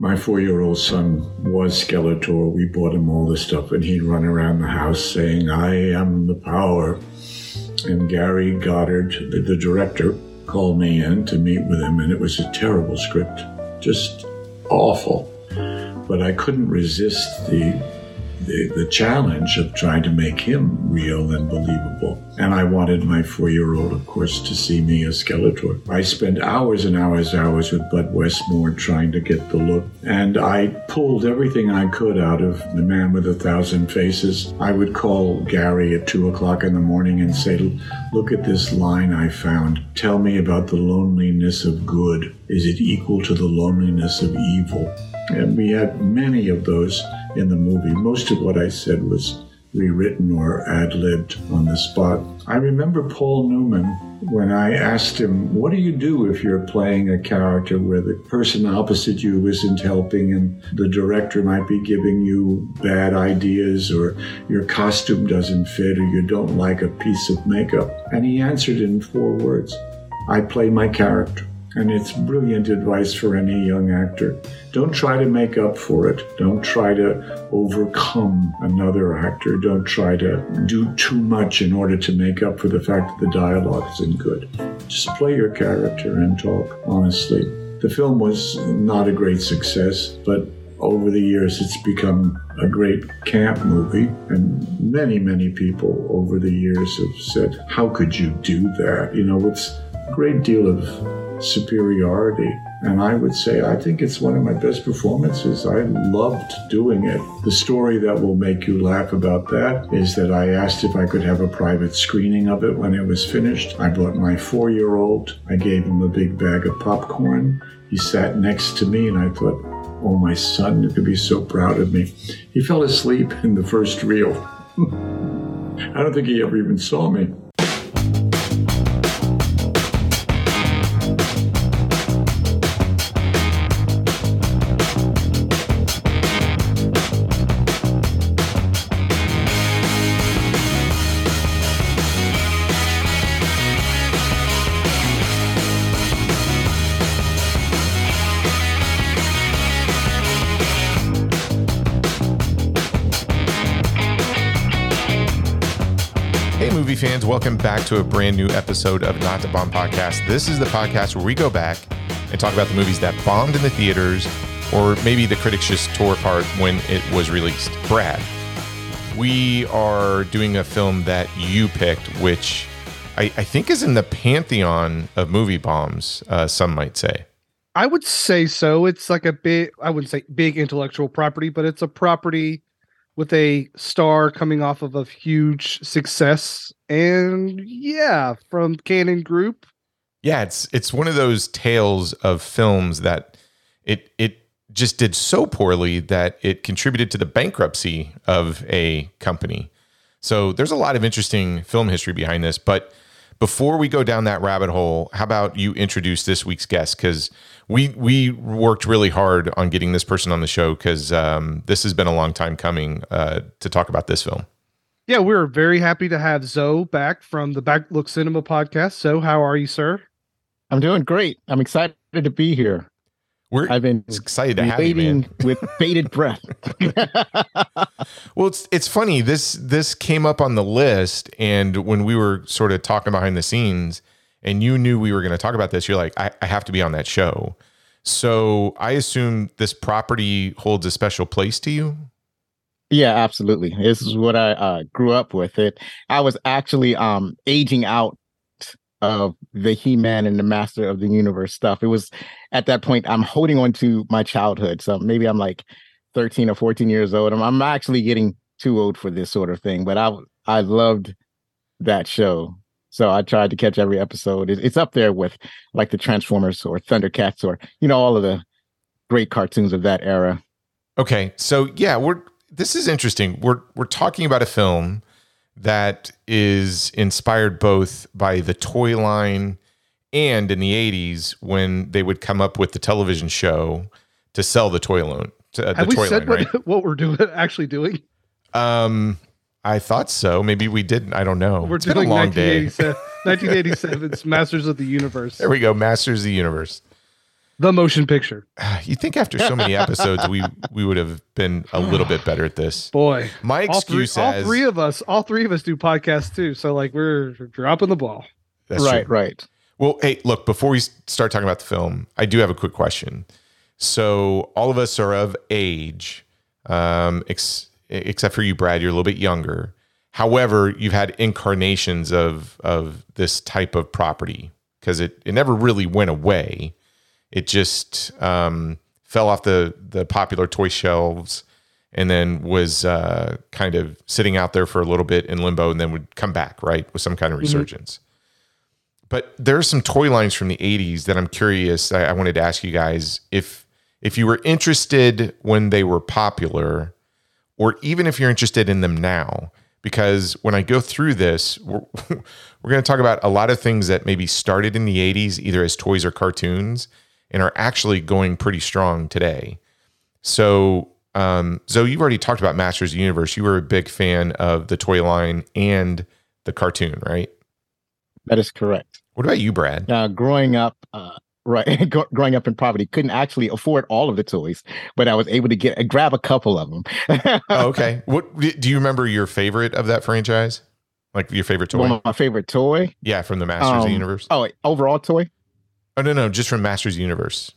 My four year old son was Skeletor. We bought him all this stuff, and he'd run around the house saying, I am the power. And Gary Goddard, the, the director, called me in to meet with him, and it was a terrible script, just awful. But I couldn't resist the the, the challenge of trying to make him real and believable. And I wanted my four year old, of course, to see me as Skeletor. I spent hours and hours and hours with Bud Westmore trying to get the look. And I pulled everything I could out of The Man with a Thousand Faces. I would call Gary at two o'clock in the morning and say, Look at this line I found. Tell me about the loneliness of good. Is it equal to the loneliness of evil? And we had many of those in the movie. Most of what I said was rewritten or ad libbed on the spot. I remember Paul Newman when I asked him, What do you do if you're playing a character where the person opposite you isn't helping and the director might be giving you bad ideas or your costume doesn't fit or you don't like a piece of makeup? And he answered in four words I play my character. And it's brilliant advice for any young actor. Don't try to make up for it. Don't try to overcome another actor. Don't try to do too much in order to make up for the fact that the dialogue isn't good. Just play your character and talk honestly. The film was not a great success, but over the years it's become a great camp movie and many many people over the years have said how could you do that you know it's a great deal of superiority. And I would say I think it's one of my best performances. I loved doing it. The story that will make you laugh about that is that I asked if I could have a private screening of it when it was finished. I brought my four year old, I gave him a big bag of popcorn. He sat next to me, and I thought, oh, my son could be so proud of me. He fell asleep in the first reel. I don't think he ever even saw me. Fans, welcome back to a brand new episode of Not A Bomb Podcast. This is the podcast where we go back and talk about the movies that bombed in the theaters, or maybe the critics just tore apart when it was released. Brad, we are doing a film that you picked, which I, I think is in the pantheon of movie bombs, uh, some might say. I would say so. It's like a big, I wouldn't say big intellectual property, but it's a property with a star coming off of a huge success. And yeah from Cannon Group. Yeah it's it's one of those tales of films that it it just did so poorly that it contributed to the bankruptcy of a company. So there's a lot of interesting film history behind this but before we go down that rabbit hole how about you introduce this week's guest? Because we we worked really hard on getting this person on the show because um, this has been a long time coming uh, to talk about this film. Yeah, we're very happy to have Zo back from the Backlook Cinema podcast. So, how are you, sir? I'm doing great. I'm excited to be here. We're I've been excited to have you, with bated breath. well, it's it's funny. This this came up on the list, and when we were sort of talking behind the scenes, and you knew we were going to talk about this, you're like, I, I have to be on that show. So I assume this property holds a special place to you. Yeah, absolutely. This is what I uh, grew up with. It. I was actually um, aging out of the He-Man and the Master of the Universe stuff. It was at that point I'm holding on to my childhood. So maybe I'm like 13 or 14 years old. I'm, I'm actually getting too old for this sort of thing, but I I loved that show. So I tried to catch every episode. It's up there with like the Transformers or Thundercats or you know all of the great cartoons of that era. Okay, so yeah, we're this is interesting. We're we're talking about a film that is inspired both by the toy line and in the 80s when they would come up with the television show to sell the toy loan. To, uh, Have we said line, what, right? what we're doing actually doing? Um, I thought so. Maybe we didn't. I don't know. We're it's doing been a long 1987, day. 1987's Masters of the Universe. There we go. Masters of the Universe. The motion picture. You think after so many episodes, we we would have been a little bit better at this. Boy, My all three, excuse all three of us, all three of us do podcasts too. So like we're dropping the ball. that's right, true. right. Well, hey, look, before we start talking about the film, I do have a quick question. So, all of us are of age, um, ex- except for you, Brad. You're a little bit younger. However, you've had incarnations of of this type of property because it it never really went away. It just um, fell off the the popular toy shelves and then was uh, kind of sitting out there for a little bit in limbo and then would come back right with some kind of resurgence but there are some toy lines from the 80s that i'm curious I, I wanted to ask you guys if if you were interested when they were popular or even if you're interested in them now because when i go through this we're, we're going to talk about a lot of things that maybe started in the 80s either as toys or cartoons and are actually going pretty strong today so um, Zo, you've already talked about Masters of the Universe. You were a big fan of the toy line and the cartoon, right? That is correct. What about you, Brad? Now, growing up, uh, right, growing up in poverty, couldn't actually afford all of the toys, but I was able to get grab a couple of them. Oh, okay. What do you remember your favorite of that franchise? Like your favorite toy? Of my favorite toy. yeah, from the Masters of the Um, Universe. Oh, wait, overall toy. Oh no, no, just from Masters of the Universe.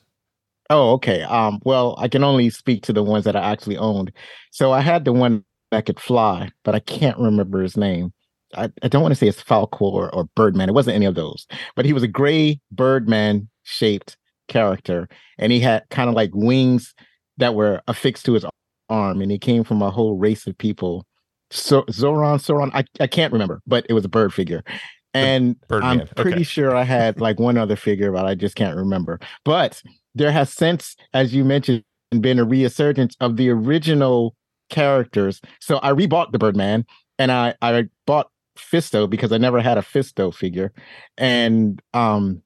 Oh, okay. Um, well, I can only speak to the ones that I actually owned. So I had the one that could fly, but I can't remember his name. I, I don't want to say it's Falcor or Birdman. It wasn't any of those, but he was a gray Birdman shaped character, and he had kind of like wings that were affixed to his arm, and he came from a whole race of people. So Zoran, Soran, I, I can't remember, but it was a bird figure. And I'm pretty okay. sure I had like one other figure, but I just can't remember. But there has since, as you mentioned, been a resurgence of the original characters. So I rebought the Birdman and I I bought Fisto because I never had a Fisto figure, and um,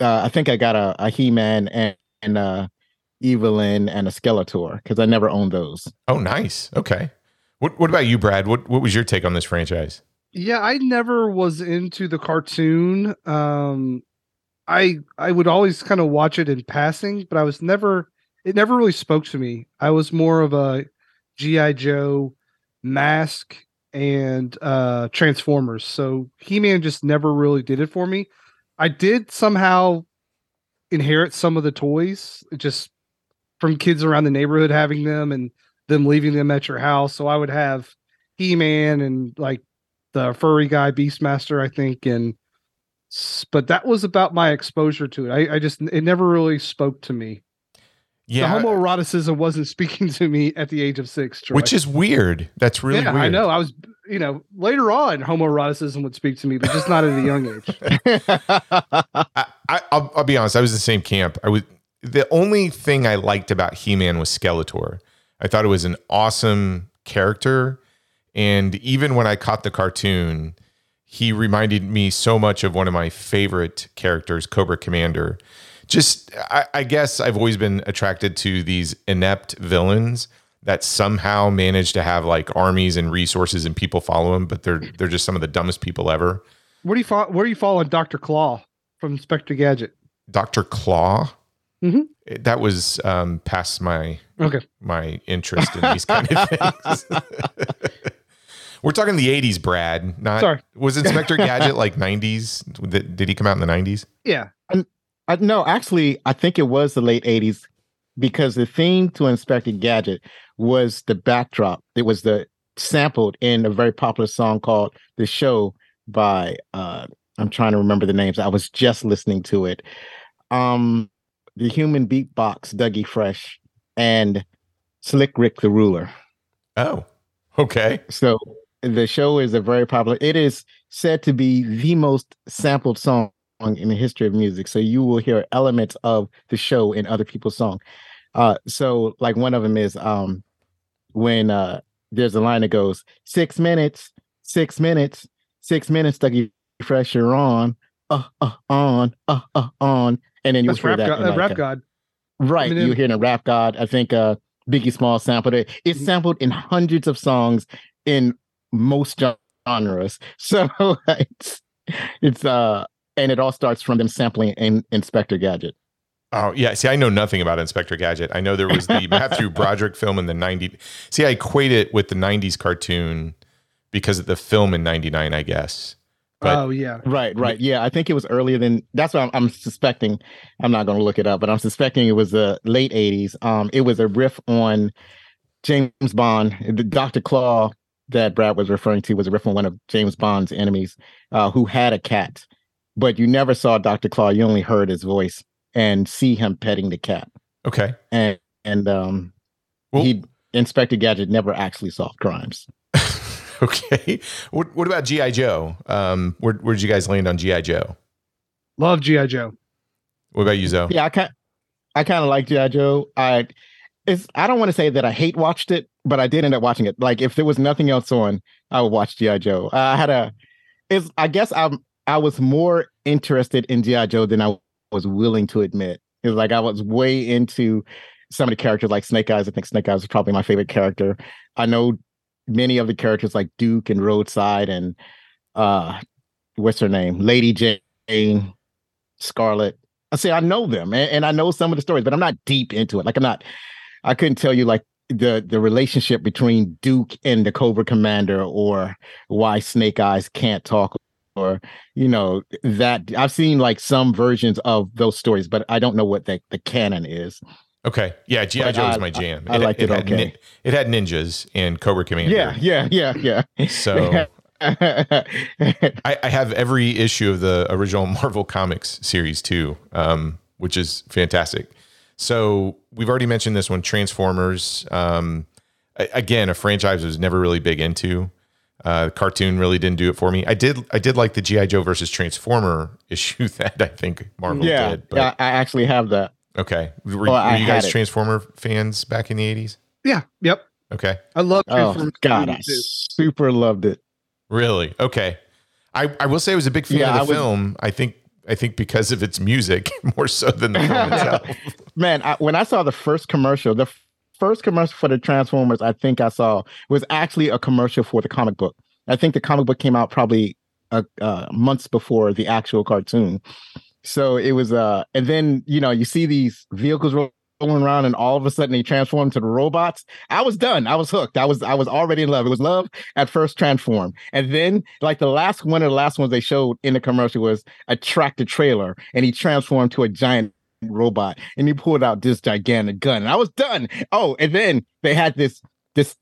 uh, I think I got a, a He Man and, and uh, Evil-Lyn and a Skeletor because I never owned those. Oh, nice. Okay. What What about you, Brad? What What was your take on this franchise? Yeah, I never was into the cartoon. Um I I would always kind of watch it in passing, but I was never it never really spoke to me. I was more of a GI Joe mask and uh Transformers. So He-Man just never really did it for me. I did somehow inherit some of the toys just from kids around the neighborhood having them and them leaving them at your house. So I would have He-Man and like the furry guy Beastmaster, I think, and but that was about my exposure to it. I, I just it never really spoke to me. Yeah, The homoeroticism wasn't speaking to me at the age of six. Troy. which is weird. That's really yeah, weird. I know. I was, you know, later on, homoeroticism would speak to me, but just not at a young age. I, I, I'll, I'll be honest. I was the same camp. I was the only thing I liked about He Man was Skeletor. I thought it was an awesome character, and even when I caught the cartoon, he reminded me so much of one of my favorite characters, Cobra Commander. Just, I, I guess I've always been attracted to these inept villains that somehow manage to have like armies and resources and people follow them, but they're they're just some of the dumbest people ever. Where do you fall? Where do you fall on Doctor Claw from Inspector Gadget? Dr. Claw. Mhm. That was um, past my Okay, my interest in these kind of things. We're talking the '80s, Brad. Not Sorry. was Inspector Gadget like '90s? Did, did he come out in the '90s? yeah, I, no, actually, I think it was the late 80s because the theme to Inspector Gadget was the backdrop. It was the sampled in a very popular song called The Show by uh I'm trying to remember the names. I was just listening to it. Um the human beatbox, Dougie Fresh, and Slick Rick the Ruler. Oh, okay. So the show is a very popular. It is said to be the most sampled song in the history of music. So you will hear elements of the show in other people's song. Uh, so like one of them is um, when uh, there's a line that goes six minutes, six minutes, six minutes. Dougie Fresh, you're on, uh, uh, on, uh, uh, on, and then you hear rap that. god. Uh, like rap god. Right. Eminem. You hear a rap god. I think uh Biggie Small sampled it. It's Mhm. sampled in hundreds of songs in most genres. So it's it's uh and it all starts from them sampling in Inspector Gadget. Oh yeah, see, I know nothing about Inspector Gadget. I know there was the Matthew Broderick film in the '90s. See, I equate it with the '90s cartoon because of the film in '99, I guess. But oh yeah, Right, right. Yeah, I think it was earlier than that's what I'm, I'm suspecting. I'm not going to look it up, but I'm suspecting it was the late 80s. Um, it was a riff on James Bond. The Dr. Claw that Brad was referring to was a riff on one of James Bond's enemies uh, who had a cat, but you never saw Dr. Claw. You only heard his voice and see him petting the cat. okay, And and um, Well- he Inspector Gadget never actually solved crimes. okay. What what about GI Joe? Um, where where did you guys land on GI Joe? love GI Joe. What about you, Zo? Yeah, I kind I kind of like GI Joe. I it's I don't want to say that I hate watched it, but I did end up watching it. Like if there was nothing else on, I would watch GI Joe. I had a is I guess I'm I was more interested in GI Joe than I was willing to admit. It was like I was way into some of the characters, like Snake Eyes. I think Snake Eyes is probably my favorite character. I know many of the characters like Duke and Roadside and uh what's her name? Lady Jaye, Scarlet. I say I know them and, and I know some of the stories, but I'm not deep into it. Like I'm not I couldn't tell you like the the relationship between Duke and the Cobra Commander or why Snake Eyes can't talk or you know that I've seen like some versions of those stories, but I don't know what the, the canon is. Okay, yeah, GI Joe was my jam. I liked it had okay. nin- it had ninjas and Cobra Commander. Yeah, yeah, yeah, yeah. So I, I have every issue of the original Marvel Comics series too, um, which is fantastic. So we've already mentioned this one, Transformers. Um, again, a franchise I was never really big into. Uh, cartoon really didn't do it for me. I did, I did like the GI Joe versus Transformer issue that I think Marvel yeah, did. yeah, I actually have that. Okay, were, Well, were you guys Oh, it. Transformer fans back in the eighties? Yeah, yep. Okay, I love Oh Transformers God, I super loved it. really? Okay, I, I will say I was a big fan Yeah, of the was- film. I think I think because of its music more so than the film itself. Man, I, when I saw the first commercial, the f- first commercial for the Transformers, I think I saw was actually a commercial for the comic book. I think the comic book came out probably uh, uh, months before the actual cartoon. So it was, uh, and then you know you see these vehicles rolling around, and all of a sudden they transform to the robots. I was done. I was hooked. I was I was already in love. It was love at first transform, and then like the last one of the last ones they showed in the commercial was a tractor trailer, and he transformed to a giant robot and he pulled out this gigantic gun and I was done. Oh, and then they had this this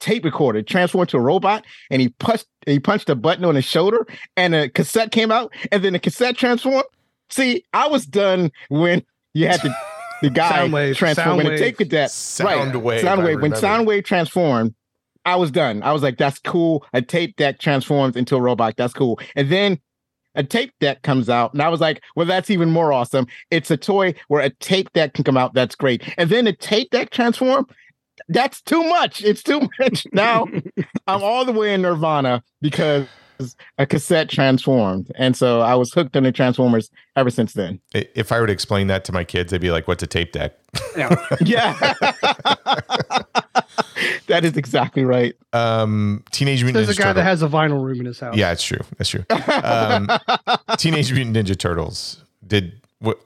tape recorder transformed to a robot and he punched he punched a button on his shoulder and a cassette came out and then the cassette transformed. See, I was done when you had to the guy Soundwave, transform when the Soundwave. tape cadet Soundwave, I Soundwave when. Soundwave transformed I was done. I was like, that's cool. A tape deck transforms into a robot. That's cool. And then a tape deck comes out, and I was like, well, that's even more awesome. It's a toy where a tape deck can come out. That's great. And then a tape deck transform. That's too much. It's too much. Now I'm all the way in Nirvana because a cassette transformed. And so I was hooked on the Transformers ever since then. If I were to explain that to my kids, they'd be like, "What's a tape deck?" Yeah. Yeah. that is exactly right. Um, Teenage Mutant Ninja Turtles. There's a Ninja guy that has a vinyl room in his house. Yeah, it's true. That's true. Um, Teenage Mutant Ninja Turtles did what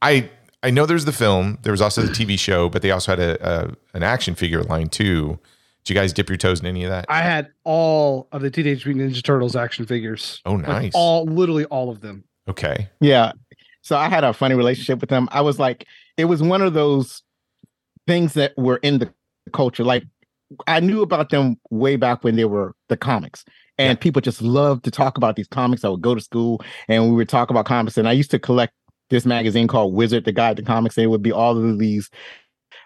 I I know. There's the film. There was also the TV show, but they also had a, a an action figure line too. Did you guys dip your toes in any of that? I had all of the Teenage Mutant Ninja Turtles action figures. oh, Like, nice. all literally all of them. okay. Yeah. So I had a funny relationship with them. I was like, it was one of those things that were in the culture. Like I knew about them way back when they were the comics. And people just loved to talk about these comics. I would go to school and we would talk about comics. And I used to collect this magazine called Wizard, the Guide to Comics. And it would be all of these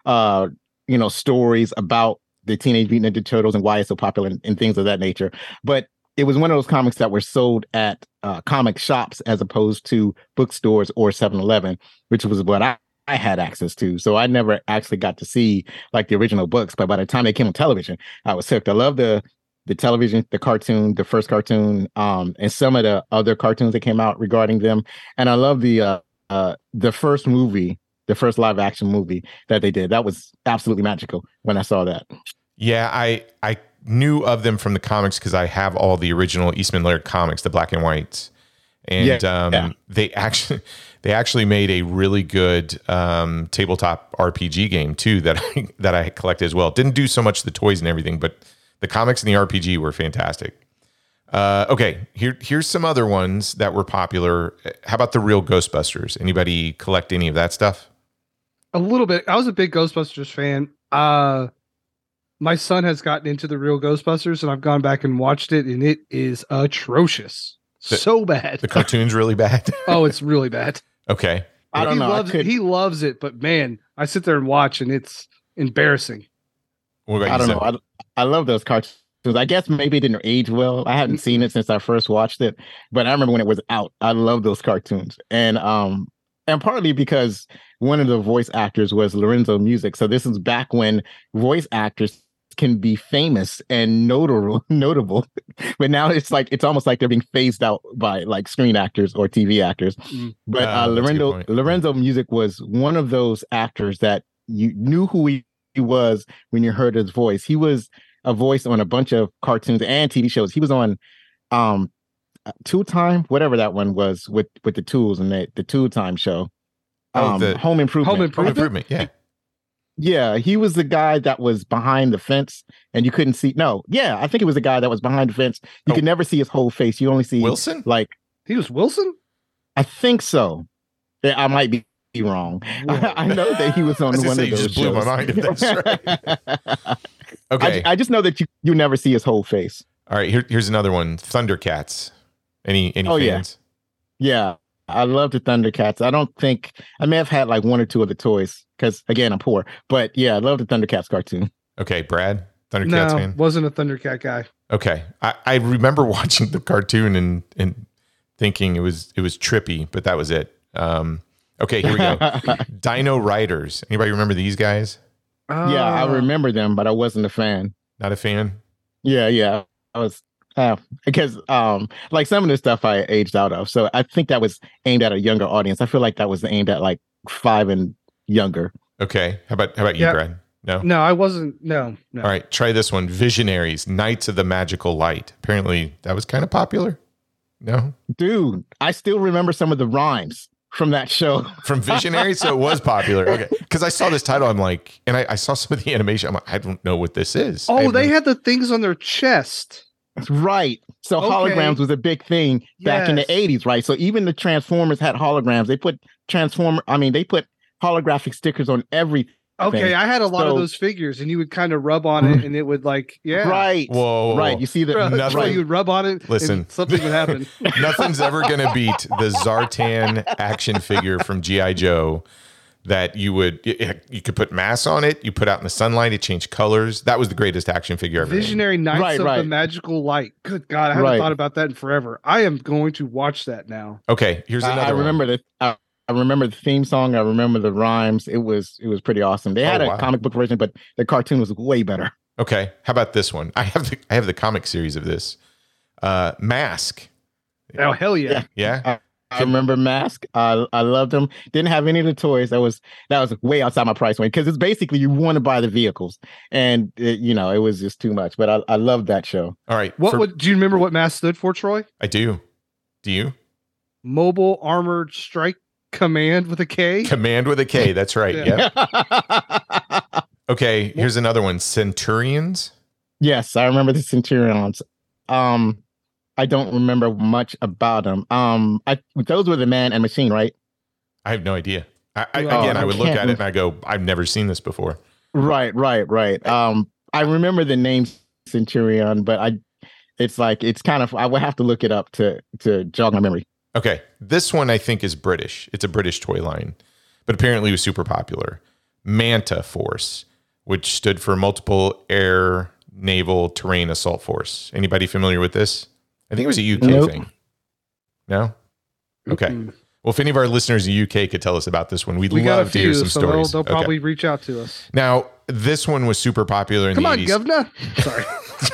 uh, you know, stories about the Teenage Mutant Ninja Turtles and why it's so popular and, and things of that nature. But it was one of those comics that were sold at uh, comic shops as opposed to bookstores or 7-Eleven, which was what I, I had access to. So I never actually got to see like the original books. But by the time they came on television, I was hooked. I love the the television, the cartoon, the first cartoon, um, and some of the other cartoons that came out regarding them. And I love the uh, uh, the first movie, the first live action movie that they did. That was absolutely magical when I saw that. Yeah, I I knew of them from the comics because I have all the original Eastman Laird comics, the black and whites, and Yeah, um, yeah. they actually they actually made a really good um, tabletop RPG game too that I that I collected as well. Didn't do so much the toys and everything, but the comics and the RPG were fantastic. Uh, okay, here here's some other ones that were popular. How about the real Ghostbusters? Anybody collect any of that stuff? A little bit. I was a big Ghostbusters fan. Uh my son has gotten into the real Ghostbusters and I've gone back and watched it and it is atrocious. The- so bad. The cartoon's really bad. oh, it's really bad. Okay, I don't he know. I Loves, could- He loves it, but man, I sit there and watch and it's embarrassing. what about I you, don't Zeb? know. I, I love those cartoons. I guess maybe it didn't age well. I hadn't seen it since I first watched it, but I remember when it was out. I love those cartoons, and um, and partly because one of the voice actors was Lorenzo Music. So this is back when voice actors can be famous and notable, notable, but now it's like it's almost like they're being phased out by like screen actors or TV actors. Mm. But Ah, uh, that's a good Lorenzo. Lorenzo Music was one of those actors that you knew who he, he was when you heard his voice. He was a voice on a bunch of cartoons and TV shows. He was on um Two Time, whatever that one was with with the tools and the the Two Time show. Oh, Um, the- Home Improvement. Home Home Improvement? improvement. Yeah. Yeah, he was the guy that was behind the fence and you couldn't see. No, yeah, I think it was the guy that was behind the fence. You Oh. could never see his whole face. You only see Wilson. like He was Wilson? I think so. Yeah, I might be wrong. I know that he was on I one say, of you those just blew my mind if that's Okay. I, I just know that you you never see his whole face. All right. Here, here's another one. Thundercats. Any any Oh, yeah. fans? Yeah, I love the Thundercats. I don't think I may have had like one or two of the toys because again I'm poor, but yeah, I love the Thundercats cartoon. Okay, Brad. Thundercats no, fan. wasn't a Thundercat guy. Okay. I, I remember watching the cartoon and and thinking it was it was trippy, but that was it. Um, okay, here we go. Dino Riders. Anybody remember these guys? yeah, I Uh, remember them, but I wasn't a fan. Not a fan. Yeah, yeah, I was. Uh, because um like some of the stuff I aged out of. So I think that was aimed at a younger audience. I feel like that was aimed at like five and younger. Okay. How about how about you, Yeah. Brad? No. No, I wasn't. No, no. All right, try this one. Visionaries, Knights of the Magical Light. Apparently, that was kind of popular. No, Dude, I still remember some of the rhymes from that show. from Visionaries, so it was popular. Okay, because I saw this title, I'm like, and I, I saw some of the animation. I'm like, I don't know what this is. Oh, they no- had the things on their chest. Right. So Okay. holograms was a big thing back in the 80s, right? So even the Transformers had holograms. They put transformer I mean, they put holographic stickers on everything. Okay. I had a lot of those figures, and you would kind of rub on it, and it would like, yeah, Right. Whoa, whoa, Right. You see the Bro, Nothing- bro, you would rub on it. Listen. and something would happen. Nothing's ever going to beat the Zartan action figure from GI Joe that you would you, you could put mass on it, you put out in the sunlight, it changed colors. That was the greatest action figure ever. Visionary Knights Right, of the. Magical Light. Good God, I haven't Right. thought about that in forever. I am going to watch that now. Okay, here's another. I one. remember the I, I remember the theme song. I remember the rhymes. It was it was pretty awesome. They had Oh, a wow. comic book version, but the cartoon was way better. Okay, how about this one? I have the I have the comic series of this. Uh, Mask. Oh hell yeah! Yeah. Yeah. I remember Mask. I I loved them. Didn't have any of the toys. That was that was way outside my price range because it's basically you want to buy the vehicles, and it, you know it was just too much. But I I loved that show. All right. What for- would do you remember what Mask stood for, Troy? I do? Do you? Mobile Armored Strike Command with a K. Command with a K. That's right. Yeah. Yep. Okay. Here's another one. Centurions. yes, I remember the Centurions. Um, I don't remember much about them. Um, I those were the man and machine, right? I have no idea. I, I, Oh, again, I I would look at it and I go, I've never seen this before. Right, right, right. Um, I remember the name Centurion, but I, it's like it's kind of I would have to look it up to to jog my memory. Okay. This one I think is British. It's a British toy line, but apparently it was super popular. Manta Force, which stood for Multiple Air Naval Terrain Assault Force. Anybody familiar with this? I think it was a UK Nope. thing. No? Okay. Mm-mm. Well, if any of our listeners in the UK could tell us about this one, we'd We love to hear some so they'll, stories. they'll Okay. probably reach out to us. Now, this one was super popular in Come the on, 80s. governor. Sorry.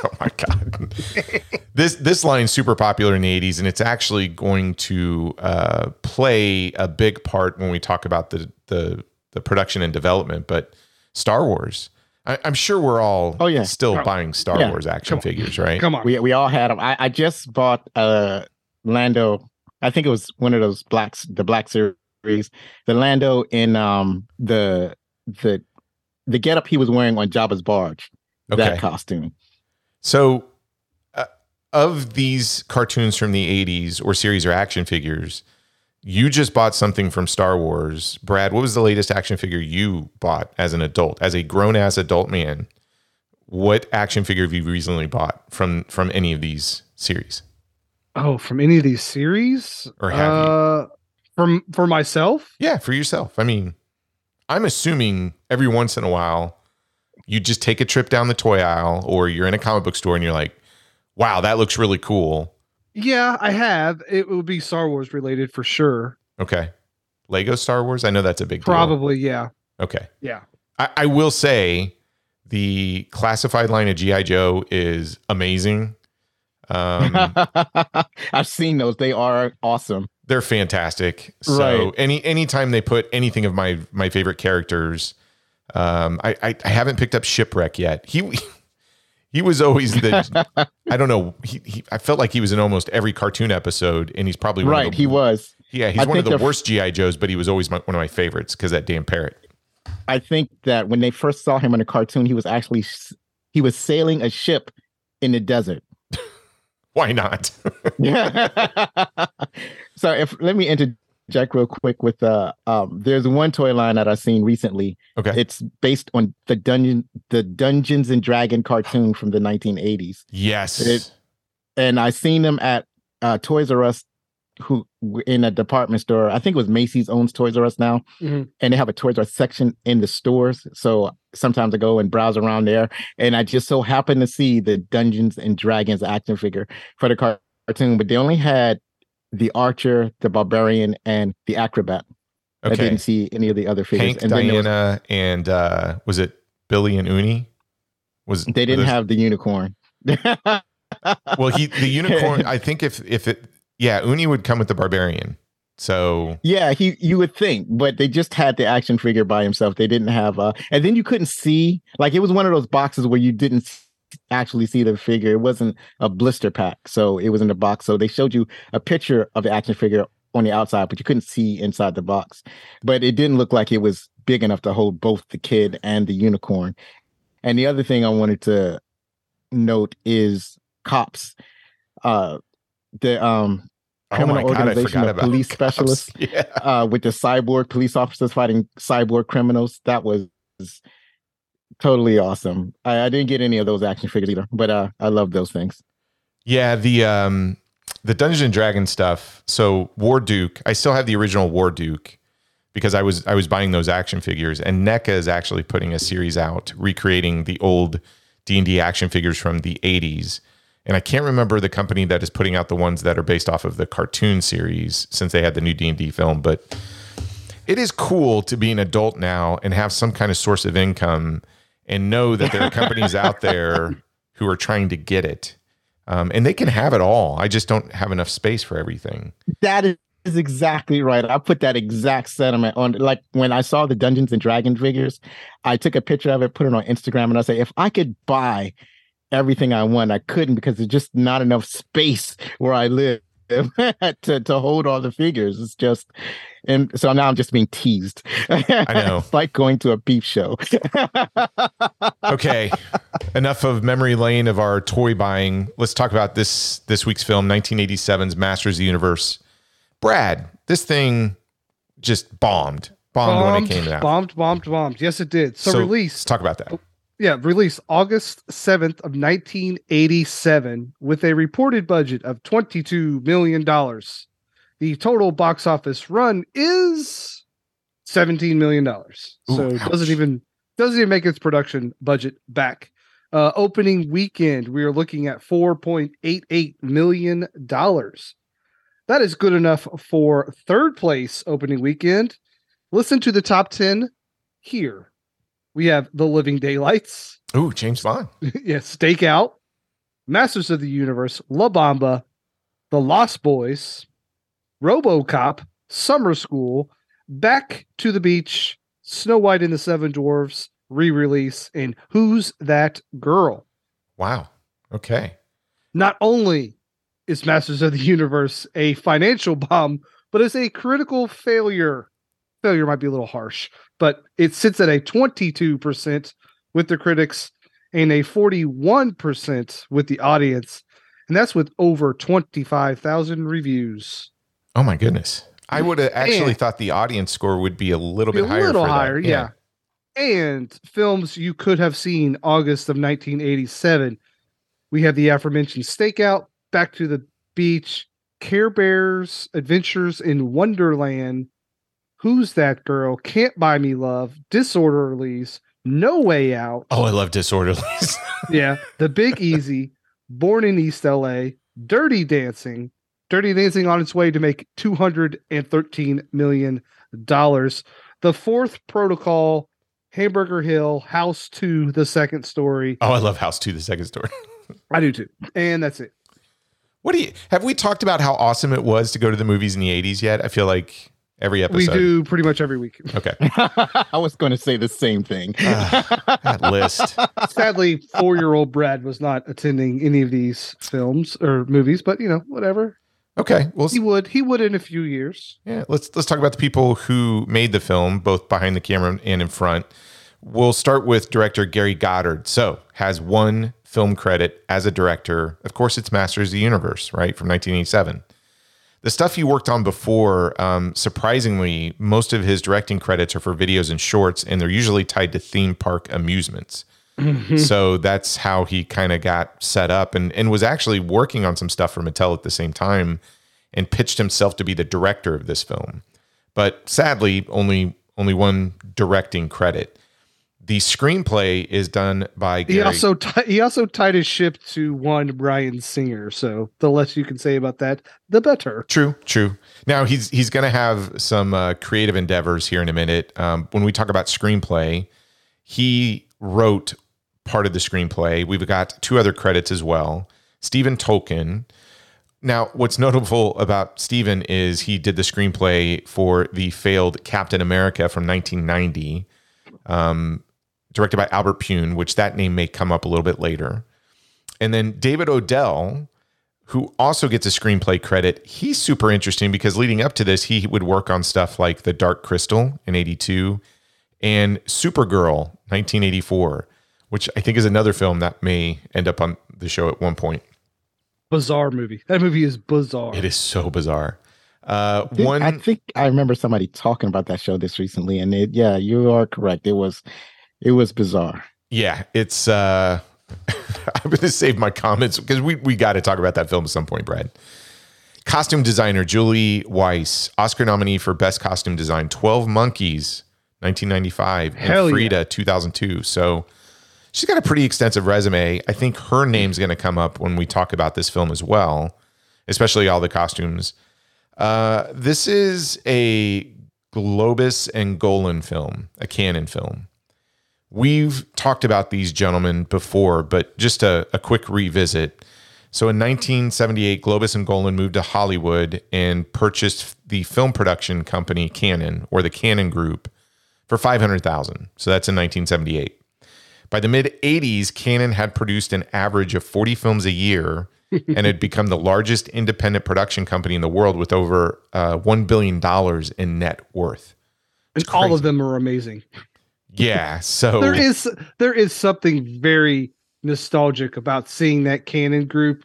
oh my god this this line's super popular in the 80s and it's actually going to uh, play a big part when we talk about the the, the production and development but star wars I, i'm sure we're all Oh, yeah. still Oh, buying star yeah. wars action figures right Come on. We we all had them. I, I just bought a Lando I think it was one of those blacks, the Black series. The Lando in um the the the getup he was wearing on Jabba's barge. Okay. That costume. So, uh, of these cartoons from the 80s or series or action figures, you just bought something from Star Wars. Brad, what was the latest action figure you bought as an adult, as a grown ass adult man? What action figure have you recently bought from from any of these series? Oh, from any of these series? Or have you? uh, From for myself? Yeah, for yourself. I mean, I'm assuming every once in a while you just take a trip down the toy aisle or you're in a comic book store and you're like, wow, that looks really cool. Yeah, I have. It would be Star Wars related for sure. Okay. Lego Star Wars? I know that's a big deal. Probably, yeah. Okay. Yeah. I, I will say the classified line of G.I. Joe is amazing. Um, I've seen those. They are awesome. they're fantastic. So Right. any anytime they put anything of my my favorite characters, um, I, I I haven't picked up shipwreck yet. He he was always the I don't know. He, he I felt like he was in almost every cartoon episode, and he's probably Right, the- he was. Yeah, he's I one of the worst GI Joes, but he was always my, one of my favorites because that damn parrot. I think that when they first saw him in a cartoon, he was actually he was sailing a ship in the desert. Why not? Yeah. so if let me interject real quick with uh um there's one toy line that I've seen recently. okay. It's based on the dungeon the Dungeons and Dragon cartoon from the 1980s. yes. it- And I seen them at uh Toys R Us who in a department store. I think it was Macy's owns Toys R Us now. Mhm. And they have a Toys R Us section in the stores. So sometimes I go and browse around there and I just so happen to see the Dungeons and Dragons action figure for the cartoon, but they only had the archer, the barbarian, and the acrobat. I didn't see any of the other figures. Hank, and there was- Diana, and uh, was it Billy and Uni? Was they didn't those- have the unicorn. Well, he the unicorn. I think if if it yeah, Uni would come with the barbarian. So Yeah, he you would think, but they just had the action figure by himself. They didn't have uh and then you couldn't see like it was one of those boxes where you didn't actually see the figure. It wasn't a blister pack, so it was in the box. So they showed you a picture of the action figure on the outside, but you couldn't see inside the box. But it didn't look like it was big enough to hold both the kid and the unicorn. And the other thing I wanted to note is cops. Uh the um criminal oh my God, organization of police specialists Yeah. uh, with the cyborg police officers fighting cyborg criminals. That was totally awesome. I, I didn't get any of those action figures either, but uh, I love those things. Yeah, the um the Dungeons and Dragons stuff. So War Duke, I still have the original War Duke because I was I was buying those action figures, and NECA is actually putting a series out recreating the old D and D action figures from the '80s. And I can't remember the company that is putting out the ones that are based off of the cartoon series since they had the new D and D film, but it is cool to be an adult now and have some kind of source of income and know that there are companies out there who are trying to get it. Um, and they can have it all. I just don't have enough space for everything. That is is exactly right. I put that exact sentiment on. Like when I saw the Dungeons and Dragon figures, I took a picture of it, put it on Instagram, and I say, if I could buy everything I want, I couldn't because there's just not enough space where I live to to hold all the figures. It's just, and so now I'm just being teased. I know. it's like going to a beef show. Okay, enough of memory lane of our toy buying. Let's talk about this this week's film, 1987's Masters of the Universe. Brad, this thing just bombed, bombed, when it came out. bombed, bombed, bombed. Yes, it did. So, release. Let's talk about that. Yeah, released August 7th of 1987 with a reported budget of 22 million dollars. The total box office run is 17 million dollars. So ouch. doesn't even doesn't even make its production budget back. Uh, opening weekend, we are looking at 4.88 million dollars. That is good enough for third place opening weekend. Listen to the top 10 here. We have The Living Daylights, Ooh, James Bond. yeah, Stakeout, Masters of the Universe, La Bamba, The Lost Boys, RoboCop, Summer School, Back to the Beach, Snow White and the Seven Dwarfs re-release, and Who's That Girl? Wow. Okay. Not only is Masters of the Universe a financial bomb, but it's a critical failure. Failure might be a little harsh, but it sits at a 22% with the critics and a 41% with the audience. And that's with over 25,000 reviews. Oh my goodness. I would have actually And- thought the audience score would be a little Be bit a higher. A little higher, yeah. And films you could have seen August of 1987. We have the aforementioned Stakeout, Back to the Beach, Care Bears, Adventures in Wonderland, Who's That Girl, Can't Buy Me Love, Disorderlies, No Way Out, Oh, I love Disorderlies. yeah, The Big Easy, Born in East LA, Dirty Dancing, Dirty Dancing on its way to make $213 million. The fourth protocol, Hamburger Hill, House 2, the second story. oh, I love House 2, the second story. I do too. And that's it. What do you have we talked about how awesome it was to go to the movies in the 80s yet? I feel like every episode. We do pretty much every week. Okay. I was going to say the same thing. Ah, that list. Sadly, four year old Brad was not attending any of these films or movies, but you know, whatever. Okay. Well, He would. He would in a few years. Yeah, let's let's talk about the people who made the film, both behind the camera and in front. We'll start with director Gary Goddard. So has one film credit as a director. Of course, it's Masters of the Universe, right, from 1987. The stuff he worked on before, um, surprisingly, most of his directing credits are for videos and shorts, and they're usually tied to theme park amusements. So that's how he kind of got set up and, and was actually working on some stuff for Mattel at the same time and pitched himself to be the director of this film. But sadly, only only one directing credit. The screenplay is done by He also ti- he also tied his ship to one Bryan Singer. So the less you can say about that, the better. True, true. Now he's he's going to have some uh, creative endeavors here in a minute. Um, when we talk about screenplay, he wrote part of the screenplay. We've got two other credits as well. Stephen Tolkin. Now, what's notable about Stephen is he did the screenplay for the failed Captain America from 1990, um, directed by Albert Pyun, which that name may come up a little bit later. And then David Odell, who also gets a screenplay credit. He's super interesting because leading up to this, he would work on stuff like The Dark Crystal in 82 and Supergirl 1984, which I think is another film that may end up on the show at one point. Bizarre movie. That movie is bizarre. It is so bizarre. Uh, Did- one, I think I remember somebody talking about that show this recently, and it, yeah, you are correct. It was, it was bizarre. yeah, it's. Uh, I'm going to save my comments because we we got to talk about that film at some point, Brad. Costume designer Julie Weiss, Oscar nominee for Best Costume Design, 12 Monkeys, 1995, Hell and yeah. Frida, 2002. So she's got a pretty extensive resume. I think her name's going to come up when we talk about this film as well, especially all the costumes. Uh, this is a Globus and Golan film, a Cannon film. We've talked about these gentlemen before, but just a, a quick revisit. So in 1978, Globus and Golan moved to Hollywood and purchased the film production company Cannon or the Cannon Group for 500,000. So that's in 1978. By the mid 80s, Cannon had produced an average of 40 films a year and had become the largest independent production company in the world with over uh, $1 billion in net worth. and all of them are amazing. Yeah. So There is there is something very nostalgic about seeing that Cannon group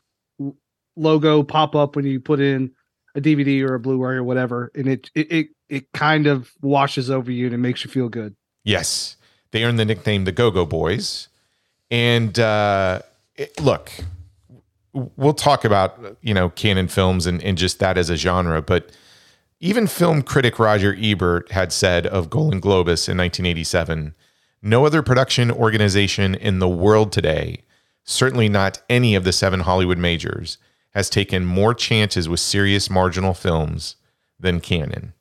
logo pop up when you put in a DVD or a Blu-ray or whatever, and it it it, it kind of washes over you and it makes you feel good. Yes, they earned the nickname the Go Go Boys. And uh, it- look, we'll talk about you know Cannon films and, and just that as a genre, but even film critic Roger Ebert had said of Golan Globus in 1987, no other production organization in the world today, certainly not any of the seven Hollywood majors, has taken more chances with serious marginal films than Cannon.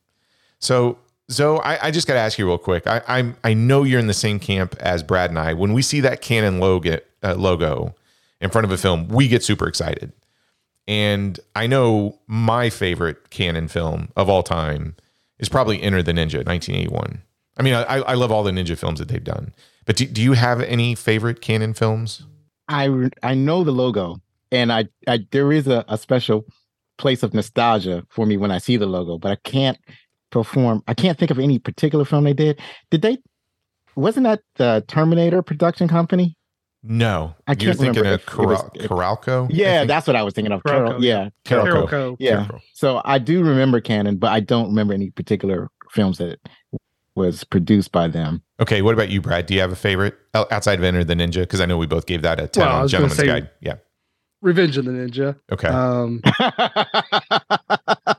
So, Zo, I, I just got to ask you real quick. I, I'm I know you're in the same camp as Brad and I. When we see that Cannon logo uh, logo in front of a film, we get super excited. And I know my favorite Cannon film of all time is probably Enter the Ninja, 1981. I mean, I, I love all the Ninja films that they've done. But do, do you have any favorite Cannon films? I I know the logo. and I, I there is a, a special place of nostalgia for me when I see the logo, but I can't perform. I can't think of any particular film they did. Did they? Wasn't that the Terminator production company? No, I you're can't thinking remember of if was- Coralco. Yeah, that's what I was thinking of. Carolco, Carol, yeah, Carolco. Carol yeah. Carolco. So I do remember Cannon, but I don't remember any particular films that was produced by them. Okay, what about you, Brad? Do you have a favorite outside of Enter the Ninja? Because I know we both gave that a ten Well, on was gonna Gentleman's say- Guide. Yeah. Revenge of the Ninja. Okay. Um,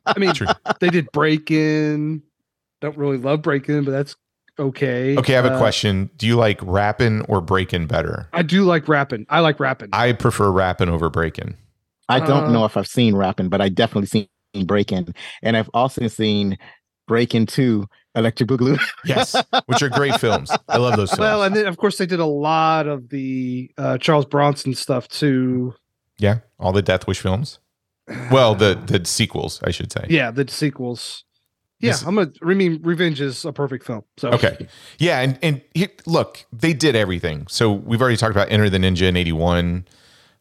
I mean, True. they did Breakin'. Don't really love Breakin', but that's okay. Okay, I have a Uh, question. Do you like rapping or breaking better? I do like rapping. I like rapping. I prefer rapping over breaking. I don't Uh, know if I've seen Rapping, but I definitely seen Breakin', and I've also seen Breakin' Two, Electric Boogaloo. Yes, which are great films. I love those films. well, and then of course they did a lot of the uh, Charles Bronson stuff too. yeah, all the Death Wish films. Well, the the sequels, I should say. yeah, the sequels. Yeah, This- I'm a. I mean, Revenge is a perfect film. So Okay. Yeah, and and he, look, they did everything. So we've already talked about Enter the Ninja in '81.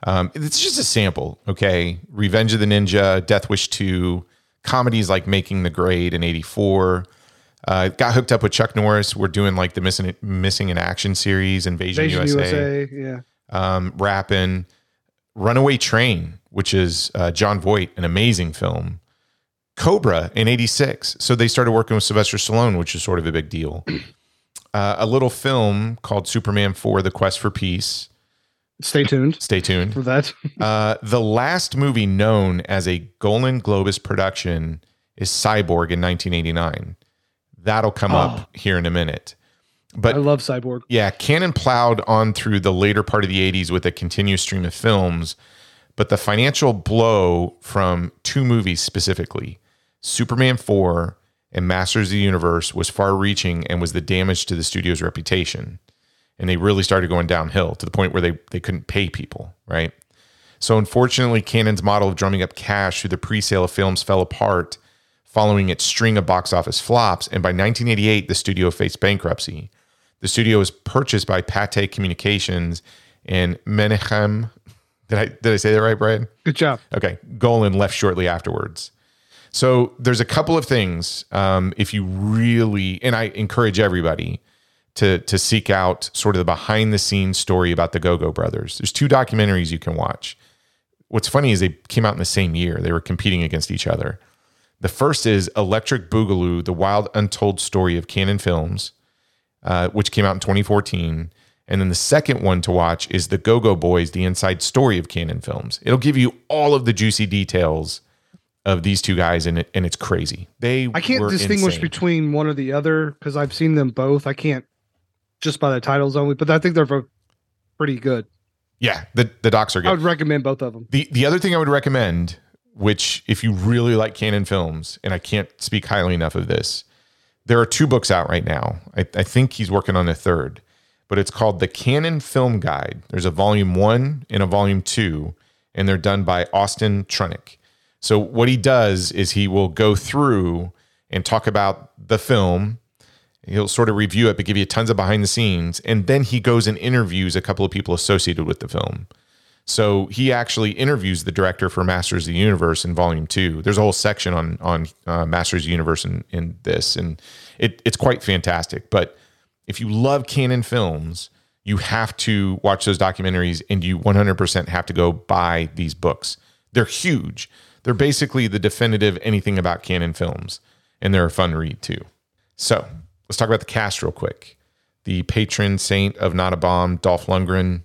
Um, it's just a sample. Okay, Revenge of the Ninja, Death Wish Two, comedies like Making the Grade in '84. Uh, got hooked up with Chuck Norris. We're doing like the missing missing in action series, Invasion, Invasion USA, USA. Yeah, um, rapping, Runaway Train, which is uh, Jon Voight, an amazing film. Cobra in '86. So they started working with Sylvester Stallone, which is sort of a big deal. Uh, a little film called Superman 4: The Quest for Peace. stay tuned Stay tuned. for that. Uh, the last movie known as a Golan Globus production is Cyborg in 1989. That'll come up here in a minute. But I love Cyborg. yeah, Cannon plowed on through the later part of the 80s with a continuous stream of films, but the financial blow from two movies specifically, Superman 4 and Masters of the Universe, was far reaching and was the damage to the studio's reputation. And they really started going downhill to the point where they, they couldn't pay people, right? So unfortunately, Cannon's model of drumming up cash through the pre-sale of films fell apart following its string of box office flops. And by 1988, the studio faced bankruptcy. The studio was purchased by Pathé Communications and Menachem. Did I did I say that right, Brian? Good job. Okay, Golan left shortly afterwards. So there's a couple of things. Um, if you really, and I encourage everybody to to seek out sort of the behind the scenes story about the Go Go Brothers. There's two documentaries you can watch. What's funny is they came out in the same year. They were competing against each other. The first is Electric Boogaloo: The Wild Untold Story of Cannon Films, uh, which came out in 2014. And then the second one to watch is The Go Go Boys: The Inside Story of Cannon Films. It'll give you all of the juicy details of these two guys, and it and it's crazy. They I can't distinguish insane. between one or the other because I've seen them both. I can't just by the titles only, but I think they're both pretty good. yeah the the docs are good. I would recommend both of them. The the other thing I would recommend, which if you really like Cannon films, and I can't speak highly enough of this, there are two books out right now. I, I think he's working on a third, but it's called the Cannon Film Guide. There's a volume one and a volume two, and they're done by Austin Trunick. So what he does is he will go through and talk about the film. He'll sort of review it, but give you tons of behind the scenes, and then he goes and interviews a couple of people associated with the film. So he actually interviews the director for Masters of the Universe in Volume Two. There's a whole section on on uh, Masters of the Universe in, in this, and it, it's quite fantastic. But if you love cannon films, you have to watch those documentaries, and you 100% have to go buy these books. They're huge. They're basically the definitive anything about cannon films, and they're a fun read too. So let's talk about the cast real quick. The patron saint of Not a Bomb, Dolph Lundgren,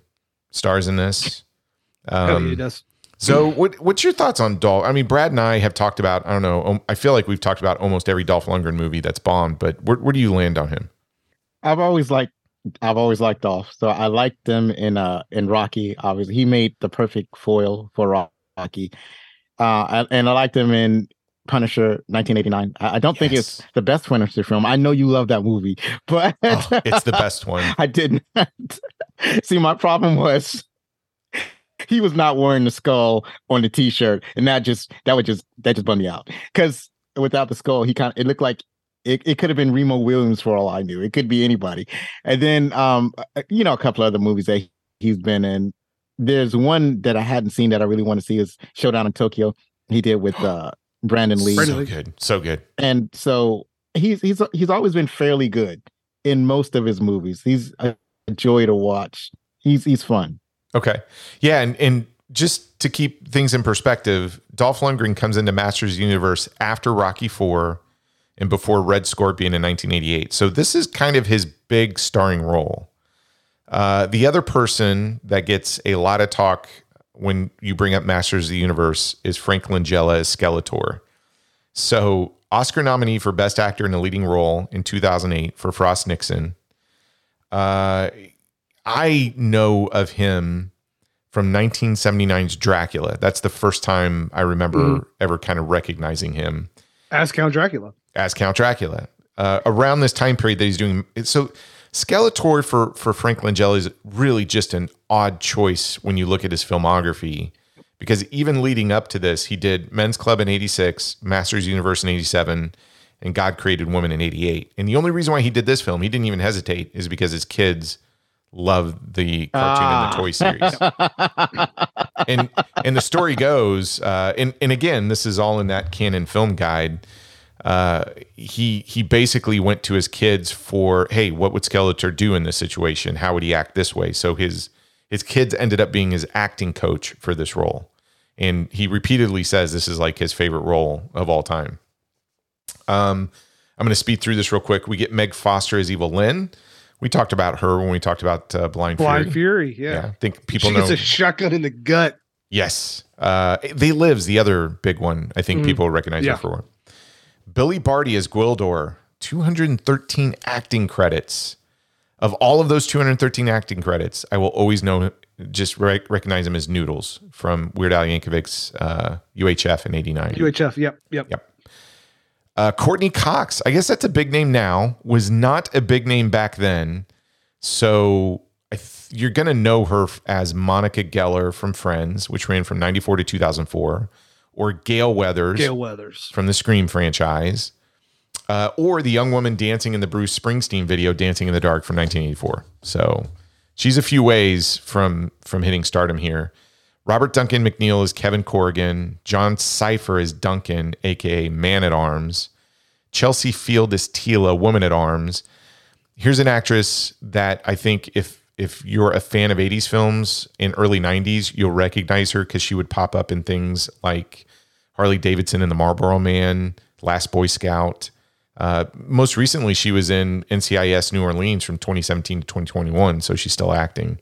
stars in this. Um, yeah, it does. so, what what's your thoughts on Dolph? I mean, Brad and I have talked about. I don't know. I feel like we've talked about almost every Dolph Lundgren movie that's bombed. But where, where do you land on him? I've always liked I've always liked Dolph. So I liked him in uh in Rocky. Obviously, he made the perfect foil for Rocky. Uh, and- and I liked him in Punisher 1989. I, I don't think it's the best Punisher film. I know you love that movie, but Oh, it's the best one. I didn't. See, my problem was he was not wearing the skull on the t-shirt, and that just that would just that just bummed me out. Because without the skull, he kind of it looked like it, it could have been Remo Williams for all I knew. It could be anybody. And then um, uh, you know, a couple other movies that he's been in. There's one that I hadn't seen that I really want to see is Showdown in Tokyo. He did with uh, Brandon Lee, So good. So good. and so he's he's he's always been fairly good in most of his movies. He's a joy to watch. He's he's fun. Okay. Yeah, and and just to keep things in perspective, Dolph Lundgren comes into Masters Universe after Rocky 4 and before Red Scorpion in 1988. So this is kind of his big starring role. Uh, the other person that gets a lot of talk when you bring up Masters of the Universe is Frank Langella as Skeletor. So Oscar nominee for Best Actor in a Leading Role in 2008 for Frost Nixon. Uh, I know of him from 1979's Dracula. That's the first time I remember Mhm. ever kind of recognizing him As Count Dracula. as Count Dracula. Uh, around this time period that he's doing so Skeletor for for Frank Langella is really just an odd choice when you look at his filmography because even leading up to this he did Men's Club in 86, Masters Universe in 87 and God Created Woman in 88. And the only reason why he did this film, he didn't even hesitate is because his kids love the cartoon Ah. and the toy series and and the story goes, uh, and and again, this is all in that cannon film guide. Uh, he he basically went to his kids for, hey, what would Skeletor do in this situation? How would he act this way? So his his kids ended up being his acting coach for this role, and he repeatedly says this is like his favorite role of all time. Um, I'm going to speed through this real quick. We get Meg Foster as Evil-Lyn. We talked about her when we talked about uh, Blind, Blind Fury. Fury. Yeah. I think people she know. gets a shotgun in the gut. Yes. Uh, they Lives, the other big one. I think Mhm. people recognize Yeah. her for. Billy Barty as Gwildor, 213 acting credits. Of all of those 213 acting credits, I will always know, just rec- recognize him as Noodles from Weird Al Yankovic's uh, UHF in 89. UHF. Yep. Yep. Yep. Uh, Courtney Cox, I guess that's a big name now, was not a big name back then. So I th- you're going to know her as Monica Geller from Friends, which ran from 94 to 2004, or Gale Weathers Gale Weathers. from the Scream franchise, uh, or the young woman dancing in the Bruce Springsteen video "Dancing in the Dark" from 1984. So she's a few ways from from hitting stardom here. Robert Duncan McNeil is Kevin Corrigan. Jon Cypher is Duncan, aka Man at Arms. Chelsea Field is Teela, Woman at Arms. Here's an actress that I think if if you're a fan of 80s films in early 90s, you'll recognize her because she would pop up in things like Harley Davidson and the Marlboro Man, Last Boy Scout. Uh, most recently, she was in NCIS New Orleans from 2017 to 2021, so she's still acting.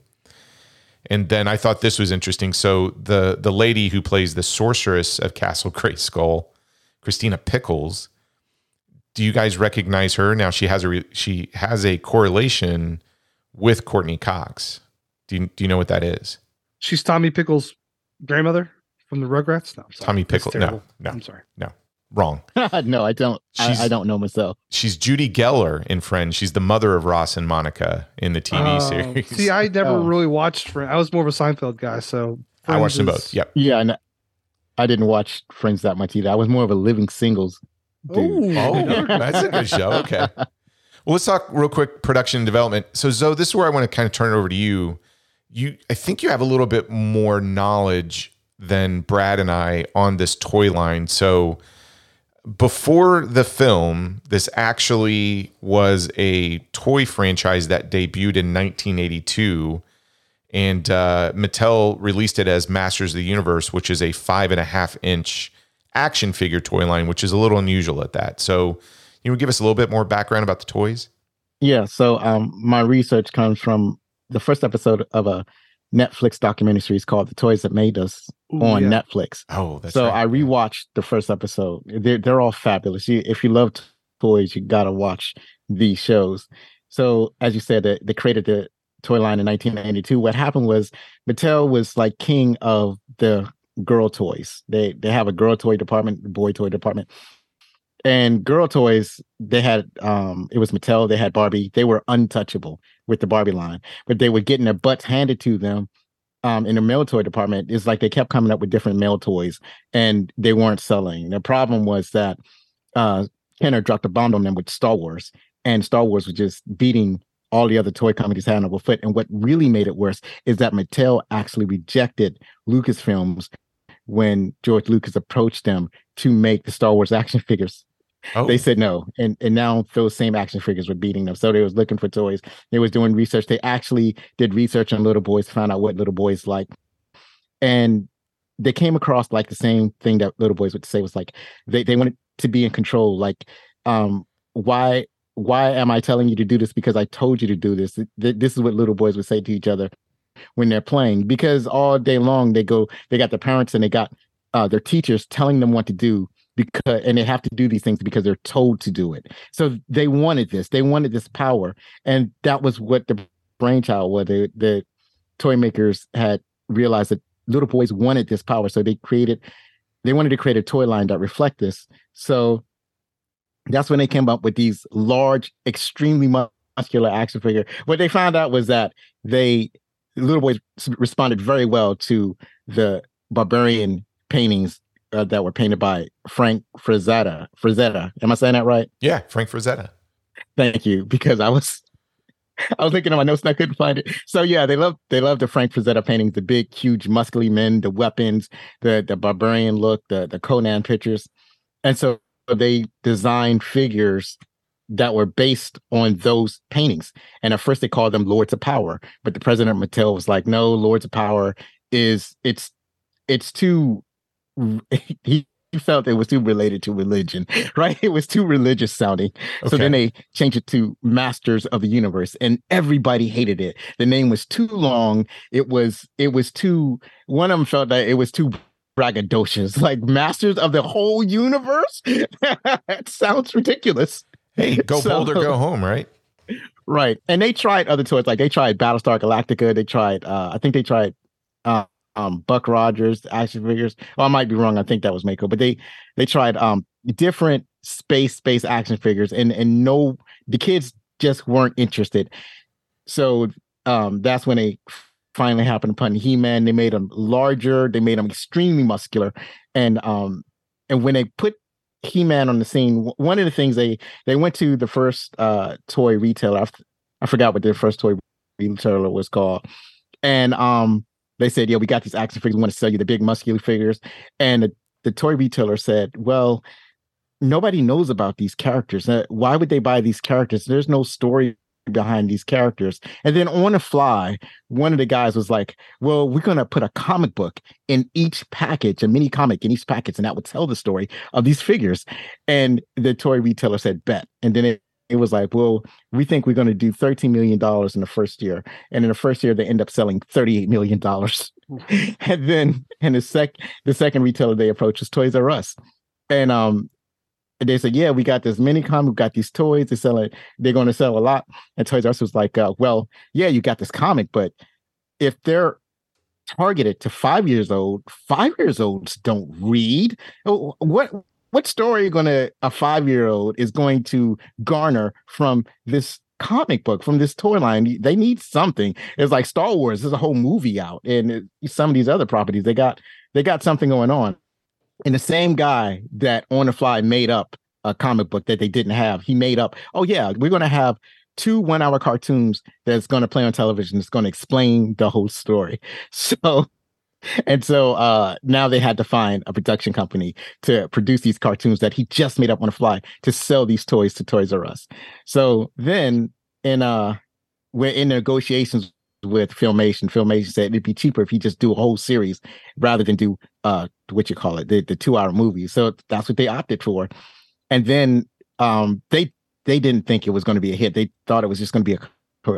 And then I thought this was interesting. So the the lady who plays the sorceress of Castle Grayskull, Christina Pickles. Do you guys recognize her? Now she has a re- she has a correlation with Courtney Cox. Do you, do you know what that is? She's Tommy Pickles' grandmother from the Rugrats. No, I'm sorry. Tommy That's Pickle- no, no. I'm sorry. No, wrong. no, I don't. I, I don't know myself. She's Judy Geller in Friends. She's the mother of Ross and Monica in the TV Oh, series. See, I never Oh. really watched Friends. I was more of a Seinfeld guy, so I watched them both. is- Yep. Yeah, and I didn't watch Friends that much either. I was more of a Living Singles dude. Ooh. Oh, oh that's a good show. Okay. Well, let's talk real quick production and development. So, Zo, this is where I want to kind of turn it over to you. You, I think you have a little bit more knowledge than Brad and I on this toy line. So, before the film, this actually was a toy franchise that debuted in 1982. And uh, Mattel released it as Masters of the Universe, which is a five and a half inch action figure toy line, which is a little unusual at that. So, you would give us a little bit more background about the toys? Yeah, so um, my research comes from the first episode of a Netflix documentary series called "The Toys That Made Us" Ooh, on yeah. Netflix. Oh, that's so right. I rewatched the first episode. They're they're all fabulous. You, if you love toys, you gotta watch these shows. So as you said, they, they created the toy line in 1992. What happened was Mattel was like king of the girl toys. They they have a girl toy department, boy toy department. And girl toys, they had um it was Mattel, they had Barbie, they were untouchable with the Barbie line, but they were getting their butts handed to them um in the male toy department. It's like they kept coming up with different male toys and they weren't selling. The problem was that uh Kenner dropped a bomb on them with Star Wars, and Star Wars was just beating all the other toy companies had on foot. And what really made it worse is that Mattel actually rejected Lucasfilms when George Lucas approached them to make the Star Wars action figures. Oh. They said no, and and now those same action figures were beating them. So they was looking for toys. They was doing research. They actually did research on little boys, found out what little boys like, and they came across like the same thing that little boys would say was like they they wanted to be in control. Like, um, why why am I telling you to do this? Because I told you to do this. This is what little boys would say to each other when they're playing. Because all day long they go, they got their parents and they got uh, their teachers telling them what to do because and they have to do these things because they're told to do it. So they wanted this. They wanted this power, and that was what the brainchild was. The, the toy makers had realized that little boys wanted this power, so they created. They wanted to create a toy line that reflect this. So that's when they came up with these large, extremely muscular action figure. What they found out was that they little boys responded very well to the barbarian paintings uh, that were painted by Frank Frazetta. Frazetta, am I saying that right? Yeah, Frank Frazetta. Thank you, because I was I was looking at my notes and I couldn't find it. So yeah, they love they love the Frank Frazetta paintings, the big, huge, muscly men, the weapons, the the barbarian look, the the Conan pictures, and so they designed figures that were based on those paintings. And at first they called them Lords of Power, but the president Mattel was like, "No, Lords of Power is it's it's too." He, felt it was too related to religion, right? It was too religious sounding. Okay. So then they changed it to Masters of the Universe, and everybody hated it. The name was too long. It was it was too. One of them felt that it was too braggadocious, like masters of the whole universe. it sounds ridiculous. Hey, go so, bold or go home, right? Right. And they tried other toys, like they tried Battlestar Galactica. They tried, uh, I think they tried uh, um, Buck Rogers action figures. Well, I might be wrong. I think that was Mego, but they they tried um different space space action figures, and and no, the kids just weren't interested. So um, that's when they finally happened upon He-Man. They made him larger. They made him extremely muscular, and um, and when they put He-Man on the scene, one of the things they they went to the first uh toy retailer. I forgot what their first toy retailer was called, and um, they said, "Yeah, we got these action figures. We want to sell you the big muscular figures," and the, the toy retailer said, "Well." Nobody knows about these characters. Uh, why would they buy these characters? There's no story behind these characters. And then on the fly, one of the guys was like, Well, we're going to put a comic book in each package, a mini comic in each package, and that would tell the story of these figures. And the toy retailer said, Bet. And then it, it was like, Well, we think we're going to do $13 million in the first year. And in the first year, they end up selling $38 million. and then and the sec the second retailer they approached was Toys R Us. And um they said, "Yeah, we got this mini comic, we got these toys. They're selling. They're going to sell a lot." And Toys R Us was like, uh, "Well, yeah, you got this comic, but if they're targeted to five years old, five years olds don't read. Oh, what what story are going to a five year old is going to garner from this comic book from this toy line they need something it's like star wars there's a whole movie out and it, some of these other properties they got they got something going on and the same guy that on the fly made up a comic book that they didn't have, he made up, oh yeah, we're gonna have two one hour cartoons that's going to play on television. It's going to explain the whole story. So, and so uh, now they had to find a production company to produce these cartoons that he just made up on the fly to sell these toys to Toys R Us. So then, in uh, we're in negotiations with Filmation. Filmation said it'd be cheaper if you just do a whole series rather than do uh what you call it, the, the two hour movie. So that's what they opted for. And then um they they didn't think it was going to be a hit. They thought it was just going to be a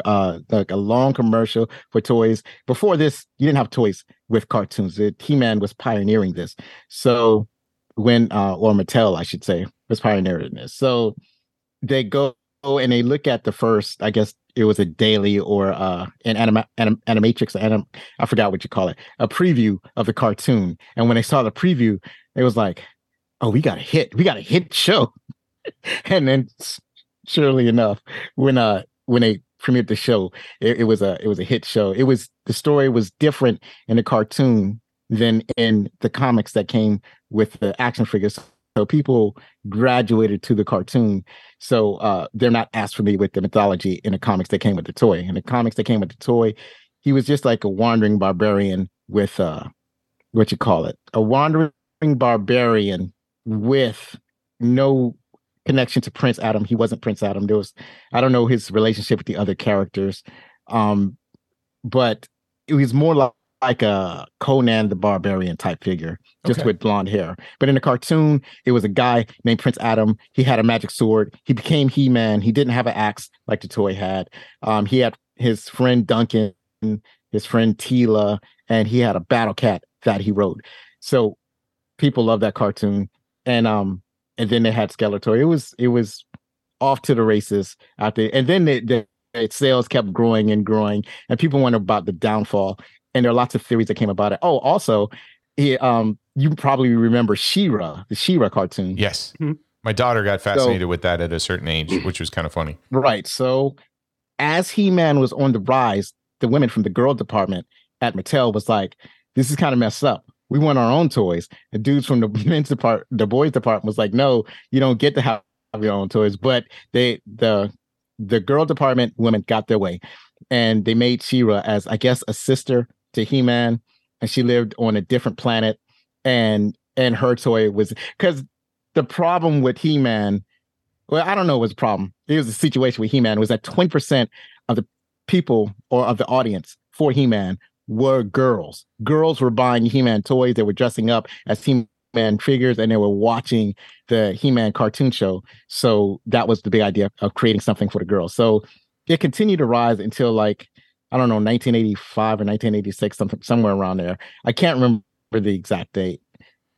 uh like a long commercial for toys. Before this, you didn't have toys with cartoons. He-Man was pioneering this. So when uh or Mattel, I should say, was pioneering this. So they go and they look at the first, I guess, it was a daily or uh, an anima, anim, animatrix, anim, I forgot what you call it, a preview of the cartoon. And when they saw the preview, it was like, oh, we got a hit, we got a hit show. and then, surely enough, when uh when they premiered the show, it, it was a it was a hit show. It was the story was different in the cartoon than in the comics that came with the action figures. so people graduated to the cartoon. So uh, they're not as familiar with the mythology in the comics that came with the toy. In the comics that came with the toy, he was just like a wandering barbarian with uh, what you call it, a wandering barbarian with no connection to Prince Adam. He wasn't Prince Adam. There was, I don't know his relationship with the other characters, um, but it was more like like a Conan the Barbarian type figure, just Okay. with blonde hair. But in the cartoon, it was a guy named Prince Adam. He had a magic sword. He became He Man. He didn't have an axe like the toy had. Um, he had his friend Duncan, his friend Teela, and he had a battle cat that he rode. So people love that cartoon. And um, and then they had Skeletor. It was it was off to the races out there. And then the, the its sales kept growing and growing, and people wonder about the downfall. And there are lots of theories that came about it. Oh, also, he, um, you probably remember She-Ra, the She-Ra cartoon. Yes. Mhm. My daughter got fascinated with that at a certain age, which was kind of funny. Right. So as He-Man was on the rise, the women from the girl department at Mattel was like, this is kind of messed up. We want our own toys. The dudes from the men's department, the boys department was like, no, you don't get to have your own toys. But they the the girl department women got their way. And they made She-Ra as I guess a sister to He-Man. And she lived on a different planet. And and her toy was because the problem with He-Man well, I don't know what's the problem. It was the situation with He-Man was that 20% of the people or of the audience for He-Man were girls. Girls were buying He-Man toys, they were dressing up as He-Man figures, and they were watching the He-Man cartoon show. So that was the big idea of creating something for the girls. So it continued to rise until like, I don't know, 1985 or 1986, something somewhere around there. I can't remember the exact date.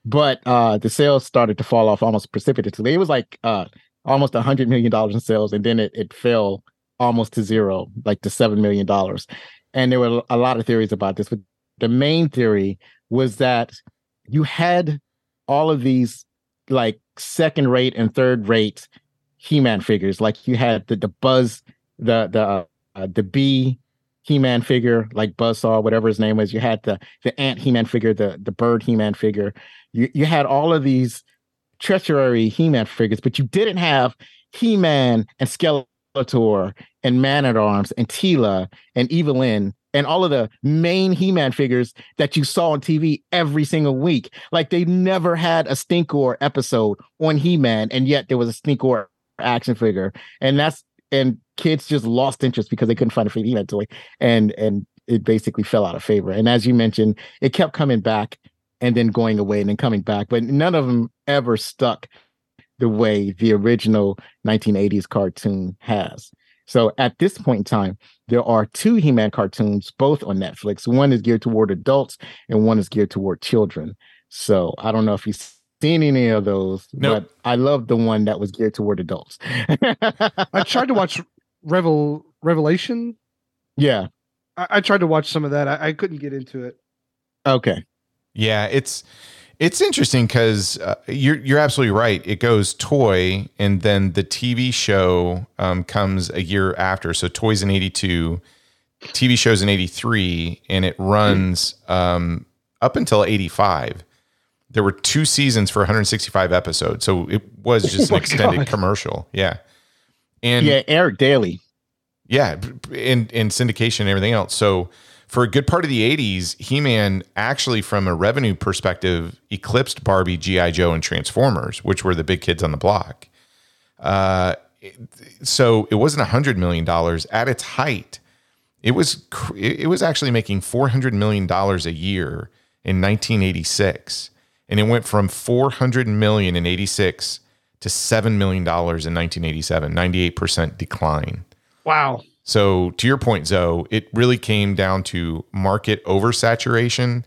But uh the sales started to fall off almost precipitously. It was like uh almost a hundred million dollars in sales, and then it, it fell almost to zero, like to seven million dollars. And there were a lot of theories about this, but the main theory was that you had all of these like second rate and third rate He-Man figures. Like you had the the Buzz, the the uh, uh, the B He-Man figure, like Buzzsaw, whatever his name was. You had the the Ant He-Man figure, the the Bird He-Man figure. You you had all of these treachery He-Man figures, but you didn't have He-Man and Skeletor and Man at Arms and Teela and Evil-Lyn and all of the main He-Man figures that you saw on TV every single week. Like they never had a Stinkor episode on He-Man, and yet there was a Stinkor action figure, and that's and kids just lost interest because they couldn't find a free He-Man toy, and and it basically fell out of favor. And as you mentioned, it kept coming back and then going away and then coming back, but none of them ever stuck the way the original 1980s cartoon has. So at this point in time, there are two He-Man cartoons, both on Netflix. One is geared toward adults, and one is geared toward children. So I don't know if you've seen any of those, Nope. but I love the one that was geared toward adults. I tried to watch Revel Revelation. yeah. I, I tried to watch some of that. I, I couldn't get into it. Okay. Yeah, it's it's interesting because uh, you're you're absolutely right. It goes toy, and then the TV show um, comes a year after. So toys in '82, TV shows in '83, and it runs um, up until '85. There were two seasons for 165 episodes, so it was just Oh an extended God. commercial. Yeah, and yeah, Eric Daly. yeah, in in syndication and everything else. So for a good part of the 80s, He-Man actually from a revenue perspective eclipsed Barbie, GI Joe and Transformers, which were the big kids on the block. Uh so it wasn't 100 million dollars at its height. It was it was actually making 400 million dollars a year in 1986 and it went from 400 million in 86 to 7 million dollars in 1987, 98% decline. Wow. So to your point, Zo, it really came down to market oversaturation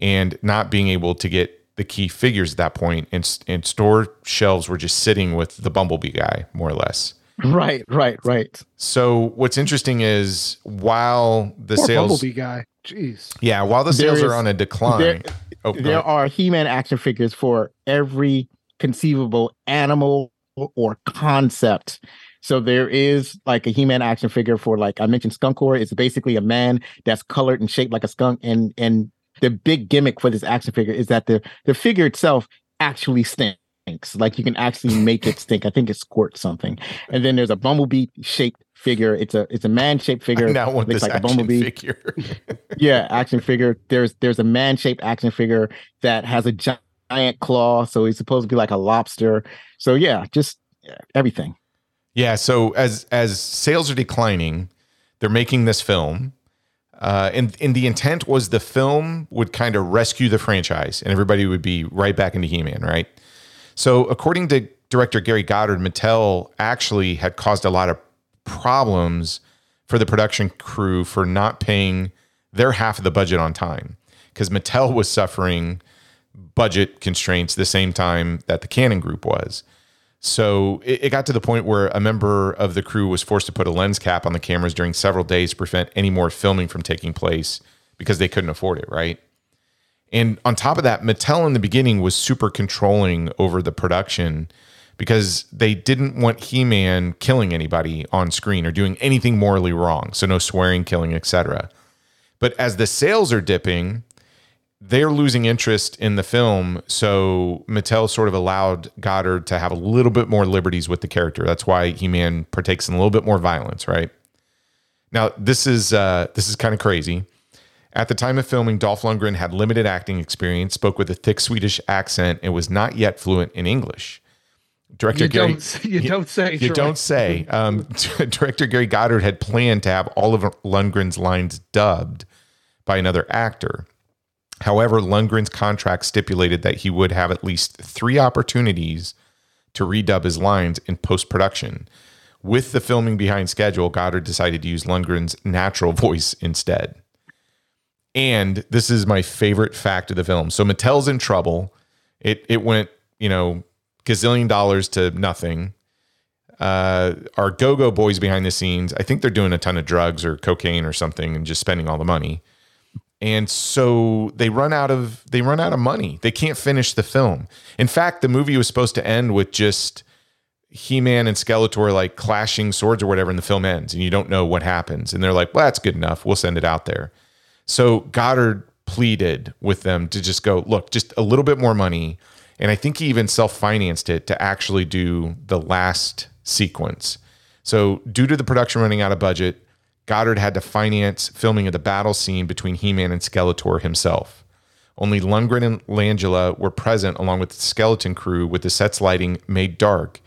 and not being able to get the key figures at that point, and, and store shelves were just sitting with the Bumblebee guy, more or less. Right, right, right. So what's interesting is while the Poor sales, Bumblebee guy. Jeez. yeah, while the sales is- are on a decline, there- oh, there are He-Man action figures for every conceivable animal or concept. So there is like a He-Man action figure for like I mentioned Skunkor. It's basically a man that's colored and shaped like a skunk. And and the big gimmick for this action figure is that the the figure itself actually stinks. Like you can actually make it stink. I think it squirts something. And then there's a bumblebee shaped figure. It's a it's a man shaped figure. I now want looks this like a bumblebee. figure. yeah, action figure. There's there's a man shaped action figure that has a giant claw. So he's supposed to be like a lobster. So yeah, just everything. Yeah. So as as sales are declining, they're making this film. Uh, and, and the intent was the film would kind of rescue the franchise and everybody would be right back into He Man, right? So, according to director Gary Goddard, Mattel actually had caused a lot of problems for the production crew for not paying their half of the budget on time because Mattel was suffering budget constraints the same time that the Cannon group was. So it, it, got to the point where a member of the crew was forced to put a lens cap on the cameras during several days to prevent any more filming from taking place because they couldn't afford it, right? And on top of that, Mattel in the beginning was super controlling over the production because they didn't want He-Man killing anybody on screen or doing anything morally wrong. So no swearing, killing, etc. But as the sales are dipping, they're losing interest in the film. So Mattel sort of allowed Goddard to have a little bit more liberties with the character. That's why He-Man partakes in a little bit more violence, right? Now, this is uh, this is kind of crazy. At the time of filming, Dolph Lundgren had limited acting experience, spoke with a thick Swedish accent, and was not yet fluent in English. Director You Gary, don't, you don't say. you don't say. Um, director Gary Goddard had planned to have all of Lundgren's lines dubbed by another actor. However, Lundgren's contract stipulated that he would have at least three opportunities to redub his lines in post production. With the filming behind schedule, Goddard decided to use Lundgren's natural voice instead. And this is my favorite fact of the film. So Mattel's in trouble. It it went, you know, gazillion dollars to nothing. Uh, our go-go boys behind the scenes, I think they're doing a ton of drugs or cocaine or something and just spending all the money. And so they run out of they run out of money. They can't finish the film. In fact, the movie was supposed to end with just He-Man and Skeletor like clashing swords or whatever, and the film ends, and you don't know what happens. And they're like, "Well, that's good enough. We'll send it out there." So Goddard pleaded with them to just go, "Look, just a little bit more money." And I think he even self-financed it to actually do the last sequence. So, due to the production running out of budget, Goddard had to finance filming of the battle scene between He-Man and Skeletor himself. Only Lundgren and Langella were present along with the skeleton crew with the set's lighting made dark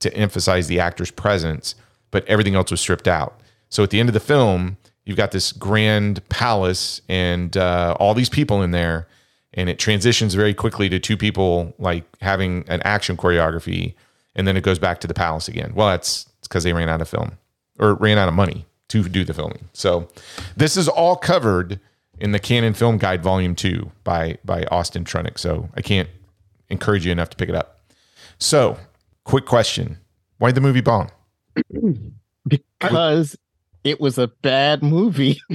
to emphasize the actor's presence, but everything else was stripped out. So at the end of the film, you've got this grand palace and uh, all these people in there, and it transitions very quickly to two people like having an action choreography, and then it goes back to the palace again. Well, that's because they ran out of film or ran out of money to do the filming. So this is all covered in the Cannon Film Guide Volume Two by by Austin Trunick. So I can't encourage you enough to pick it up. So, quick question: Why the movie bomb? Because it was a bad movie.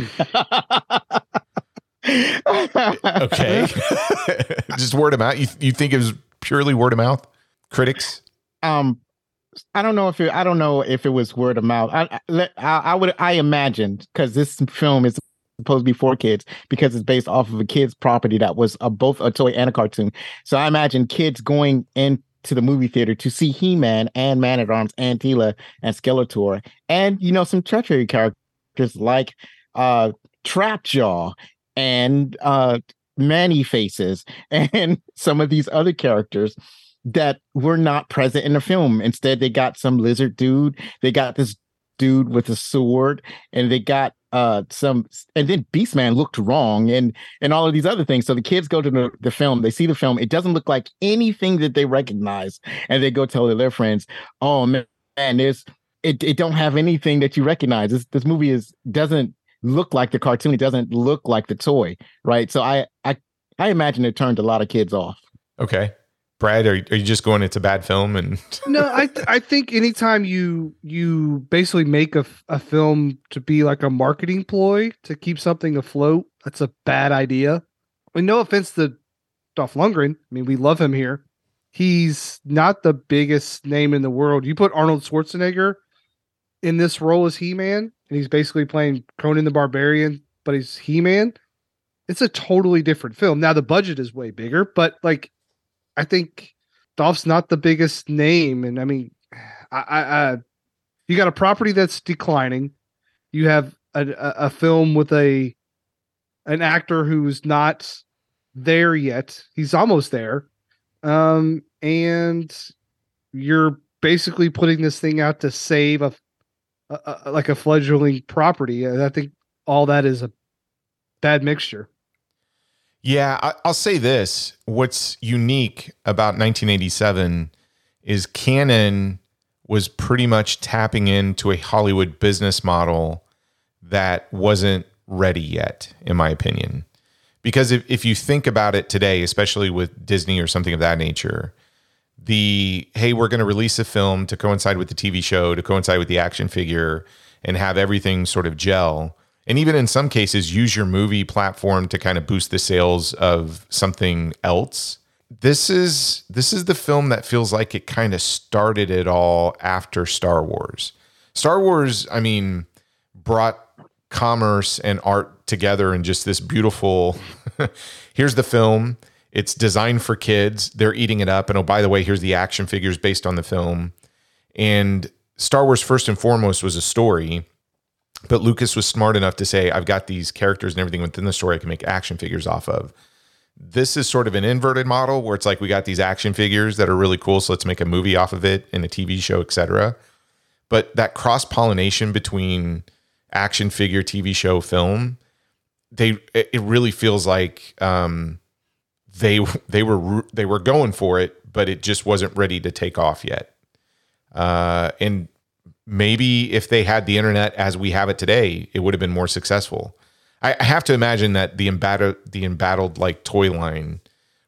Okay, just word of mouth. You you think it was purely word of mouth? Critics? um i don't know if it i don't know if it was word of mouth. I i, I, would i imagined because this film is supposed to be for kids because it's based off of a kid's property that was a, both a toy and a cartoon. So i imagine kids going into the movie theater to see he-man and man-at-arms and teela and skeletor and you know some treachery characters like uh trapjaw and uh man-e-faces and some of these other characters that were not present in the film. Instead, they got some lizard dude. They got this dude with a sword, and they got uh some. And then Beastman looked wrong, and and all of these other things. So the kids go to the, the film. They see the film. It doesn't look like anything that they recognize, and they go tell their friends, "Oh man, man there's it. It don't have anything that you recognize. This this movie is doesn't." look like the cartoon it doesn't look like the toy right so i i i imagine it turned a lot of kids off Okay, Brad, are, are you just going into bad film and no, I th- I think anytime you you basically make a, a film to be like a marketing ploy to keep something afloat, that's a bad idea. I mean, no offense to Dolph Lundgren. I mean, we love him here. He's not the biggest name in the world. You put Arnold Schwarzenegger in this role as He-Man, and he's basically playing Conan the Barbarian, but he's He-Man. It's a totally different film. Now the budget is way bigger, but like I think Dolph's not the biggest name, and I mean, I, I, I you got a property that's declining. You have a, a, a film with a an actor who's not there yet. He's almost there, um, and you're basically putting this thing out to save a, a, a like a fledgling property. And I think all that is a bad mixture. Yeah, I, I'll say this. What's unique about 1987 is Cannon was pretty much tapping into a Hollywood business model that wasn't ready yet, in my opinion. Because if, if you think about it today, especially with Disney or something of that nature, the hey, we're going to release a film to coincide with the TV show, to coincide with the action figure, and have everything sort of gel and even in some cases use your movie platform to kind of boost the sales of something else. This is this is the film that feels like it kind of started it all after star wars. Star wars i mean brought commerce and art together in just this beautiful here's the film. It's designed for kids. They're eating it up. And oh by the way here's the action figures based on the film. And star wars first and foremost was a story but Lucas was smart enough to say, I've got these characters and everything within the story I can make action figures off of. This is sort of an inverted model where it's like we got these action figures that are really cool, so let's make a movie off of it and a TV show, etc. But that cross pollination between action figure, TV show, film, they it really feels like um, they they were they were going for it, but it just wasn't ready to take off yet. Uh, and maybe if they had the internet as we have it today, it would have been more successful. I, have to imagine that the embattled, the embattled like toy line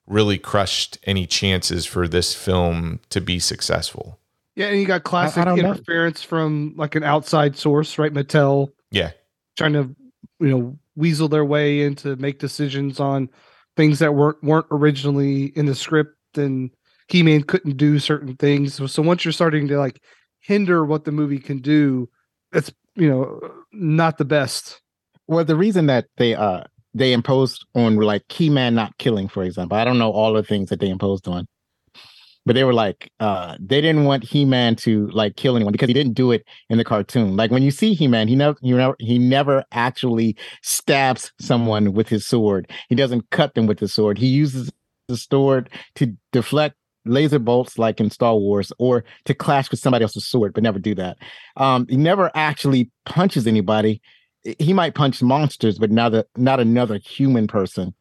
really crushed any chances for this film to be successful. Yeah, and you got classic I, I interference know. from like an outside source, right? Mattel. Yeah. Trying to, you know, weasel their way into make decisions on things that weren't weren't originally in the script and He-Man couldn't do certain things. So, so once you're starting to like hinder what the movie can do, it's you know not the best. Well, the reason that they uh they imposed on like He-Man not killing, for example, I don't know all the things that they imposed on, but they were like uh they didn't want He-Man to like kill anyone because he didn't do it in the cartoon. Like when you see He-Man, he never you know he never actually stabs someone with his sword. He doesn't cut them with the sword. He uses the sword to deflect laser bolts like in Star Wars or to clash with somebody else's sword, but never do that. Um, he never actually punches anybody. He might punch monsters, but not a, not another human person.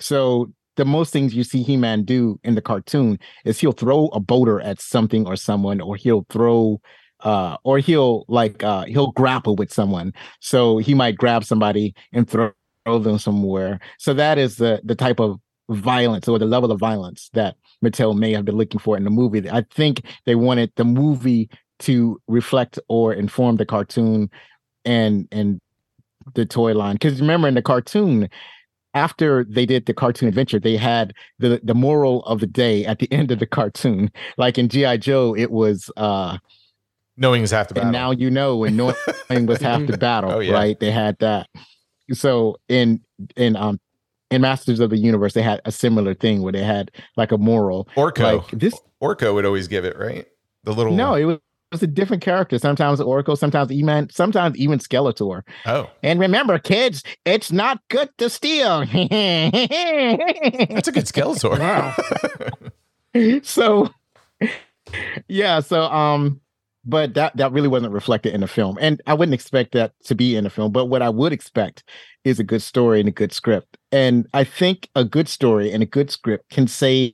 So the most things you see He-Man do in the cartoon is he'll throw a boulder at something or someone, or he'll throw uh or he'll like uh he'll grapple with someone. So he might grab somebody and throw them somewhere. So that is the the type of violence or the level of violence that Mattel may have been looking for it in the movie. I think they wanted the movie to reflect or inform the cartoon and and the toy line. Because remember in the cartoon, after they did the cartoon adventure, they had the the moral of the day at the end of the cartoon. Like in G.I. Joe, it was uh knowing is half the battle. And now you know and knowing was half the battle. Oh, yeah. Right. They had that. So in in um in Masters of the Universe, they had a similar thing where they had like a moral. Orko. Like this Orko would always give it, right? The little No, it was, it was a different character. Sometimes Orko, sometimes E-Man, sometimes even Skeletor. Oh. And remember, kids, it's not good to steal. That's a good Skeletor. Wow. so yeah, so um but that that really wasn't reflected in the film. And i wouldn't expect that to be in the film but what i would expect is a good story and a good script. And i think a good story and a good script can save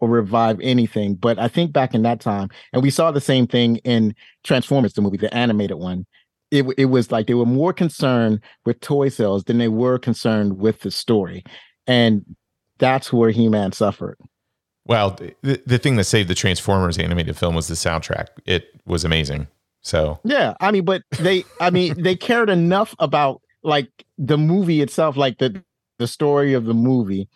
or revive anything but i think back in that time and we saw the same thing in transformers the movie the animated one. It, it was like they were more concerned with toy sales than they were concerned with the story and that's where he-man suffered well, the, the thing that saved the Transformers animated film was the soundtrack. It was amazing. So yeah, I mean, but they, I mean, they cared enough about like the movie itself, like the the story of the movie,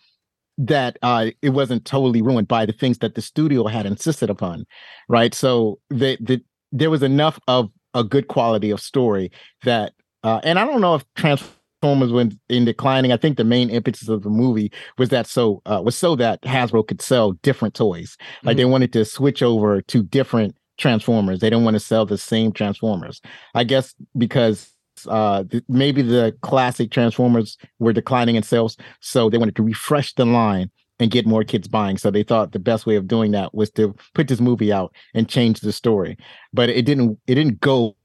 that uh, it wasn't totally ruined by the things that the studio had insisted upon, right? So the, the there was enough of a good quality of story that, uh, and I don't know if Transformers Transformers went in declining. I think the main impetus of the movie was that so uh, was so that Hasbro could sell different toys. Like mm-hmm. they wanted to switch over to different Transformers. They don't want to sell the same Transformers. I guess because uh th- maybe the classic Transformers were declining in sales, so they wanted to refresh the line and get more kids buying. So they thought the best way of doing that was to put this movie out and change the story. But it didn't it didn't go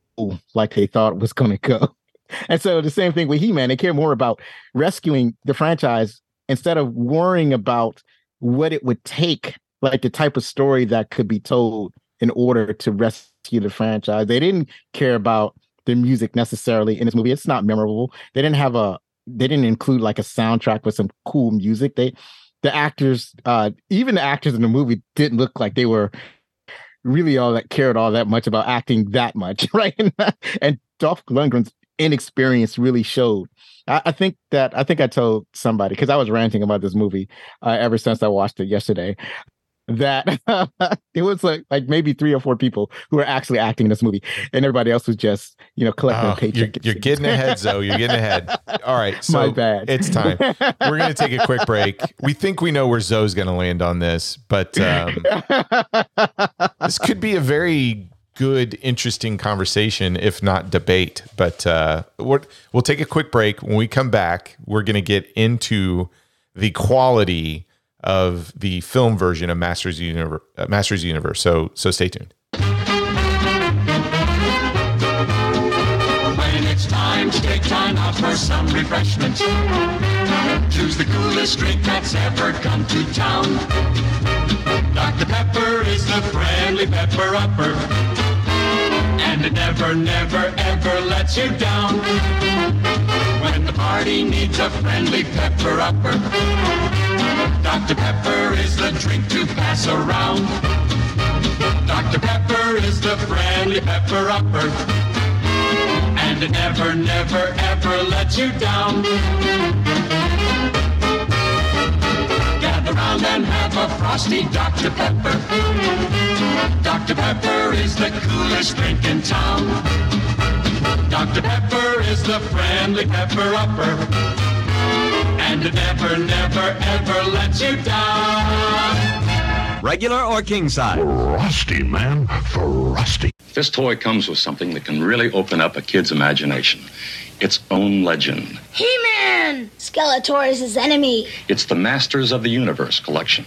like they thought it was going to go. And so the same thing with He-Man, they care more about rescuing the franchise instead of worrying about what it would take, like the type of story that could be told in order to rescue the franchise. They didn't care about the music necessarily in this movie. It's not memorable. They didn't have a they didn't include like a soundtrack with some cool music. They the actors, uh, even the actors in the movie didn't look like they were really all that cared all that much about acting that much, right? and Dolph Lundgren's inexperience really showed. I, I, think that I think I told somebody because I was ranting about this movie uh, ever since I watched it yesterday that it was like like maybe three or four people who were actually acting in this movie, and everybody else was just you know collecting oh, paycheck. You're, you're getting ahead, Zo. You're getting ahead. All right, so My bad. it's time. We're gonna take a quick break. We think we know where Zo's gonna land on this, but um, this could be a very good, interesting conversation, if not debate. But uh, we will take a quick break. When we come back, we're going to get into the quality of the film version of Masters Universe. Uh, Masters Universe. So so stay tuned. Some refreshment, choose the coolest drink that's ever come to town. Dr. Pepper is the friendly pepper upper. And it never, never, ever lets you down. When the party needs a friendly pepper upper. Dr. Pepper is the drink to pass around. Dr. Pepper is the friendly pepper upper. And it never, never, ever lets you down. Round and have a frosty Dr. Pepper. Dr. Pepper is the coolest drink in town. Dr. Pepper is the friendly pepper upper and it never, never, ever lets you down. Regular or king size? Frosty, man. Frosty. This toy comes with something that can really open up a kid's imagination. Its own legend. He-Man! Skeletor is his enemy. It's the Masters of the Universe collection.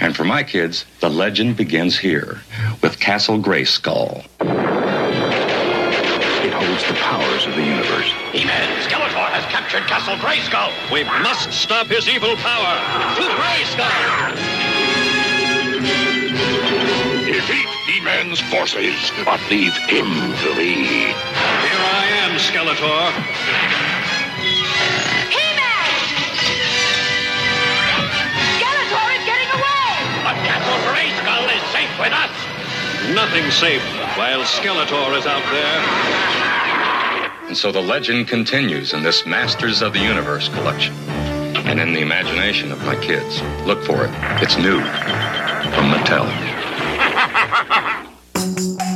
And for my kids, the legend begins here with Castle Grayskull. It holds the powers of the universe. He-Man, Skeletor! Has captured Castle Grayskull. We must stop his evil power. To Grayskull! Defeat He-Man's forces, but leave him to me. Here I am, Skeletor. He-Man! Skeletor is getting away! But Castle Grayskull is safe with us. Nothing safe while Skeletor is out there. And so the legend continues in this Masters of the Universe collection. And in the imagination of my kids. Look for it. It's new from Mattel. Thank you.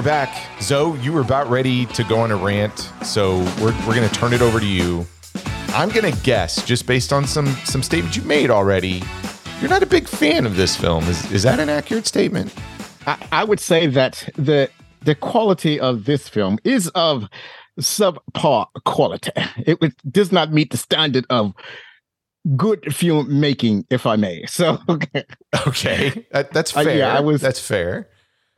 We're back. Zo, you were about ready to go on a rant, so we're, we're going to turn it over to you. I'm going to guess, just based on some some statements you made already, you're not a big fan of this film. Is is that an accurate statement? I, I would say that the the quality of this film is of subpar quality. It, does not meet the standard of good film making, if I may. So okay, okay, that, that's fair. Uh, yeah, I was. That's fair.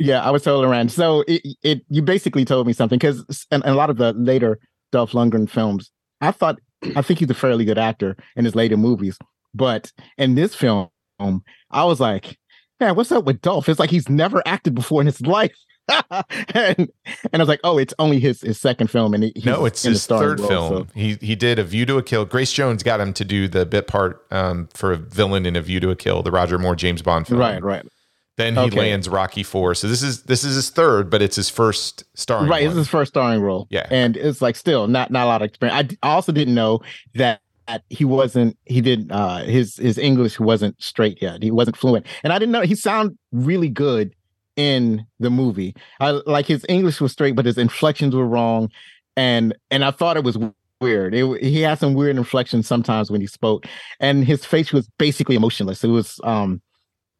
Yeah, I was told around. So it, it you basically told me something because and, and, a lot of the later Dolph Lundgren films, I thought I think he's a fairly good actor in his later movies, but in this film, I was like, man, what's up with Dolph? It's like he's never acted before in his life. and, and I was like, oh, it's only his his second film, and he, no, it's his third role, film. so- He he did a View to a Kill. Grace Jones got him to do the bit part um, for a villain in a View to a Kill, the Roger Moore James Bond film. Right, right, Then he Okay. lands Rocky Four. So this is this is his third, but it's his first starring. right. One. is his first starring role. Yeah. and it's like still not not a lot of experience. I also didn't know that. that He wasn't. He didn't. Uh, his his English wasn't straight yet. He wasn't fluent, and I didn't know. He sounded really good in the movie. I like his English was straight, but his inflections were wrong, and and I thought it was weird. It, he had some weird inflections sometimes when he spoke, and his face was basically emotionless. It was um,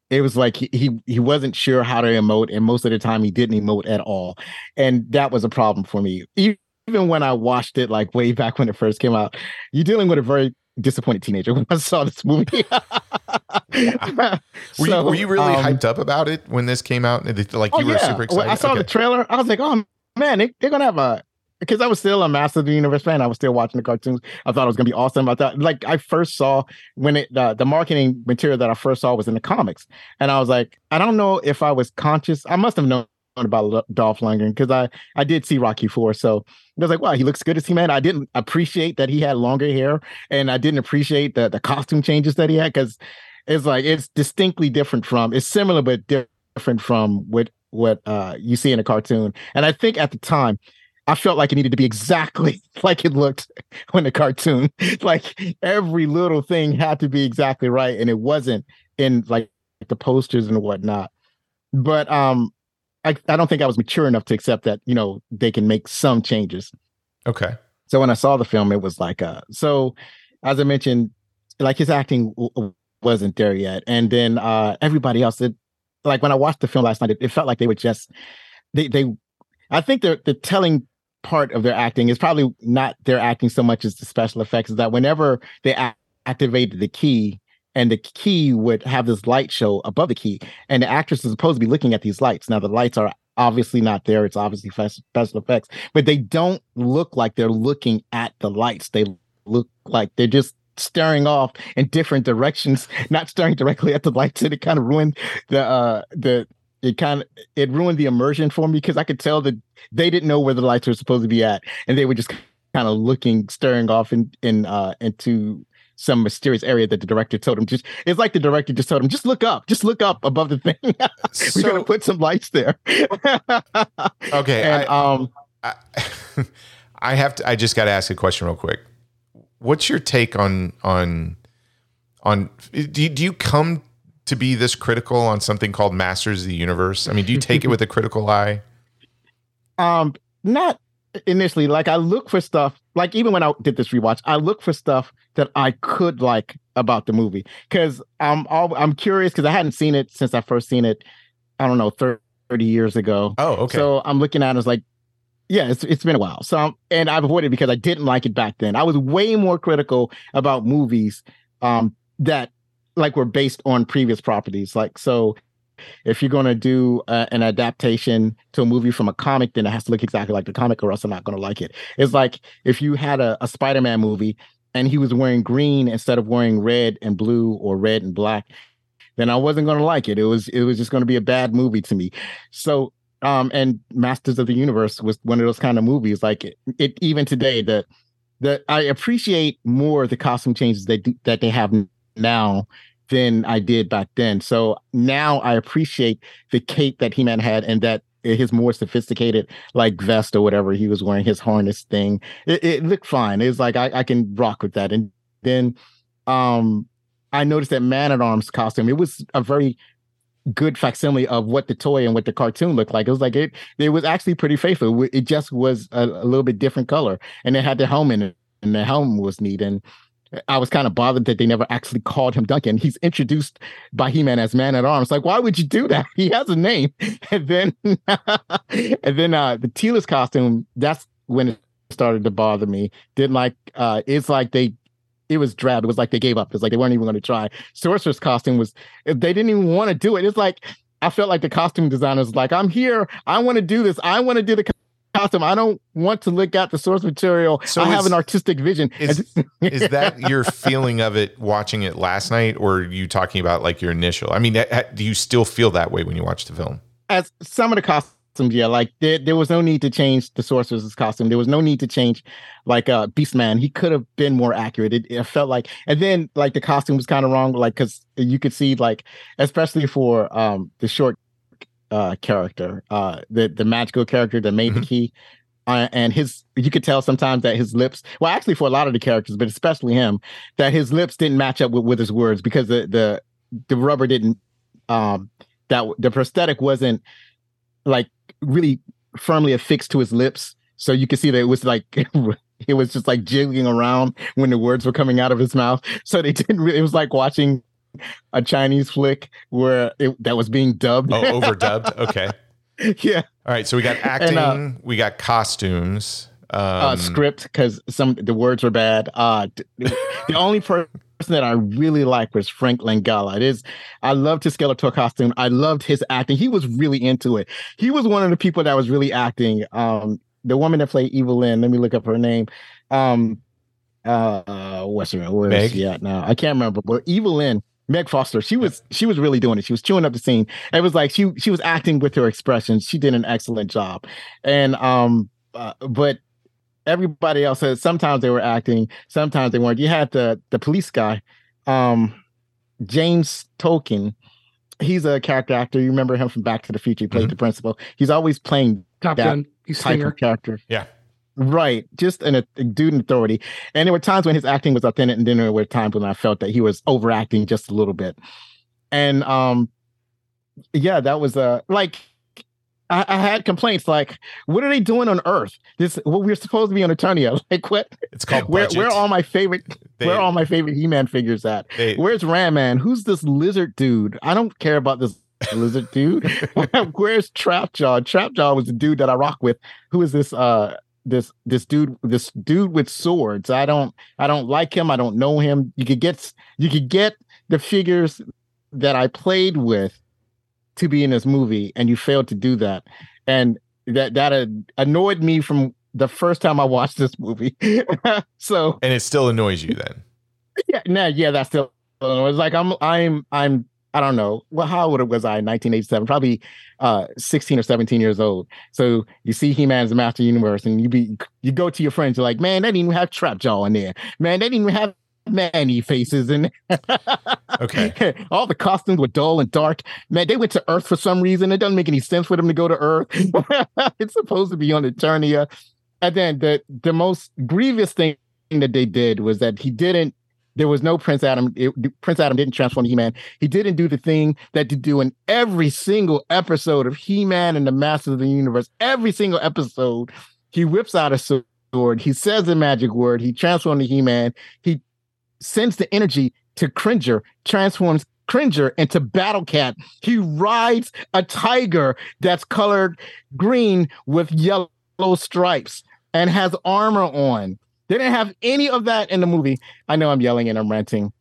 it was like he he, he wasn't sure how to emote, and most of the time he didn't emote at all, and that was a problem for me. Even when I watched it, like way back when it first came out, you're dealing with a very disappointed teenager when I saw this movie. Were, you, were you really um, hyped up about it when this came out? Like Oh, you were yeah. super When excited. I saw the trailer. I was like, oh man, they, they're gonna have a because I was still a Master of the Universe fan. I was still watching the cartoons. I thought it was gonna be awesome. I thought like I first saw when it the, the marketing material that I first saw was in the comics, and I was like, I don't know if I was conscious. I must have known about Dolph Lundgren because I I did see Rocky Four, so I was like, wow, he looks good as he man. I didn't appreciate that he had longer hair, and I didn't appreciate the the costume changes that he had because it's like it's distinctly different from. It's similar but different from what what uh you see in a cartoon. And I think at the time, I felt like it needed to be exactly like it looked when the cartoon. like every little thing had to be exactly right, and it wasn't in like the posters and whatnot. But um, I I don't think I was mature enough to accept that you know they can make some changes. Okay. So when I saw the film, it was like, uh, so as I mentioned, like his acting w- wasn't there yet, and then uh, everybody else, it, like when I watched the film last night, it, it felt like they were just they they. I think the the telling part of their acting is probably not their acting so much as the special effects. Is that whenever they a- activated the key. And the key would have this light show above the key, and the actress is supposed to be looking at these lights. Now the lights are obviously not there; it's obviously special effects but they don't look like they're looking at the lights. They look like they're just staring off in different directions, not staring directly at the lights. And it kind of ruined the uh the it kind of it ruined the immersion for me because I could tell that they didn't know where the lights were supposed to be at, and they were just kind of looking, staring off in in uh into some mysterious area that the director told him just it's like the director just told him just look up just look up above the thing we're gonna put some lights there Okay. and I, um I, I have to. I just got to ask a question real quick. What's your take on on on? Do you, do you come to be this critical on something called Masters of the Universe? I mean, do you take it with a critical eye? Um, not initially. Like I look for stuff. Like even when I did this rewatch, I look for stuff that I could like about the movie because I'm all, I'm curious because I hadn't seen it since I first seen it. I don't know, thirty years ago. Oh, okay. So I'm looking at it as like, yeah, it's it's been a while. So um, and I've avoided it because I didn't like it back then. I was way more critical about movies um that like were based on previous properties. Like so if you're going to do uh, an adaptation to a movie from a comic, then it has to look exactly like the comic, or else I'm not going to like it. It's like if you had a, a Spider-Man movie and he was wearing green instead of wearing red and blue or red and black, then I wasn't going to like it. It was it was just going to be a bad movie to me. So, um, and Masters of the Universe was one of those kind of movies. Like it, it even today, that that I appreciate more the costume changes do, that they have now than I did back then. So now I appreciate the cape that He Man had and that his more sophisticated like vest or whatever he was wearing, his harness thing. It, it looked fine. It's like I, I can rock with that. And then um I noticed that Man at Arms costume, it was a very good facsimile of what the toy and what the cartoon looked like. It was like it it was actually pretty faithful. It just was a, a little bit different color. And it had the helmet in it, and the helmet was neat. And I was kind of bothered that they never actually called him Duncan. He's introduced by He-Man as Man at Arms. Like, why would you do that? He has a name. And then and then uh the Teela's costume, that's when it started to bother me. Didn't like uh it's like they it was drab. It was like they gave up. It's like they weren't even going to try. Sorcerer's costume was they didn't even want to do it. It's like I felt like the costume designers like, I'm here. I want to do this. I want to do the costume. I don't want to look at the source material. So I have an artistic vision. Is, is that your feeling of it watching it last night, or are you talking about like your initial? I mean, do you still feel that way when you watch the film? as some of the costumes yeah, like there, there was no need to change the sorcerer's costume. There was no need to change like uh Beastman. He could have been more accurate. It, it felt like, and then like the costume was kind of wrong, like because you could see like, especially for um the short uh character, uh the the magical character that made Mhm. the key. Uh, and his you could tell sometimes that his lips well actually for a lot of the characters but especially him that his lips didn't match up with, with his words because the the the rubber didn't um that the prosthetic wasn't like really firmly affixed to his lips so you could see that it was like it was just like jiggling around when the words were coming out of his mouth so they didn't really it was like watching a chinese flick where it that was being dubbed Oh, overdubbed. Okay. yeah All right. So we got acting. uh, we got costumes. Um, uh, script because some the words were bad. Uh, the only person that I really liked was Frank Langella. It is I loved his Skeletor costume. I loved his acting. He was really into it. He was one of the people that was really acting. Um, the woman that played Evil-Lyn. Let me look up her name. Um, uh, what's her name? Where is Meg? she at now? I can't remember. But Evil-Lyn. Meg Foster, she was she was really doing it. She was chewing up the scene. It was like she she was acting with her expressions. She did an excellent job, and um, uh, but everybody else said sometimes they were acting, sometimes they weren't. You had the the police guy, um, James Tolkan. He's a character actor. You remember him from Back to the Future. He played Mhm. the principal. He's always playing Top That Gun. He's type singer. of character. Yeah. Right. Just an, a dude in authority. And there were times when his acting was authentic, and then there were times when I felt that he was overacting just a little bit. And um, yeah, that was uh like I, I had complaints like, what are they doing on Earth? This well, we're supposed to be on Eternia. Like what It's called where budget. where are all my favorite They- where are all my favorite He-Man figures at? they- Where's Ram Man? Who's this lizard dude? I don't care about this lizard dude. Where's Trapjaw? Trapjaw was the dude that I rock with. Who is this uh this this dude this dude with swords? I don't I don't like him. I don't know him. You could get you could get the figures that I played with to be in this movie and you failed to do that. And that that annoyed me from the first time I watched this movie. so and it still annoys you then. yeah, no, yeah, that's still. It was like I'm, I'm, I'm. I don't know. Well, how old was I? in 1987, probably uh 16 or 17 years old. So you see He-Man's the Master Universe, and you be you go to your friends, you're like, man, they didn't even have Trap Jaw in there. Man, they didn't even have Man-E-Faces and Okay. all the costumes were dull and dark. Man, they went to Earth for some reason. It doesn't make any sense for them to go to Earth. it's supposed to be on Eternia. And then the the most grievous thing that they did was that he didn't. There was no Prince Adam. it- Prince Adam didn't transform He-Man. He didn't do the thing that to do in every single episode of He-Man and the Masters of the Universe. Every single episode, he whips out a sword. He says the magic word. He transforms to He-Man. He sends the energy to Cringer, transforms Cringer into Battle Cat. He rides a tiger that's colored green with yellow stripes and has armor on. They didn't have any of that in the movie. I know I'm yelling and I'm ranting,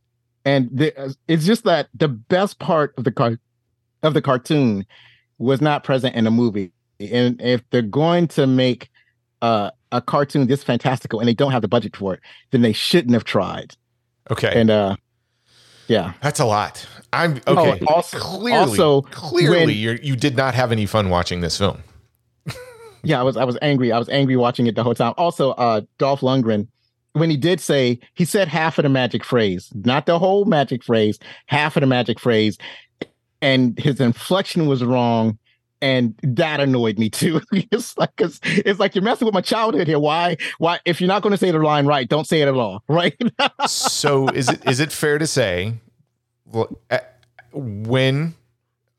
and the, it's just that the best part of the car of the cartoon was not present in the movie. And if they're going to make uh, a cartoon this fantastical and they don't have the budget for it, then they shouldn't have tried. Okay. And uh, yeah, That's a lot. I'm okay. Oh, also- clearly, also, clearly, when- you're, you did not have any fun watching this film. Yeah, I was I was angry. I was angry watching it the whole time. Also, uh, Dolph Lundgren, when he did say he said half of the magic phrase, not the whole magic phrase, half of the magic phrase, and his inflection was wrong. And that annoyed me too. it's like it's, it's like you're messing with my childhood here. Why? Why? If you're not going to say the line right, don't say it at all. Right? so is it is it fair to say well, uh, when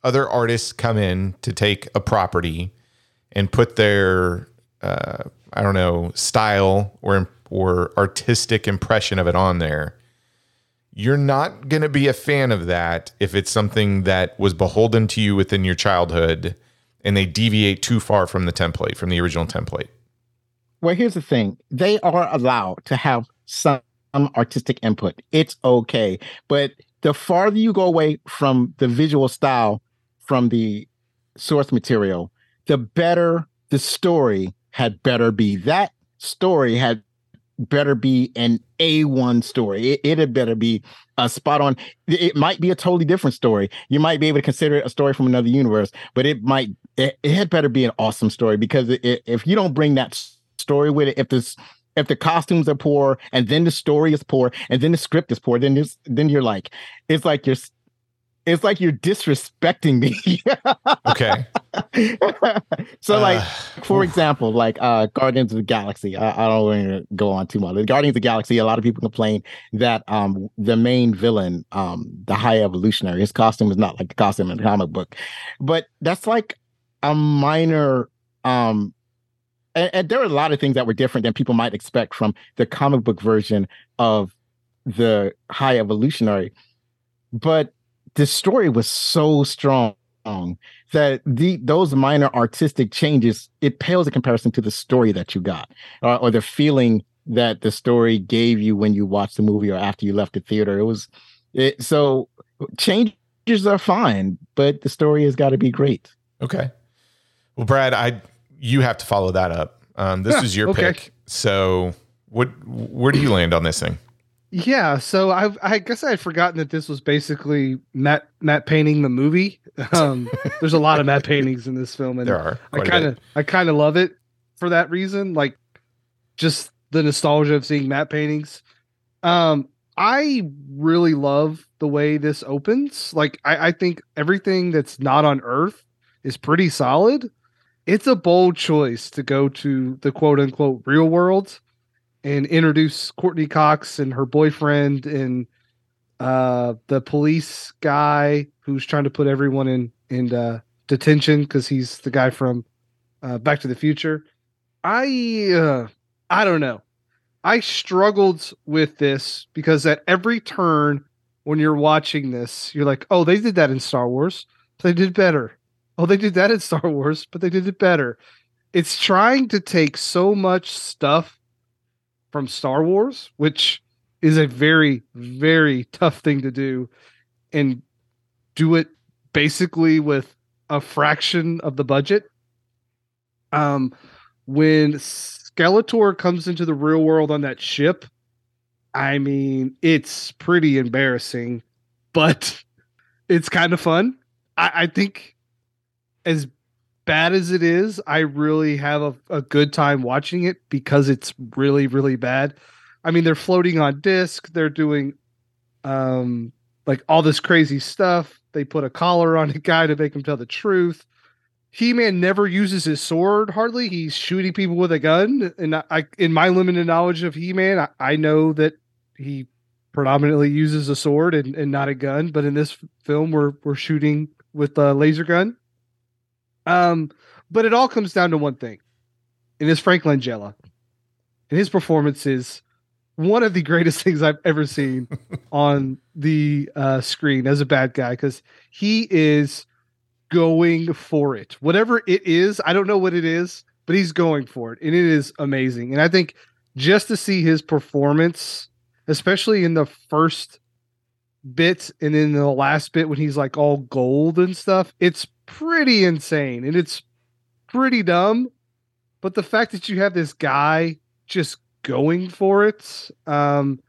other artists come in to take a property and put their uh, I don't know style or or artistic impression of it on there, you're not going to be a fan of that if it's something that was beholden to you within your childhood and they deviate too far from the template from the original template. Well, here's the thing. They are allowed to have some artistic input. It's okay. But the farther you go away from the visual style from the source material, the better the story had better be. That story had better be an A1 story. It, it had better be a spot on. It might be a totally different story. You might be able to consider it a story from another universe, but it might, it, it had better be an awesome story because it, if you don't bring that story with it, if this, if the costumes are poor and then the story is poor and then the script is poor, then then you're like, it's like you're, it's like you're disrespecting me. Okay. so like Uh, for example like uh guardians of the galaxy i, I don't want to go on too much the guardians of the galaxy a lot of people complain that um the main villain um the high evolutionary his costume is not like the costume in the comic book but that's like a minor um and, and there are a lot of things that were different than people might expect from the comic book version of the high evolutionary but the story was so strong that the those minor artistic changes it pales in comparison to the story that you got or, or the feeling that the story gave you when you watched the movie or after you left the theater it was it so changes are fine but the story has got to be great Okay. Well, Brad, I you have to follow that up. Um, this is your okay. pick. So, what where do you land on this thing? Yeah, so I I guess I had forgotten that this was basically matte matte painting the movie. Um, there's a lot of matte paintings in this film, and There are. I kind of I kind of love it for that reason, like just the nostalgia of seeing matte paintings. Um, I really love the way this opens. Like I, I think everything that's not on Earth is pretty solid. It's a bold choice to go to the quote unquote real world and introduce Courtney Cox and her boyfriend and uh the police guy who's trying to put everyone in in uh detention because he's the guy from uh Back to the Future. I uh I don't know. I struggled with this because at every turn when you're watching this, you're like, oh, they did that in Star Wars. They did better. Oh, they did that in Star Wars, but they did it better. It's trying to take so much stuff from Star Wars, which is a very, very tough thing to do, and do it basically with a fraction of the budget. Um, when Skeletor comes into the real world on that ship, I mean, it's pretty embarrassing, but it's kind of fun. I, I think as bad as it is, I really have a, a good time watching it because it's really, really bad. I mean, they're floating on disc, they're doing um like all this crazy stuff. They put a collar on a guy to make him tell the truth. He-Man never uses his sword hardly. He's shooting people with a gun. And I, in my limited knowledge of He-Man, I, I know that he predominantly uses a sword and, and not a gun. But in this film, we're we're shooting with a laser gun. Um, but it all comes down to one thing, and it's Frank Langella. And his performance is one of the greatest things I've ever seen on the uh, screen as a bad guy because he is going for it. Whatever it is, I don't know what it is, but he's going for it, and it is amazing. And I think just to see his performance, especially in the first bit and then the last bit when he's like all gold and stuff, it's pretty insane and it's pretty dumb. But the fact that you have this guy just going for it, um,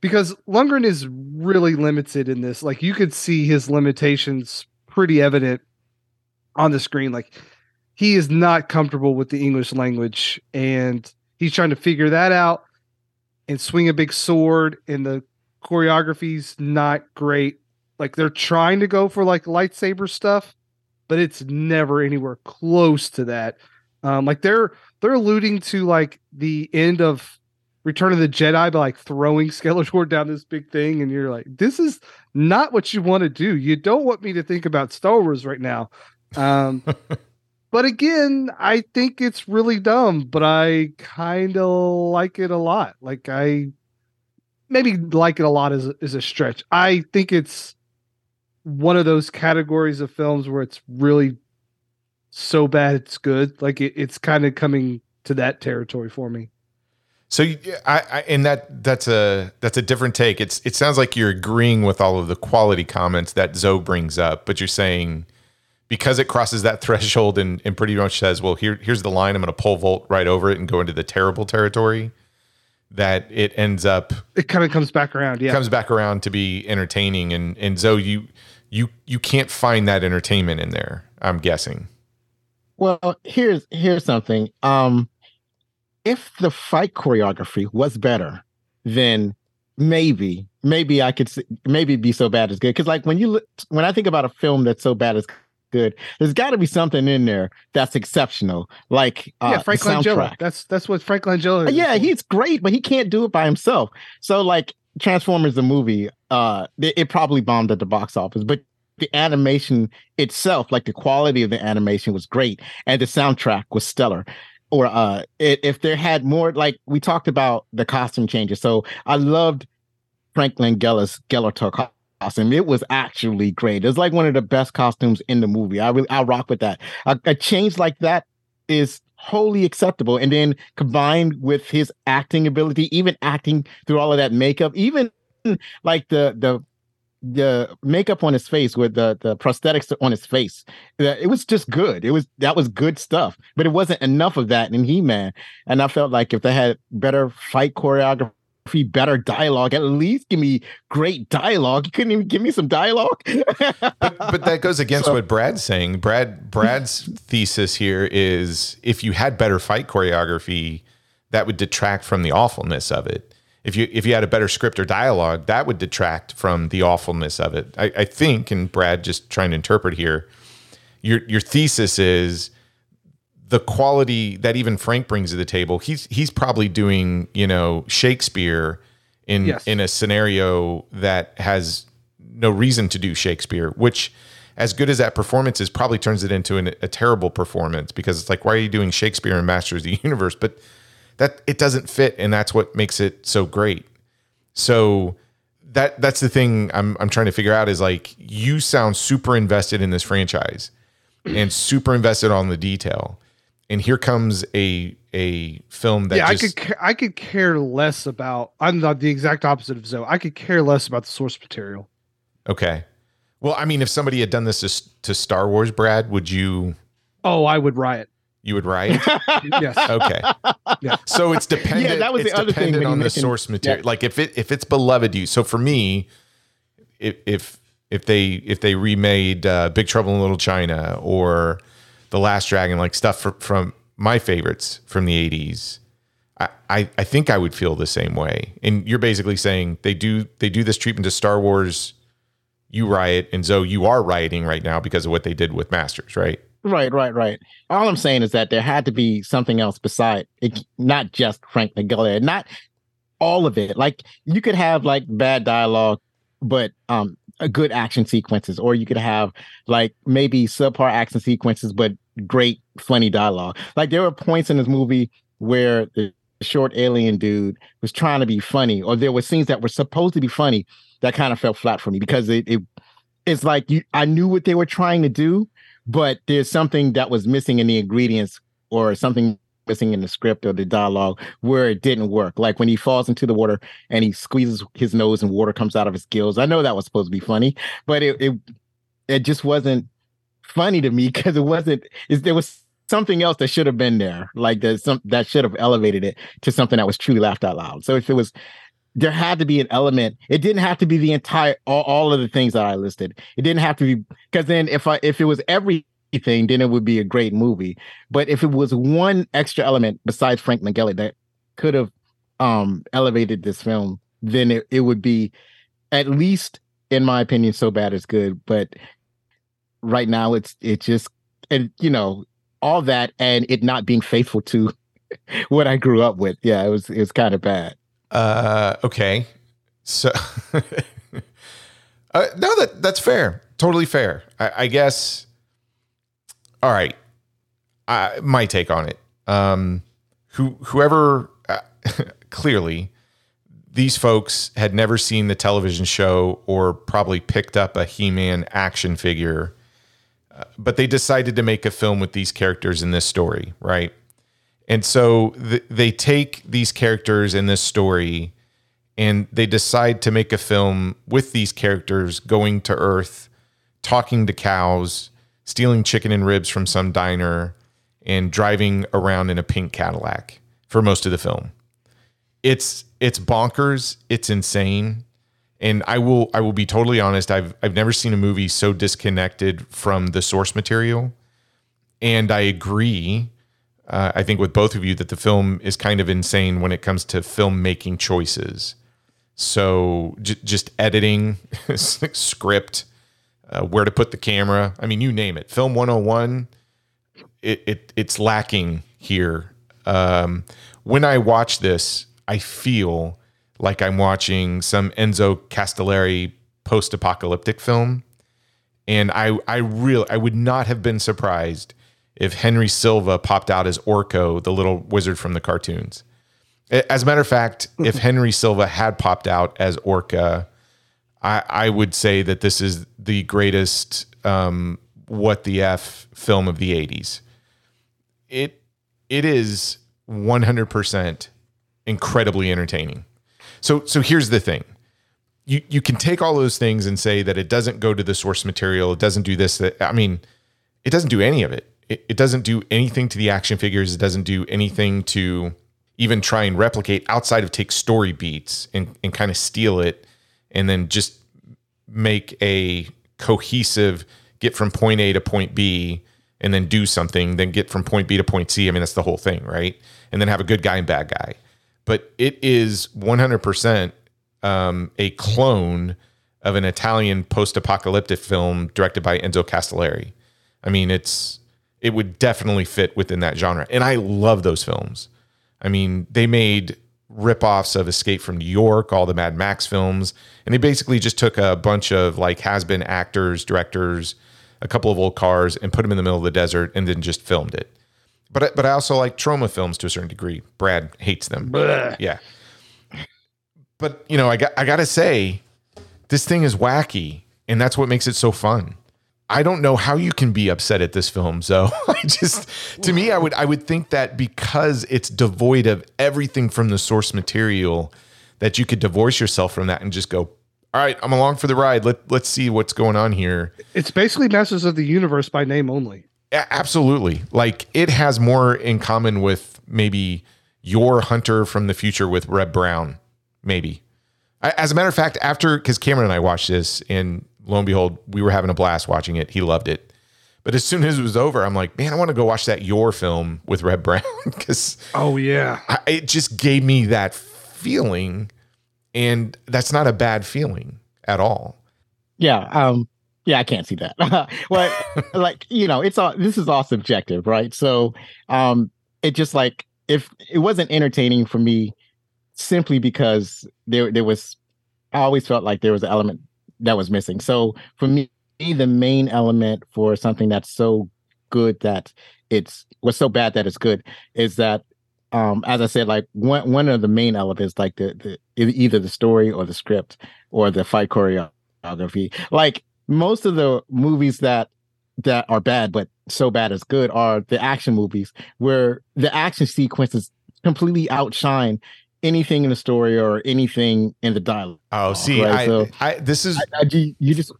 because Lundgren is really limited in this. Like you could see his limitations pretty evident on the screen. Like he is not comfortable with the English language and he's trying to figure that out and swing a big sword and the choreography's not great. Like they're trying to go for like lightsaber stuff, but it's never anywhere close to that. Um, like they're they're alluding to like the end of Return of the Jedi by like throwing Skeletor down this big thing, and you're like, this is not what you want to do. You don't want me to think about Star Wars right now. Um, but again, I think it's really dumb, but I kind of like it a lot. Like I maybe like it a lot is is a stretch. I think it's one of those categories of films where it's really so bad it's good. Like it, it's kind of coming to that territory for me. So I, I and that that's a that's a different take. It's it sounds like you're agreeing with all of the quality comments that Zo brings up, but you're saying because it crosses that threshold and, and pretty much says, well, here here's the line. I'm going to pole vault right over it and go into the terrible territory. that it ends up It kind of comes back around. Yeah. comes back around to be entertaining and and Zo you you you can't find that entertainment in there i'm guessing Well, here's here's something. Um, if the fight choreography was better, then maybe maybe I could s- maybe be so bad as good. Because like when you look, when I think about a film that's so bad as good, there's got to be something in there that's exceptional. Like uh, yeah, Frank the Langella. That's that's what Frank Langella. is Yeah, for. he's great, but he can't do it by himself. So like Transformers the movie, uh it, it probably bombed at the box office, but the animation itself, like the quality of the animation was great and the soundtrack was stellar. Or uh it, if there had more like we talked about the costume changes. So I loved Frank Langella's Skeletor costume. It was actually great. It's like one of the best costumes in the movie. I really I rock with that. A, a change like that is wholly acceptable. And then combined with his acting ability, even acting through all of that makeup, even like the the the makeup on his face with the the prosthetics on his face it was just good. It was that was good stuff. But it wasn't enough of that in he-man. And i felt like if they had better fight choreography better dialogue at least give me great dialogue you couldn't even give me some dialogue but, but that goes against So- what Brad's saying. Brad Brad's thesis here is if you had better fight choreography, that would detract from the awfulness of it. If you if you had a better script or dialogue, that would detract from the awfulness of it. I, I think, and Brad just trying to interpret here, your your thesis is the quality that even Frank brings to the table. He's he's probably doing you know Shakespeare in Yes. in a scenario that has no reason to do Shakespeare, which as good as that performance is, probably turns it into an, a terrible performance because it's like, why are you doing Shakespeare and Masters of the Universe? But that it doesn't fit, and that's what makes it so great. So that that's the thing I'm I'm trying to figure out is like you sound super invested in this franchise and super invested on the detail. And here comes a a film that yeah, just, I could I could care less about. I'm not the exact opposite of Zo. I could care less about the source material. Okay. Well, I mean, if somebody had done this to, to Star Wars, Brad, would you Oh, I would riot. you would riot. Yes. Okay. Yeah. So it's dependent. Yeah, that was the other thing dependent on the mentioned- source material. Like if it if it's beloved to you. So for me, if if if they if they remade uh, Big Trouble in Little China or The Last Dragon, like stuff fr- from my favorites from the '80s, I, I I think I would feel the same way. And you're basically saying they do they do this treatment to Star Wars. You riot, and Zo, you are rioting right now because of what they did with Masters, right? Right, right, right. All I'm saying is that there had to be something else beside it, not just Frank Langella, not all of it. Like you could have like bad dialogue, but um good action sequences, or you could have like maybe subpar action sequences, but great funny dialogue. Like there were points in this movie where the short alien dude was trying to be funny, or there were scenes that were supposed to be funny that kind of fell flat for me because it, it it's like you I knew what they were trying to do, but there's something that was missing in the ingredients or something missing in the script or the dialogue where it didn't work. Like when he falls into the water and he squeezes his nose and water comes out of his gills. I know that was supposed to be funny, but it it, it just wasn't funny to me because it wasn't is there was something else that should have been there. Like there's some that should have elevated it to something that was truly laughed out loud. So if it was there had to be an element. It didn't have to be the entire all, all of the things that I listed. It didn't have to be because then if I if it was everything, then it would be a great movie. But if it was one extra element besides Frank Langella that could have um elevated this film, then it, it would be at least, in my opinion, so bad it's good. But right now it's it just and you know, all that and it not being faithful to what I grew up with. Yeah, it was it was kind of bad. Uh, okay. So, uh, no, that that's fair. Totally fair. I, I guess. All right. I, my take on it. Um, who whoever uh, clearly these folks had never seen the television show or probably picked up a He-Man action figure, uh, but they decided to make a film with these characters in this story, right? And so th- they take these characters in this story and they decide to make a film with these characters going to Earth, talking to cows, stealing chicken and ribs from some diner, and driving around in a pink Cadillac for most of the film. it's it's bonkers. It's insane. And I will I will be totally honest. I've I've never seen a movie so disconnected from the source material. And I agree. Uh, I think with both of you that the film is kind of insane when it comes to filmmaking choices. So j- just editing, script, uh, where to put the camera. I mean, you name it. Film 101, it, it it's lacking here. Um, when I watch this, I feel like I'm watching some Enzo Castellari post-apocalyptic film, and I I really I would not have been surprised if Henry Silva popped out as Orko, the little wizard from the cartoons. As a matter of fact, if Henry Silva had popped out as Orko, I, I would say that this is the greatest um, what the f film of the 80s. It it is 100% incredibly entertaining. So so here's the thing. You you can take all those things and say that it doesn't go to the source material, it doesn't do this that I mean, it doesn't do any of it. It, it doesn't do anything to the action figures, it doesn't do anything to even try and replicate outside of take story beats and, and kind of steal it and then just make a cohesive get from point A to point B and then do something, then get from point B to point C. I mean, that's the whole thing, right? And then have a good guy and bad guy. But it is 100% um, a clone of an Italian post apocalyptic film directed by Enzo Castellari. I mean, it's it would definitely fit within that genre. And I love those films. I mean, they made ripoffs of Escape from New York, all the Mad Max films, and they basically just took a bunch of like has-been actors, directors, a couple of old cars, and put them in the middle of the desert, and then just filmed it. But but I also like Troma films to a certain degree. Brad hates them. Yeah. But you know, I got I gotta say, this thing is wacky, and that's what makes it so fun. I don't know how you can be upset at this film, so I just to me I would I would think that because it's devoid of everything from the source material that you could divorce yourself from that and just go, "All right, I'm along for the ride. Let let's see what's going on here." It's basically Masters of the Universe by name only. A- absolutely. Like it has more in common with maybe Yor Hunter from the future with Reb Brown, maybe. I- As a matter of fact, after because Cameron and I watched this, and lo and behold, we were having a blast watching it. He loved it. But as soon as it was over, I'm like, man, I want to go watch that Yor film with Reb Brown because Oh yeah. I, it just gave me that feeling, and that's not a bad feeling at all. Yeah. Um, yeah, I can't see that. well, like, you know, it's all this is all subjective, right? So um it just like if it wasn't entertaining for me simply because there there was I always felt like there was an element that was missing. So for me, the main element for something that's so good that it's was so bad that it's good is that um as I said, like one one of the main elements, like the, the either the story or the script or the fight choreography. Like most of the movies that that are bad but so bad as good are the action movies where the action sequences completely outshine anything in the story or anything in the dialogue. Oh, see, right? I, So- I this is I, you, you just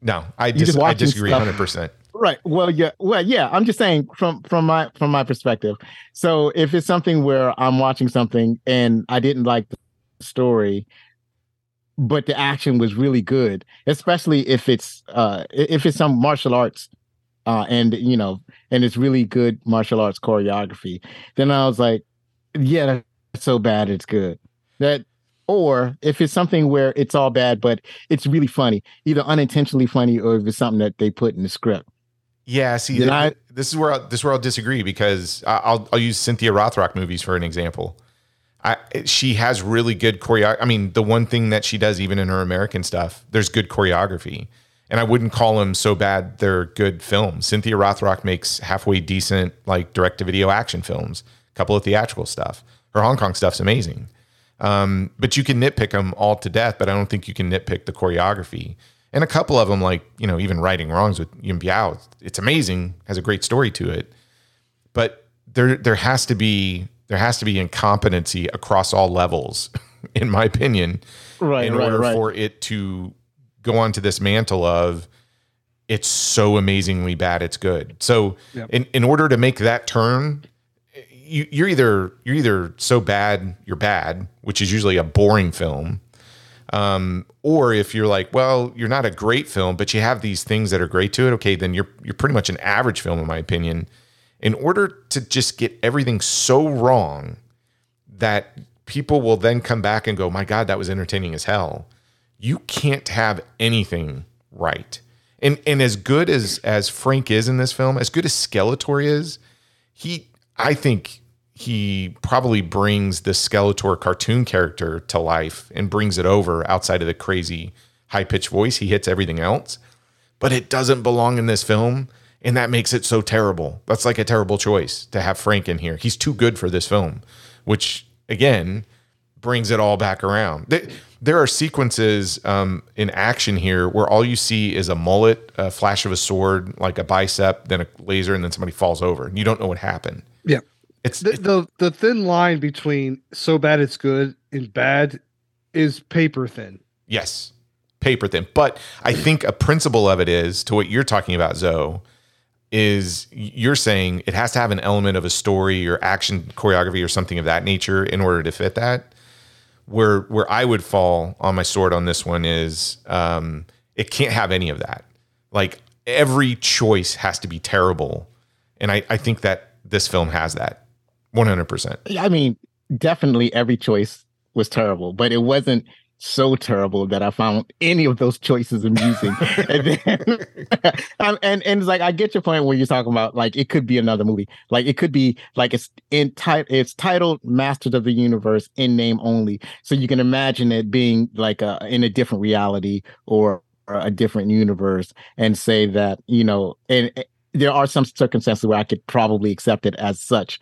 no, I just I disagree 100. percent right. Well, yeah, well, yeah. I'm just saying from from my from my perspective. So if it's something where I'm watching something and I didn't like the story, but the action was really good, especially if it's uh if it's some martial arts uh and you know and it's really good martial arts choreography, then I was like, yeah, so bad it's good. That or if it's something where it's all bad but it's really funny, either unintentionally funny or if it's something that they put in the script. Yeah, see, th- I- this is where I, this is where I'll disagree because I- I'll I'll use Cynthia Rothrock movies for an example. I she has really good choreo. I mean, the one thing that she does, even in her American stuff, there's good choreography, and I wouldn't call them so bad. They're good films. Cynthia Rothrock makes halfway decent like direct to video action films, a couple of theatrical stuff. Her Hong Kong stuff's amazing. Um, but you can nitpick them all to death, but I don't think you can nitpick the choreography. And a couple of them, like you know, even righting wrongs with Yuen Biao, it's, it's amazing, has a great story to it. But there, there has to be there has to be incompetency across all levels, in my opinion, Right, in right, order right. for it to go onto this mantle of it's so amazingly bad, it's good. So Yep. in in order to make that turn, you, you're either you're either so bad you're bad, which is usually a boring film, um, or if you're like, well, you're not a great film, but you have these things that are great to it. Okay, then you're you're pretty much an average film, in my opinion. In order to just get everything so wrong that people will then come back and go, my God, that was entertaining as hell. You can't have anything right. And and as good as as Frank is in this film, as good as Skeletor is, he I think he probably brings the Skeletor cartoon character to life and brings it over outside of the crazy high pitched voice. He hits everything else, but it doesn't belong in this film. And that makes it so terrible. That's like a terrible choice to have Frank in here. He's too good for this film, which again brings it all back around. There, are sequences um, in action here where all you see is a mullet, a flash of a sword, like a bicep, then a laser, and then somebody falls over. And you don't know what happened. Yeah. It's The, the the thin line between so bad it's good and bad is paper thin. Yes, paper thin. But I think a principle of it is to what you're talking about, Zo, is you're saying it has to have an element of a story or action choreography or something of that nature in order to fit that. Where where I would fall on my sword on this one is um, it can't have any of that. Like every choice has to be terrible, and I, I think that this film has that, one hundred percent. I mean, definitely every choice was terrible, but it wasn't so terrible that I found any of those choices amusing. and then, and and it's like I get your point where you're talking about like it could be another movie, like it could be like it's in ti- it's titled Masters of the Universe in name only, so you can imagine it being like a, in a different reality or, a different universe, and say that you know, and there are some circumstances where I could probably accept it as such,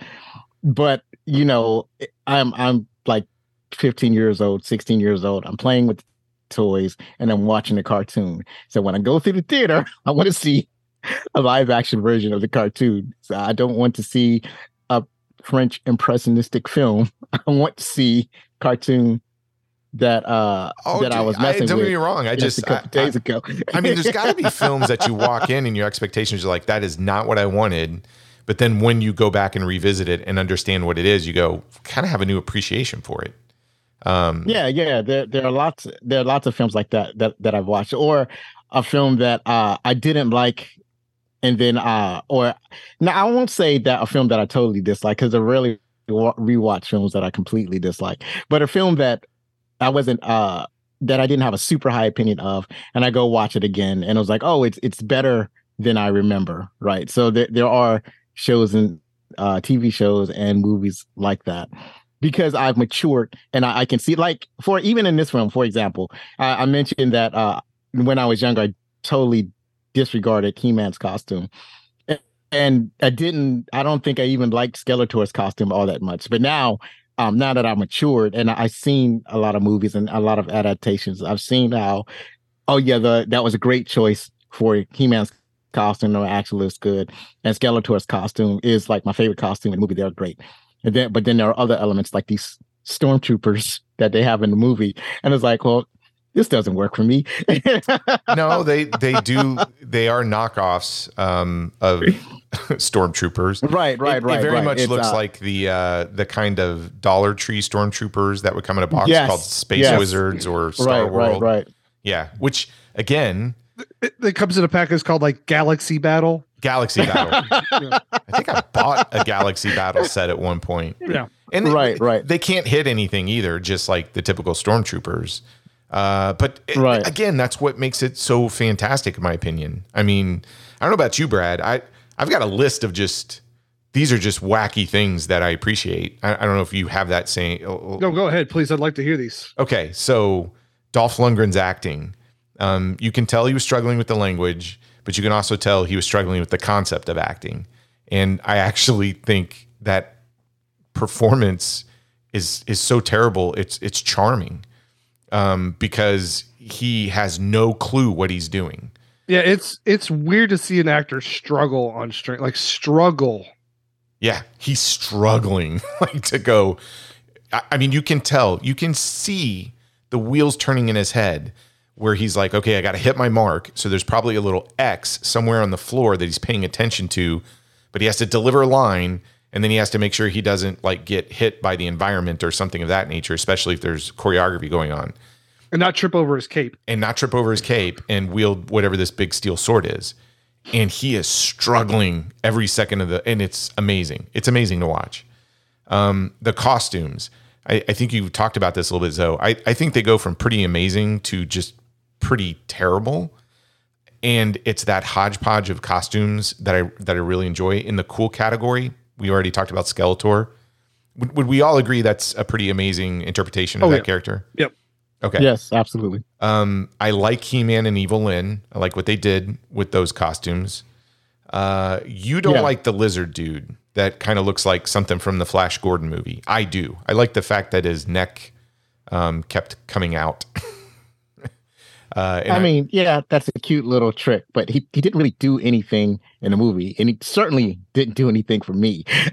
but you know, I'm I'm like 15 years old, 16 years old. I'm playing with toys and I'm watching a cartoon. So when I go through the theater, I want to see a live action version of the cartoon. So I don't want to see a French impressionistic film. I want to see cartoon that uh that I was messing Oh, don't with get me wrong. I just a couple I- I- days ago. I mean, there's got to be films that you walk in and your expectations are like, that is not what I wanted. But then when you go back and revisit it and understand what it is, you go, kind of have a new appreciation for it. Um, Yeah, yeah. There there are lots there are lots of films like that that that I've watched, or a film that uh I didn't like, and then uh or now I won't say that a film that I totally dislike because I really wa- rewatch films that I completely dislike, but a film that I wasn't uh that I didn't have a super high opinion of, and I go watch it again, and I was like, oh, it's it's better than I remember, right? So there there are shows and uh TV shows and movies like that because I've matured and I, I can see like for even in this film, for example, I, I mentioned that uh when I was younger, I totally disregarded He-Man's costume. A- And I didn't, I don't think I even liked Skeletor's costume all that much. But now, um, now that I've matured and I- I've seen a lot of movies and a lot of adaptations, I've seen how, oh yeah, the that was a great choice for He-Man's costume. It actually looks good. And Skeletor's costume is like my favorite costume in the movie. They're great. And then, but then there are other elements like these stormtroopers that they have in the movie, and it's like, well, this doesn't work for me. no, they they do. They are knockoffs um, of stormtroopers. right, right, It- right. It very right. much It's, looks uh, like the uh, the kind of Dollar Tree stormtroopers that would come in a box Yes, called Space yes. Wizards or Star right, World. right, right. Yeah, which again, It, it comes in a package called like Galaxy Battle. Galaxy Battle. Yeah. I think I bought a Galaxy Battle set at one point. Yeah. And Right, right. They can't hit anything either, just like the typical stormtroopers. Uh, but it- Right. again, that's what makes it so fantastic, in my opinion. I mean, I don't know about you, Brad. I I've got a list of just these are just wacky things that I appreciate. I, I don't know if you have that same. No, go ahead, please. I'd like to hear these. Okay, so Dolph Lundgren's acting. Um, you can tell he was struggling with the language, but you can also tell he was struggling with the concept of acting. And I actually think that performance is is so terrible. It's it's charming um, because he has no clue what he's doing. Yeah, it's it's weird to see an actor struggle on screen, like struggle. Yeah, he's struggling like to go. I, I mean, you can tell, you can see the wheels turning in his head where he's like, okay, I got to hit my mark. So there's probably a little X somewhere on the floor that he's paying attention to, but he has to deliver a line. And then he has to make sure he doesn't like get hit by the environment or something of that nature, especially if there's choreography going on, and not trip over his cape. and not trip over his cape and wield whatever this big steel sword is. And he is struggling every second of the, and it's amazing. It's amazing to watch. Um, the costumes, I, I think you talked about this a little bit, Zo. I, I think they go from pretty amazing to just pretty terrible. And it's that hodgepodge of costumes that I that I really enjoy. In the cool category, we already talked about Skeletor. Would, would we all agree that's a pretty amazing interpretation of Oh, that yeah. character? Yep. Okay. Yes, absolutely. Um, I like He Man and Evil-Lyn. I like what they did with those costumes. Uh, you don't Yeah. like the lizard dude that kind of looks like something from the Flash Gordon movie. I do. I like the fact that his neck um, kept coming out. uh, and I mean, yeah, that's a cute little trick, but he, he didn't really do anything in the movie, and he certainly didn't do anything for me.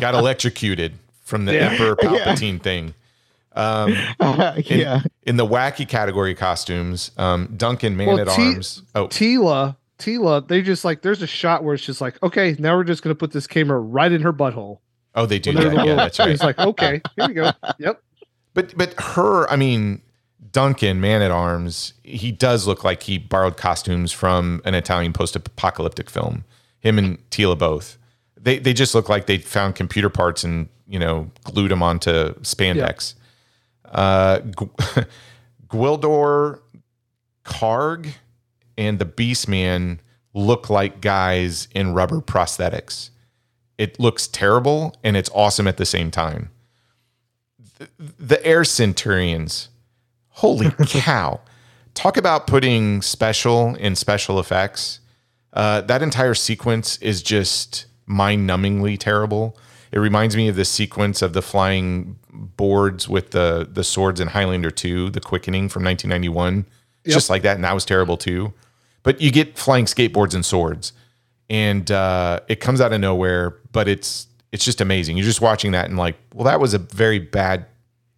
got electrocuted from the Yeah. Emperor Palpatine thing. Um, in, yeah, in the wacky category costumes, um, Duncan Man Well, at T- Arms. Oh, Teela, Teela, they just like there's a shot where it's just like, okay, now we're just gonna put this camera right in her butthole. oh, they do that. the Yeah, that's right. It's like, okay, here we go. Yep. But but her, I mean, Duncan, Man at Arms, he does look like he borrowed costumes from an Italian post-apocalyptic film. Him and Teela both. They they just look like they found computer parts and you know glued them onto spandex. Uh, Gu- Gwildor, Karg, and the Beastman look like guys in rubber prosthetics. It looks terrible and it's awesome at the same time the air centurions holy cow. Talk about putting special in special effects. Uh, that entire sequence is just mind-numbingly terrible. It reminds me of the sequence of the flying boards with the the swords in highlander 2 the quickening from 1991 Yep. just like that and that was terrible too. But you get flying skateboards and swords and uh, it comes out of nowhere but it's it's just amazing. You're just watching that and like well that was a very bad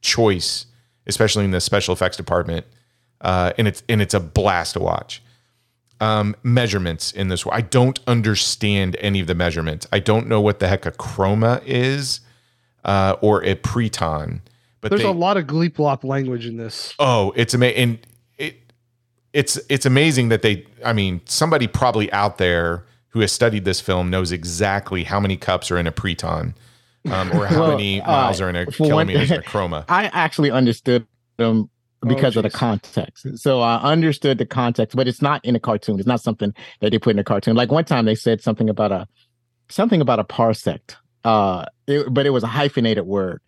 choice especially in the special effects department uh, and it's and it's a blast to watch um, measurements in this i don't understand any of the measurements i don't know what the heck a chroma is uh, or a preton but There's they, a lot of gleep glop language in this. Oh, it's amazing. It, it's it's amazing that they. I mean, somebody probably out there who has studied this film knows exactly how many cups are in a preton, um, or how Well, many uh, miles are in a kilometer in a chroma. I actually understood them because of the context. So I understood the context, but it's not in a cartoon. It's not something that they put in a cartoon. Like one time they said something about a something about a parsec, uh, it- but it was a hyphenated word.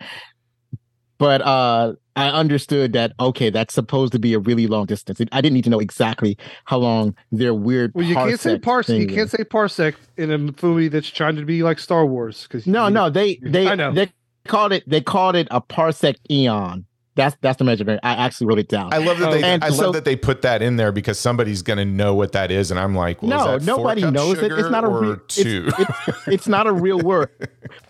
But uh, I understood that okay, that's supposed to be a really long distance. I didn't need to know exactly how long their weird. Well, you can't say parsec. You can't is. say parsec in a movie that's trying to be like Star Wars. Because No, no, they they I know. they called it they called it a parsec eon. That's that's the measurement. I actually wrote it down. I love that they. and I so- love that they put that in there because somebody's going to know what that is, and I'm like, well, no, is that four nobody knows it. It's not a real. It's, it's, it's not a real word.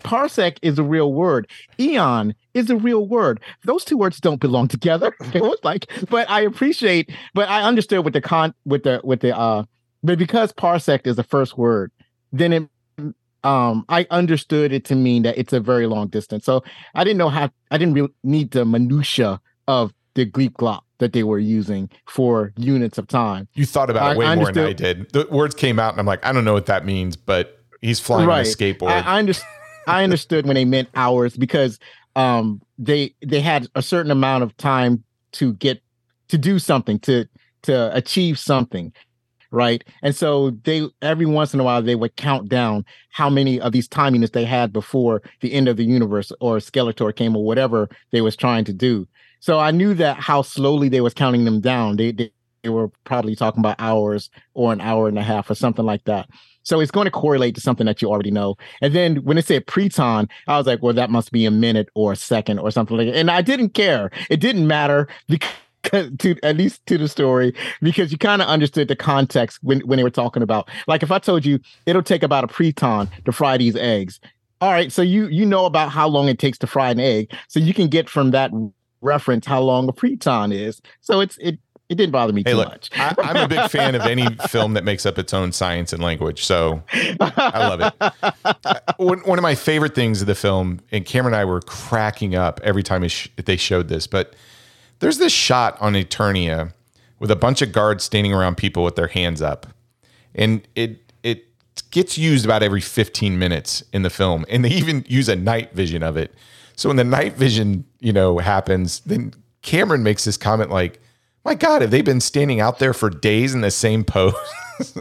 Parsec is a real word. Eon is a real word. Those two words don't belong together. It was like, but I appreciate, but I understood with the con with the with the uh, but because parsec is the first word, then it um I understood it to mean that it's a very long distance. So I didn't know how I didn't really need the minutia of the Greek glop that they were using for units of time. you thought about it way I more than I did. The words came out, and I'm like, I don't know what that means, but he's flying on a skateboard. I, I, under, I understood when they meant hours because um they they had a certain amount of time to get to do something to to achieve something right and so they every once in a while they would count down how many of these time units they had before the end of the universe or skeletor came or whatever they was trying to do so i knew that how slowly they was counting them down they, they they were probably talking about hours or an hour and a half or something like that so it's going to correlate to something that you already know. And then when it said preton, I was like, well, that must be a minute or a second or something like that. And I didn't care. It didn't matter because to at least to the story, because you kind of understood the context when, when they were talking about like if I told you it'll take about a preton to fry these eggs. All right, so you you know about how long it takes to fry an egg. So you can get from that reference how long a preton is. So it's it It didn't bother me Hey, too look, much. I, I'm a big fan of any film that makes up its own science and language. So I love it. Uh, one, one of my favorite things of the film, and Cameron and I were cracking up every time sh- they showed this, but there's this shot on Eternia with a bunch of guards standing around people with their hands up. And it it gets used about every 15 minutes in the film. And they even use a night vision of it. So when the night vision, you know, happens, then Cameron makes this comment like, my God, have they been standing out there for days in the same pose?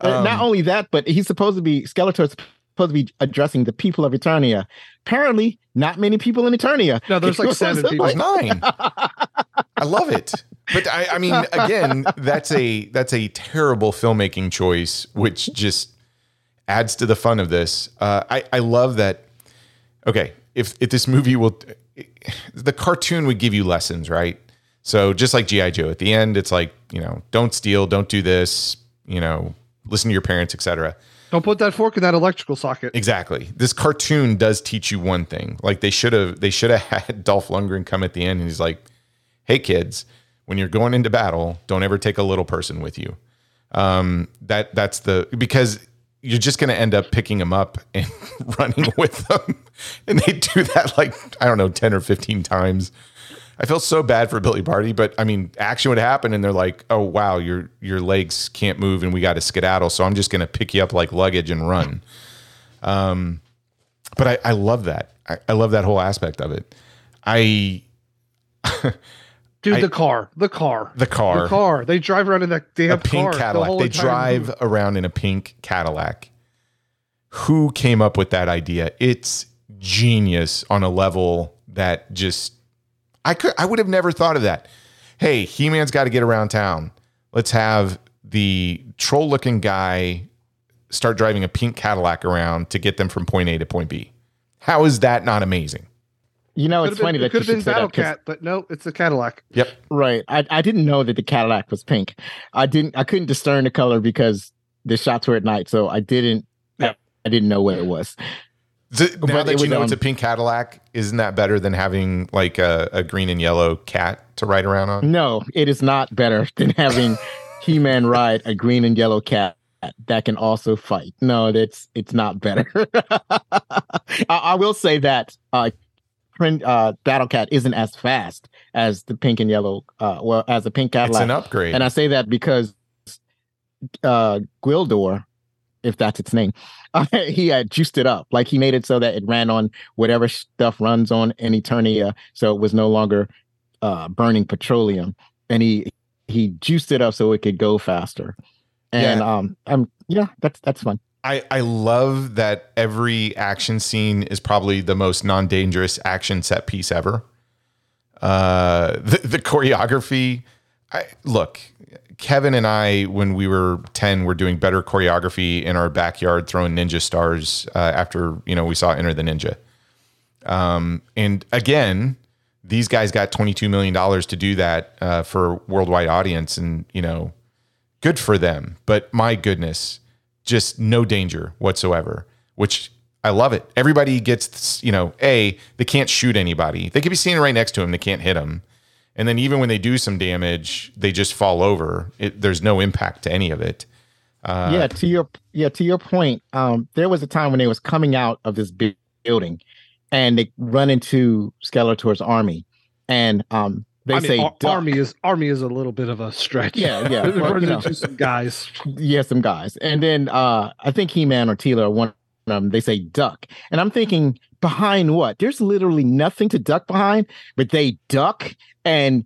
Um, Not only that, but he's supposed to be Skeletor's supposed to be addressing the people of Eternia. Apparently, not many people in Eternia. No, there's like seven people. There's nine. I love it. But I, I mean, again, that's a that's a terrible filmmaking choice, which just adds to the fun of this. Uh, I I love that. Okay, if if this movie will, the cartoon would give you lessons, right? So just like GI Joe, at the end, it's like you know, don't steal, don't do this, you know, listen to your parents, etc. Don't put that fork in that electrical socket. Exactly. This cartoon does teach you one thing. Like they should have they should have had Dolph Lundgren come at the end and he's like, "Hey kids, when you're going into battle, don't ever take a little person with you." Um that that's the because you're just going to end up picking them up and running with them. And they do that like I don't know 10 or 15 times. I feel so bad for Billy Barty, but I mean, action would happen, and they're like, "Oh wow, your your legs can't move, and we got to skedaddle." So I'm just going to pick you up like luggage and run. Um, but I, I love that. I, I love that whole aspect of it. I Dude, I- the car, the car, the car, the car. They drive around in that damn a pink car. Cadillac. whole They drive around in a pink Cadillac. Who came up with that idea? It's genius on a level that just I could I would have never thought of that. Hey, He-Man's got to get around town. Let's have the troll-looking guy start driving a pink Cadillac around to get them from point A to point B. How is that not amazing? You know, Could've it's been- funny it that you could have should been say Battle that 'cause- Cat, but no, it's a Cadillac. Yep. Right. I, I didn't know that the Cadillac was pink. I didn't I couldn't discern the color because the shots were at night, so I didn't Yeah. I didn't know what it was. Th- now But that you know it's a um, pink Cadillac, isn't that better than having like a, a green and yellow cat to ride around on? No, it is not better than having He-Man ride a green and yellow cat that can also fight. No, that's it's not better. I, I will say that uh, uh, Battle Cat isn't as fast as the pink and yellow. Uh, well, as a pink It's Cadillac, an upgrade. and I say that because uh, Gwildor, if that's its name, he had juiced it up. Like he made it so that it ran on whatever stuff runs on in Eternia, so it was no longer uh, burning petroleum, and he he juiced it up so it could go faster. And um, um, yeah, that's that's fun. I, I love that every action scene is probably the most non-dangerous action set piece ever. Uh, the, the choreography, I look, Kevin and I, when we were 10, were doing better choreography in our backyard, throwing ninja stars uh, after, you know, we saw Enter the Ninja. Um, and again, these guys got $22 million to do that uh, for worldwide audience. And, you know, good for them. But my goodness, just no danger whatsoever, which I love it. Everybody gets, you know, A, they can't shoot anybody. They could be standing right next to him, they can't hit him. And then even when they do some damage, they just fall over. It, there's no impact to any of it. Uh, yeah, to your yeah to your point, um, there was a time when they was coming out of this big building, and they run into Skeletor's army, and um, they I mean, say ar- army is army is a little bit of a stretch. Yeah, yeah, We're well, running you know. into some guys. yeah, some guys. And then uh I think He Man or Teela or one of them, they say duck. And I'm thinking, behind what? There's literally nothing to duck behind, but they duck and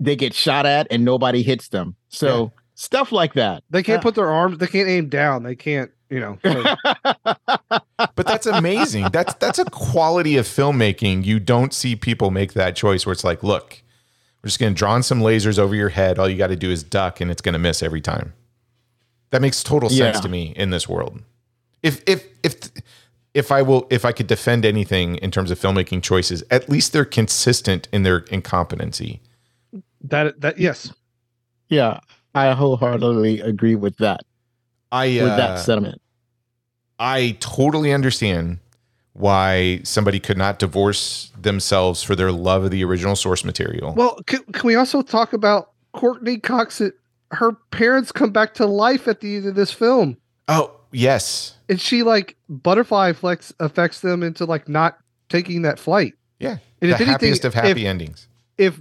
they get shot at and nobody hits them. So stuff like that. They can't Uh, put their arms. They can't aim down. They can't. You know. But that's amazing. that's that's a quality of filmmaking. You don't see people make that choice where it's like, look, we're just going to draw in some lasers over your head. All you got to do is duck, and it's going to miss every time. That makes total sense Yeah. to me in this world. If if if if I will if I could defend anything in terms of filmmaking choices, at least they're consistent in their incompetency. that that yes. yeah, I wholeheartedly agree with that. I With uh, that sentiment. I totally understand why somebody could not divorce themselves for their love of the original source material. Well, can, can we also talk about Courtney Cox, it, her parents come back to life at the end of this film, Oh, yes. and she like butterfly flex affects them into like not taking that flight. Yeah. And the if anything, happiest of happy if- endings. If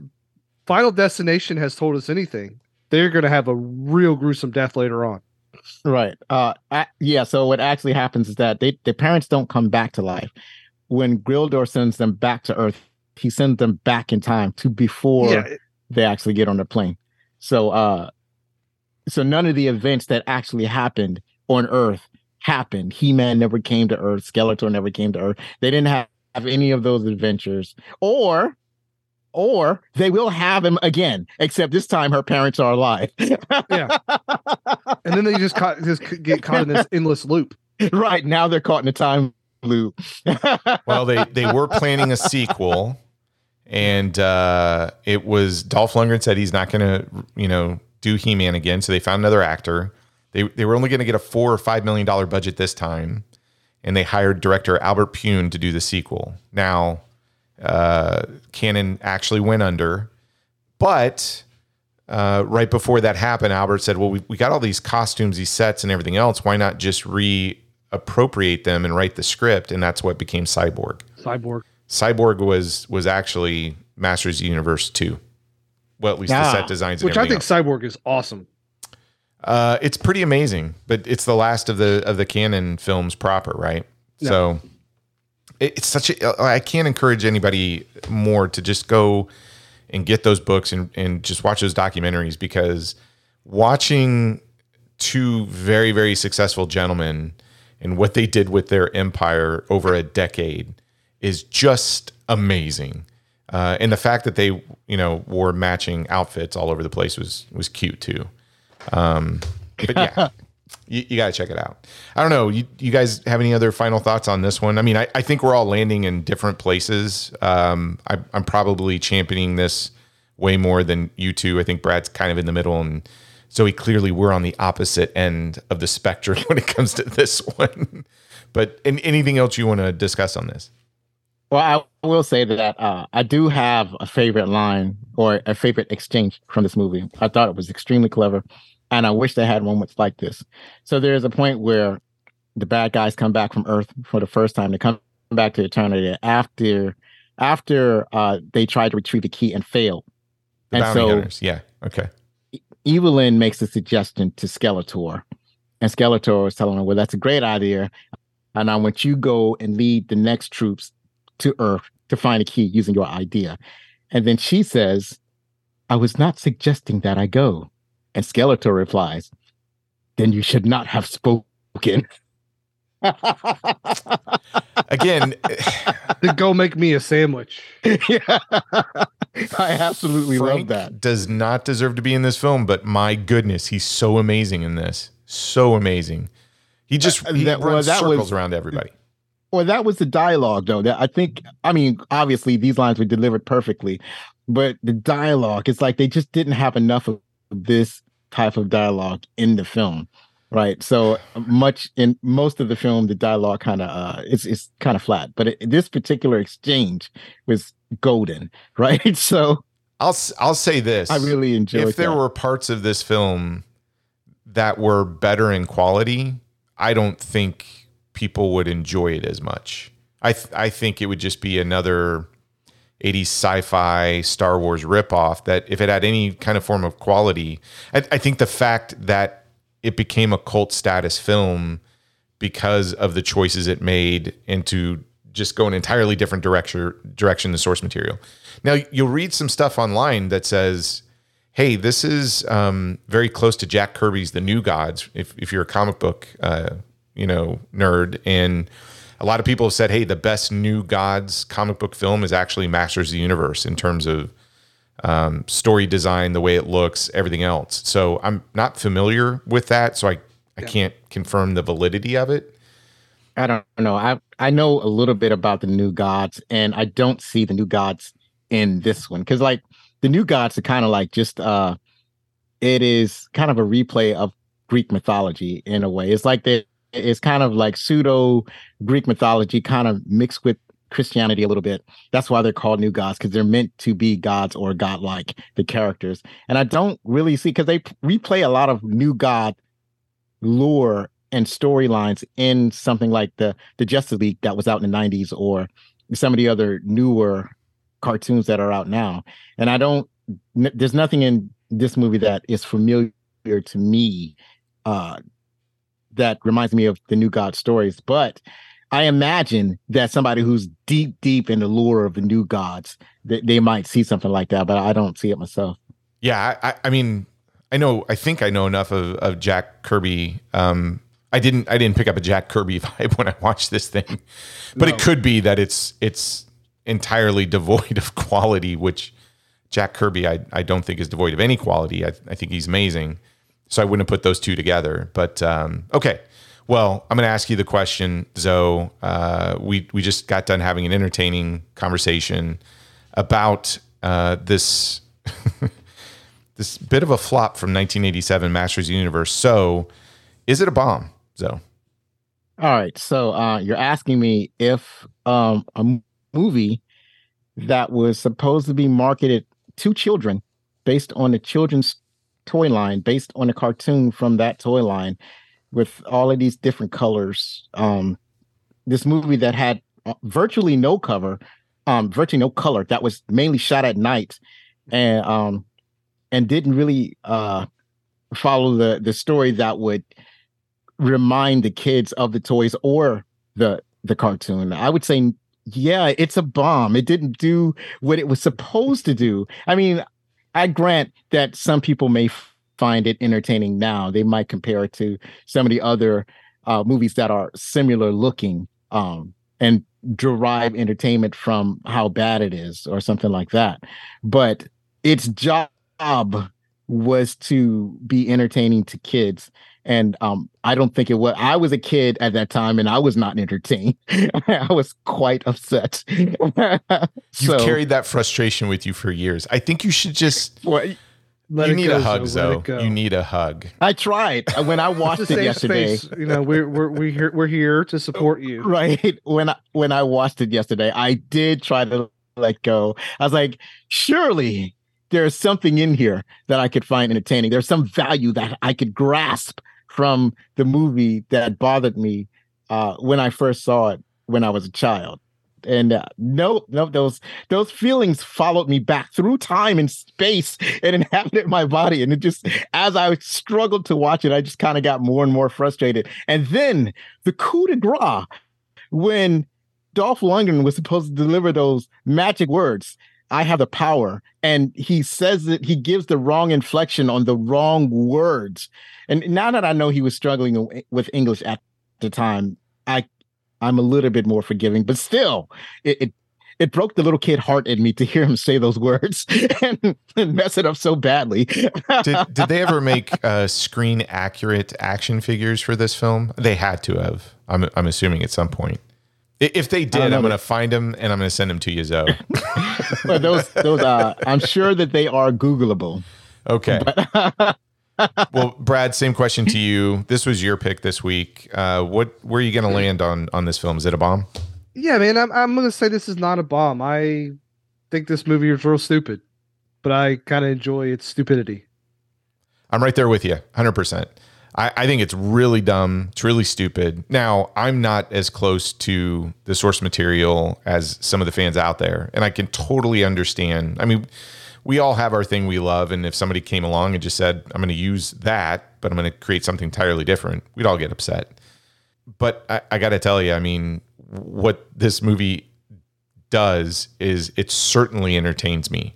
Final Destination has told us anything, they're going to have a real gruesome death later on. Right. Uh. I, yeah. So what actually happens is that they their parents don't come back to life. When Gwildor sends them back to Earth, he sends them back in time to before yeah, they actually get on the plane. So uh so none of the events that actually happened on Earth happened. He-Man never came to Earth, Skeletor never came to Earth. They didn't have, have any of those adventures. Or or they will have him again, except this time her parents are alive. Yeah. and then they just caught, just get caught in this endless loop. right. Now they're caught in a time loop. Well, they they were planning a sequel, and uh, it was Dolph Lundgren said he's not going to you know do He Man again, so they found another actor. They they were only going to get a four or five million dollar budget this time, and they hired director Albert Pyun to do the sequel. Now, uh, Cannon actually went under, but. Uh, right before that happened, Albert said, "Well, we, we got all these costumes, these sets, and everything else. Why not just reappropriate them and write the script?" And that's what became Cyborg. Cyborg. Cyborg was was actually Masters of the Universe two. Well, at least the Ah, set designs and Which I think else. Cyborg is awesome. Uh, it's pretty amazing, but it's the last of the of the cannon films proper, right? Yeah. So it, it's such a. I can't encourage anybody more to just go and get those books and and just watch those documentaries because watching two very very successful gentlemen and what they did with their empire over a decade is just amazing. Uh, and the fact that they, you know, wore matching outfits all over the place was was cute too. Um, but yeah, you, you got to check it out. I don't know. You, you guys have any other final thoughts on this one? I mean, I, I think we're all landing in different places. Um, I, I'm probably championing this way more than you two. I think Brad's kind of in the middle, and so he clearly we're on the opposite end of the spectrum when it comes to this one. but and anything else you want to discuss on this? Well, I will say that uh, I do have a favorite line or a favorite exchange from this movie. I thought it was extremely clever, and I wish they had moments like this. So there's a point where the bad guys come back from Earth for the first time. They come back to Eternia after after uh, they try to retrieve the key and fail. The And so- hunters. Yeah. Okay. Evil-Lyn makes a suggestion to Skeletor, and Skeletor is telling her, "Well, that's a great idea, and I want you go and lead the next troops to Earth to find a key using your idea." And then she says, "I was not suggesting that I go," and Skeletor replies, "Then you should not have spoken." Again, To go make me a sandwich. yeah. I absolutely love that. does not deserve to be in this film, but my goodness, he's so amazing in this. So amazing. He just Uh, he that- well, runs that circles was- around everybody. Well, that was the dialogue, though. That I think. I mean, obviously, these lines were delivered perfectly, but the dialogue, it's like they just didn't have enough of this type of dialogue in the film, right? So much in most of the film, the dialogue kind of uh, it's it's kind of flat. But it, this particular exchange was golden, right? So I'll i'll say this. I really enjoyed. if there that. were parts of this film that were better in quality, I don't think people would enjoy it as much. I th- I think it would just be another 80s sci-fi Star Wars ripoff that if it had any kind of form of quality, I, I think the fact that it became a cult status film because of the choices it made into just go an entirely different direction direction than source material. Now you'll read some stuff online that says, "Hey, this is um, very close to Jack Kirby's The New Gods." If if you're a comic book, uh, you know, nerd, and a lot of people have said, "Hey, the best New Gods comic book film is actually Masters of the Universe in terms of um, story design, the way it looks, everything else." So I'm not familiar with that, so I I can't confirm the validity of it. I don't know. I I know a little bit about the new gods, and I don't see the new gods in this one because, like, the new gods are kind of like just uh, it is kind of a replay of Greek mythology in a way. It's like they it's kind of like pseudo Greek mythology, kind of mixed with Christianity a little bit. That's why they're called new gods because they're meant to be gods or godlike the characters. And I don't really see because they replay a lot of new god lore and storylines in something like the the Justice League that was out in the 90s or some of the other newer cartoons that are out now. And I don't n- there's nothing in this movie that is familiar to me uh that reminds me of the new god stories but i imagine that somebody who's deep deep in the lore of the new gods that they might see something like that but i don't see it myself Yeah, I, I mean, I know. I think I know enough of, of Jack Kirby. Um, I didn't. I didn't pick up a Jack Kirby vibe when I watched this thing, but it could be that it's it's entirely devoid of quality. Which Jack Kirby, I I don't think is devoid of any quality. I, I think he's amazing. So I wouldn't have put those two together. But um, okay. Well, I'm going to ask you the question, Zo. Uh, we we just got done having an entertaining conversation about uh, this this bit of a flop from 1987 Masters Universe. So, is it a bomb, Zo? all right so uh you're asking me if um a movie that was supposed to be marketed to children based on the children's toy line based on a cartoon from that toy line with all of these different colors. Um this movie that had uh, virtually no cover um virtually no color that was mainly shot at night and um and didn't really uh follow the the story that would remind the kids of the toys or the the cartoon. I would say yeah it's a bomb. It didn't do what it was supposed to do. I mean i grant that some people may f- find it entertaining now. They might compare it to some of the other uh, movies that are similar looking um, and derive entertainment from how bad it is or something like that. But its job was to be entertaining to kids and um, I don't think it was. I was a kid at that time, and I was not entertained. I was quite upset. You've carried that frustration with you for years. I think you should just. Let you need go, a hug, Zo, let Zo. it go. You need a hug. I tried when I watched it yesterday. space. You know, we're we're we're here, we're here to support you. Right when I when I watched it yesterday, I did try to let go. I was like, surely there's something in here that I could find entertaining. There's some value that I could grasp from the movie that bothered me uh, when I first saw it when I was a child. And uh, no, no, those those feelings followed me back through time and space and inhabited my body. And it just, as I struggled to watch it, I just kind of got more and more frustrated. And then the coup de grace, when Dolph Lundgren was supposed to deliver those magic words, I have the power. And he says that he gives the wrong inflection on the wrong words. And now that I know he was struggling with English at the time, I I'm a little bit more forgiving, but still, it it, it broke the little kid heart in me to hear him say those words and, and mess it up so badly. Did, did they ever make uh, screen accurate action figures for this film? They had to have. I'm, I'm assuming at some point. I- If they did, I'm going to find them and I'm going to send them to you, Zo. but those those uh, I'm sure that they are Googleable. Okay. well, Brad, same question to you. This was your pick this week. Uh, what where are you going to land on on this film? Is it a bomb? Yeah, man, I'm I'm gonna say this is not a bomb. I think this movie is real stupid, but I kind of enjoy its stupidity. I'm right there with you, 100%. I, I think it's really dumb. It's really stupid. Now, I'm not as close to the source material as some of the fans out there, and I can totally understand. I mean, we all have our thing we love, and if somebody came along and just said, I'm going to use that, but I'm going to create something entirely different, we'd all get upset. But I, I got to tell you, I mean, what this movie does is it certainly entertains me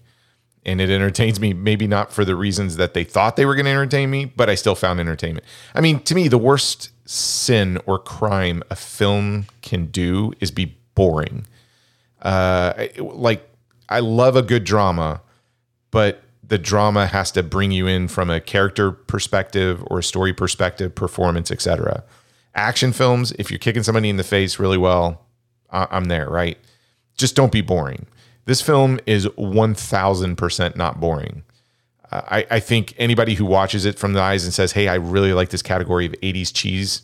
and it entertains me maybe not for the reasons that they thought they were going to entertain me but i still found entertainment. I mean to me the worst sin or crime a film can do is be boring. Uh like i love a good drama but the drama has to bring you in from a character perspective or a story perspective performance etc action films if you're kicking somebody in the face really well I- i'm there right? Just don't be boring. This film is 1000% not boring. Uh, I, I think anybody who watches it from the eyes and says, hey, I really like this category of 80s cheese,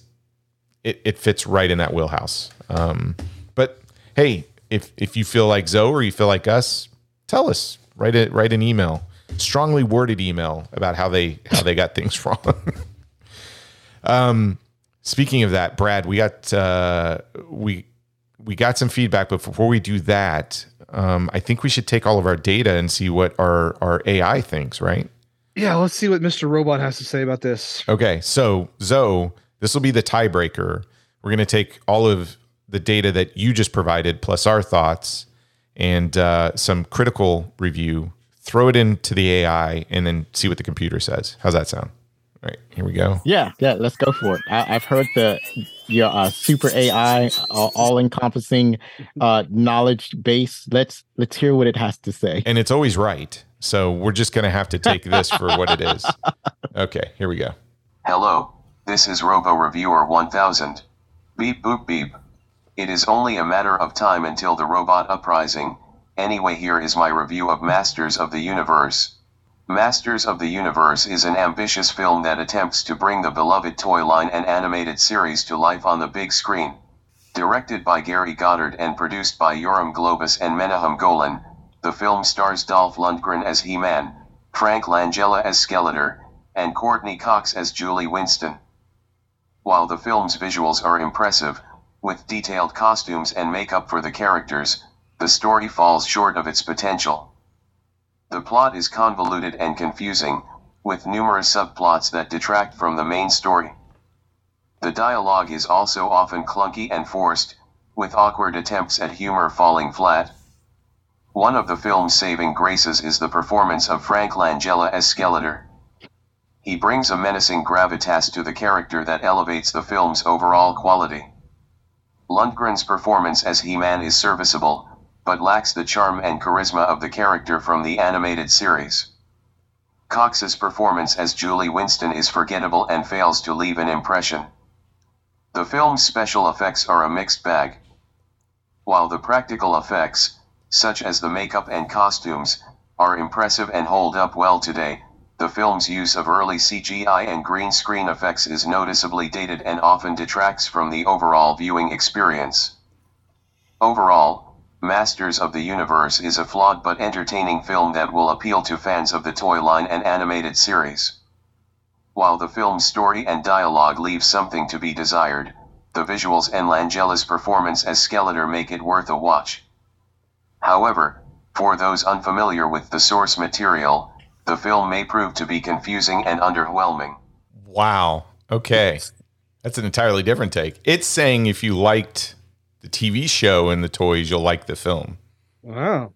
it, it fits right in that wheelhouse. Um, but hey, if if you feel like Zo or you feel like us, tell us. Write it. Write an email, strongly worded email about how they how they got things wrong. um, speaking of that, Brad, we got uh, we we got some feedback, but before we do that, um, I think we should take all of our data and see what our our AI thinks. Right? Yeah, let's see what Mr. Robot has to say about this. Okay, so Zo, this will be the tiebreaker. We're going to take all of the data that you just provided, plus our thoughts and uh, some critical review, throw it into the AI, and then see what the computer says. How's that sound? All right, here we go. Yeah, yeah, let's go for it. I, I've heard the your uh, super AI, uh, all encompassing uh, knowledge base. Let's let's hear what it has to say. And it's always right. So we're just going to have to take this for what it is. Okay, here we go. Hello, this is Robo Reviewer 1000. Beep boop beep. It is only a matter of time until the robot uprising. Anyway, here is my review of Masters of the Universe. Masters of the Universe is an ambitious film that attempts to bring the beloved toy line and animated series to life on the big screen. Directed by Gary Goddard and produced by Yoram Globus and Menahem Golan, the film stars Dolph Lundgren as He-Man, Frank Langella as Skeletor, and Courtney Cox as Julie Winston. While the film's visuals are impressive, with detailed costumes and makeup for the characters, the story falls short of its potential. The plot is convoluted and confusing, with numerous subplots that detract from the main story. The dialogue is also often clunky and forced, with awkward attempts at humor falling flat. One of the film's saving graces is the performance of Frank Langella as Skeletor. He brings a menacing gravitas to the character that elevates the film's overall quality. Lundgren's performance as He-Man is serviceable, but lacks the charm and charisma of the character from the animated series. Cox's performance as Julie Winston is forgettable and fails to leave an impression. The film's special effects are a mixed bag. While the practical effects, such as the makeup and costumes, are impressive and hold up well today, the film's use of early CGI and green screen effects is noticeably dated and often detracts from the overall viewing experience. Overall, Masters of the Universe is a flawed but entertaining film that will appeal to fans of the toy line and animated series. While the film's story and dialogue leave something to be desired, the visuals and Langella's performance as Skeletor make it worth a watch. However, for those unfamiliar with the source material, the film may prove to be confusing and underwhelming. Wow. Okay. That's an entirely different take. It's saying if you liked the TV show and the toys, you'll like the film. Wow.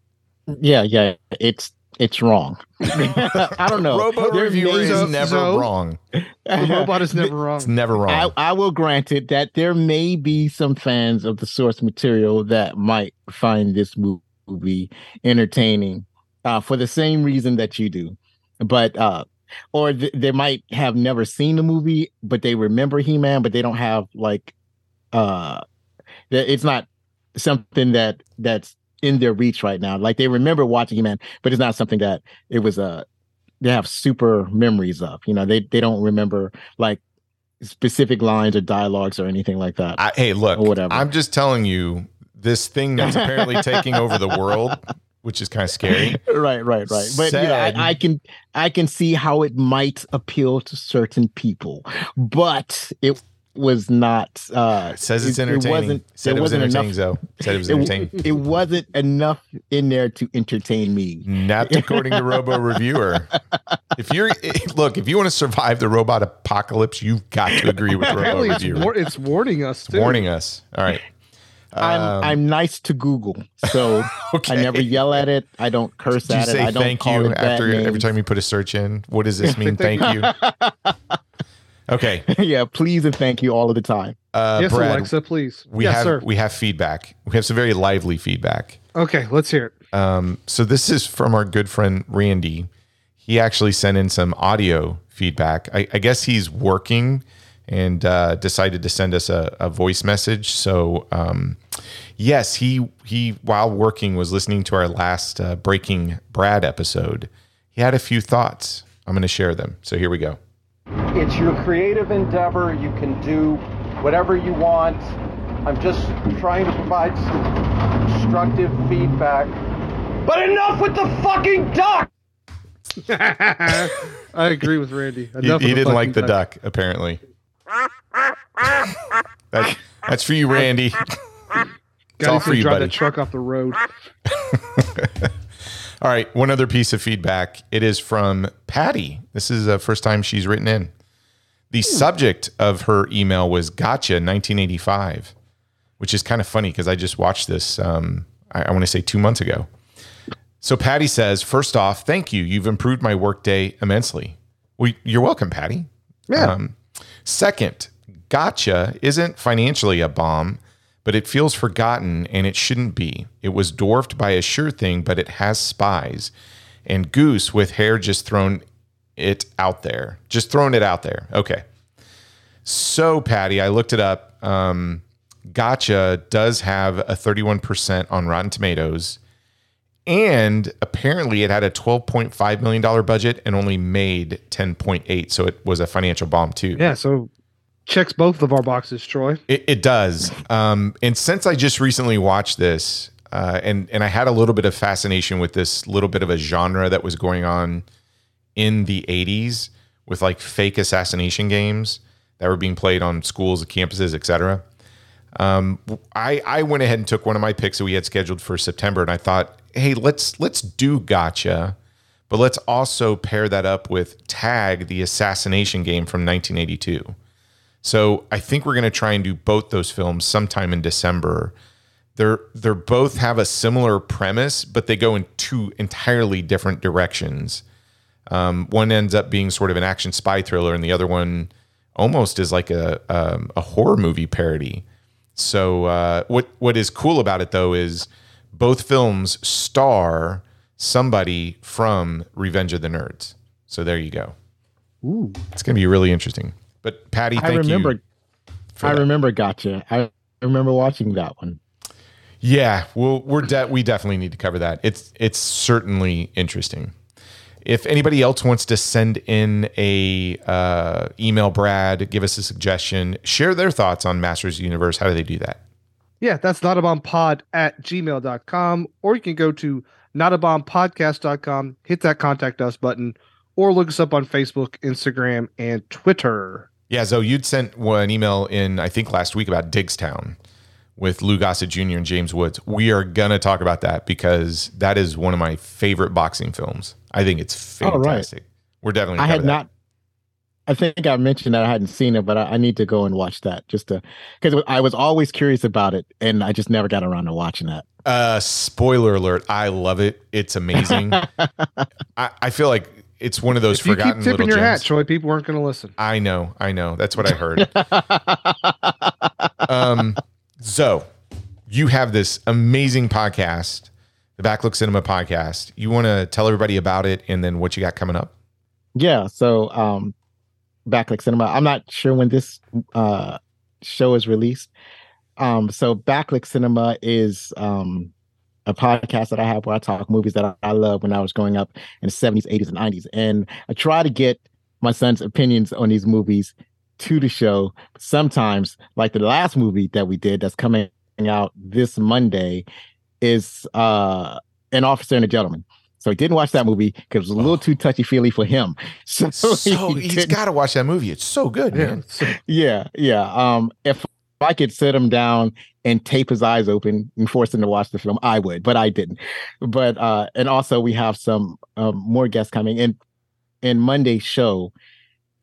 Yeah, yeah, it's it's wrong. I don't know. Robo There reviewer may- is never so- wrong. The robot is never wrong. It's never I, wrong. I will grant it that there may be some fans of the source material that might find this movie entertaining uh, for the same reason that you do, but uh, or th- they might have never seen the movie, but they remember He Man, but they don't have like uh, that it's not something that that's in their reach right now. Like they remember watching He Man, but it's not something that it was uh, they have super memories of. You know, they they don't remember like specific lines or dialogues or anything like that. I, hey, look, whatever. I'm just telling you this thing that's apparently taking over the world, which is kind of scary. right, right, right. But you know, I, I can I can see how it might appeal to certain people, but it was not. uh It says it's entertaining. It wasn't. Said it it was wasn't entertaining, enough. Zo. Said it was It, entertaining. it wasn't enough in there to entertain me. Not according to Robo Reviewer. If you're look, if you want to survive the robot apocalypse, you've got to agree with Robo Apparently, it's, Reviewer. war- it's warning us. It's warning us. All right. I'm Um, I'm nice to Google, so Okay. I never yell at it. I don't curse Do you at it. I don't thank call you it bad after every time you put a search in? What does this mean? thank you. Okay, yeah, please and thank you all of the time. uh, yes, Brad, Alexa, please. we yes, have sir. we have feedback. We have some very lively feedback. Okay, let's hear it. Um, so this is from our good friend Randy. He actually sent in some audio feedback. I, I guess he's working and uh, decided to send us a, a voice message. So um, yes, he he while working was listening to our last uh, Breaking Brad episode. He had a few thoughts. I'm going to share them. So here we go. It's your creative endeavor. You can do whatever you want. I'm just trying to provide some constructive feedback. But enough with the fucking duck! I agree with Randy. He, Enough he of didn't like the fucking duck, apparently. That, that's for you, Randy. It's all Guys, for you, drive buddy. that truck off the road. All right, one other piece of feedback. It is from Patty. This is the first time she's written in. The subject of her email was Gotcha 1985, which is kind of funny because I just watched this, um, I, I want to say two months ago. So Patty says, first off, thank you. You've improved my workday immensely. Well, you're welcome, Patty. Yeah. Um, second, Gotcha isn't financially a bomb, but it feels forgotten and it shouldn't be. It was dwarfed by a sure thing, but it has spies. And Goose with hair just thrown it out there. Just throwing it out there. Okay. So, Patty, I looked it up. Um, Gotcha does have a 31% on Rotten Tomatoes. And apparently it had a $12.5 million budget and only made 10.8. So it was a financial bomb too. Yeah, so checks both of our boxes, Troy. It, it does. Um, and since I just recently watched this, uh, and and I had a little bit of fascination with this little bit of a genre that was going on in the '80s with like fake assassination games that were being played on schools, and campuses, etc. Um, I I went ahead and took one of my picks that we had scheduled for September, and I thought, hey, let's let's do Gotcha, but let's also pair that up with Tag, the assassination game from 1982. So I think we're going to try and do both those films sometime in December. They're they're both have a similar premise, but they go in two entirely different directions. Um, one ends up being sort of an action spy thriller, and the other one almost is like a um, a horror movie parody. So uh, what what is cool about it though is both films star somebody from Revenge of the Nerds. So there you go. Ooh. It's going to be really interesting. But Patty, I thank remember. you. for I that. remember. Gotcha. I remember watching that one. Yeah, well, we're de- we definitely need to cover that. It's it's certainly interesting. If anybody else wants to send in a uh, email, Brad, give us a suggestion, share their thoughts on Masters of Universe. How do they do that? Yeah, that's notabombpod at gmail.com, or you can go to notabombpodcast.com, hit that contact us button, or look us up on Facebook, Instagram, and Twitter. Yeah, so you'd sent one email in I think last week about Diggstown with Lou Gossett Jr. and James Woods. We are gonna talk about that because that is one of my favorite boxing films. I think it's Oh, right. fantastic. We're definitely. I had that. not. I think I mentioned that I hadn't seen it, but I, I need to go and watch that just to because I was always curious about it, and I just never got around to watching that. Uh, spoiler alert! I love it. It's amazing. I, I feel like it's one of those If you forgotten keep tipping your gems. hat, Troy, people aren't going to listen. I know, I know. That's what I heard. um, so you have this amazing podcast, the Backlook Cinema podcast. You want to tell everybody about it and then what you got coming up? Yeah. So, um, Backlook Cinema. I'm not sure when this uh show is released. Um, so Backlook Cinema is um a podcast that I have where I talk movies that I, I love when I was growing up in the 70s, 80s, and 90s. And I try to get my son's opinions on these movies to the show. Sometimes, like the last movie that we did that's coming out this Monday, is uh an officer and a gentleman. So he didn't watch that movie because it was a little too touchy feely for him. So, So he he's didn't- got to watch that movie. It's so good, man. yeah, yeah. Um, if I could sit him down and tape his eyes open and force him to watch the film, I would, but I didn't. But uh, and also we have some um, more guests coming in. In Monday's show,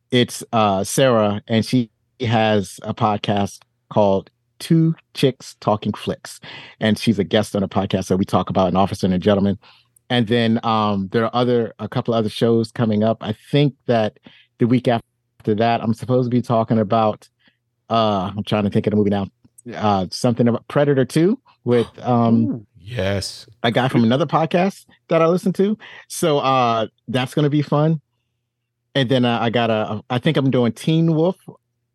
it's uh Sarah, and she has a podcast called Two Chicks Talking Flicks, and she's a guest on a podcast that we talk about an officer and a gentleman. And then um, there are other a couple other shows coming up. I think that the week after that, I'm supposed to be talking about. Uh, I'm trying to think of the movie now. Uh, something about Predator Two with um Yes. a guy from another podcast that I listen to. So uh, that's gonna be fun. And then uh, I got a, I think I'm doing Teen Wolf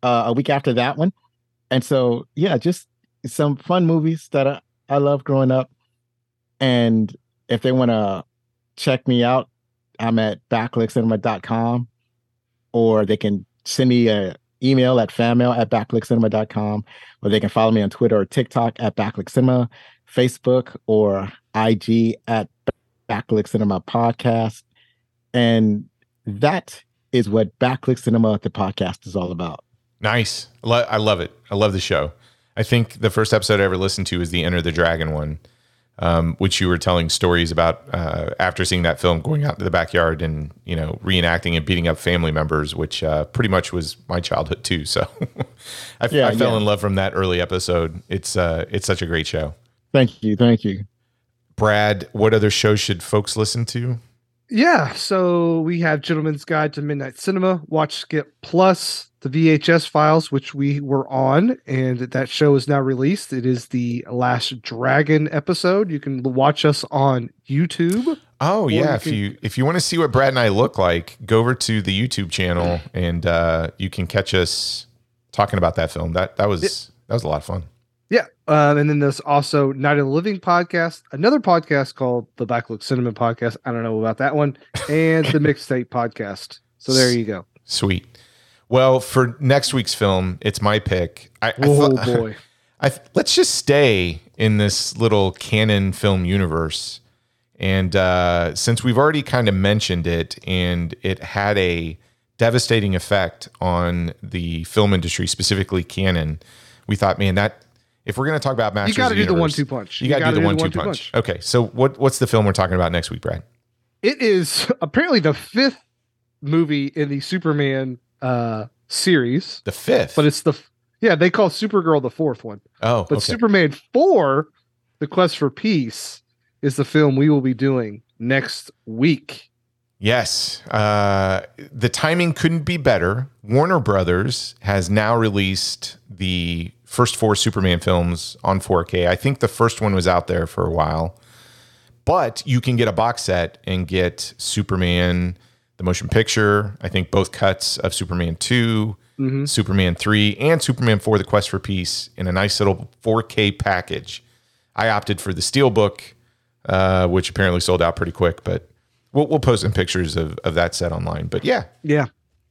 uh, a week after that one. And so yeah, just some fun movies that I, I love growing up. And if they want to check me out, I'm at backlookcinema.com or they can send me a email at fanmail at backlookcinema.com or they can follow me on Twitter or TikTok at backlickcinema, Facebook or IG at Backlook Cinema Podcast. And that is what Backlook Cinema, the podcast, is all about. Nice. I love it. I love the show. I think the first episode I ever listened to is the Enter the Dragon one, um, which you were telling stories about uh, after seeing that film, going out to the backyard and you know reenacting and beating up family members, which uh, pretty much was my childhood too. So I, Yeah, I fell yeah. in love from that early episode. It's uh, it's such a great show. Thank you. Thank you. Brad, what other shows should folks listen to? Yeah, so we have Gentleman's Guide to Midnight Cinema, Watch Skip Plus, the VHS files, which we were on, and that show is now released. It is the Last Dragon episode. You can watch us on YouTube. Oh yeah, you if can- you if you want to see what Brad and I look like, go over to the YouTube channel and uh, you can catch us talking about that film. That that was that was a lot of fun. Yeah. Um, and then there's also Night of the Living podcast, another podcast called the Backlook Cinema podcast. I don't know about that one, and the Mixtape podcast. So there you go. Sweet. Well, for next week's film, it's my pick. I, I Oh thought- boy. I th- let's just stay in this little cannon film universe. And uh, since we've already kind of mentioned it, and it had a devastating effect on the film industry, specifically cannon, we thought, man, that if we're going to talk about Masters, you gotta of the do the one-two punch. You, You got to do the one-two one-two punch. punch. Okay, so what what's the film we're talking about next week, Brad? It is apparently the fifth movie in the Superman uh series, The fifth. but it's the yeah they call Supergirl the fourth one, oh, but okay. Superman four, the Quest for Peace, is the film we will be doing next week. Yes. Uh, the timing couldn't be better. Warner Brothers has now released the first four Superman films on 4K. I think the first one was out there for a while, but you can get a box set and get Superman, the motion picture. I think both cuts of Superman 2, Mhm. Superman 3, and Superman 4, The Quest for Peace in a nice little 4K package. I opted for the Steelbook, uh, which apparently sold out pretty quick, but we'll, we'll post some pictures of, of that set online. But yeah, Yeah,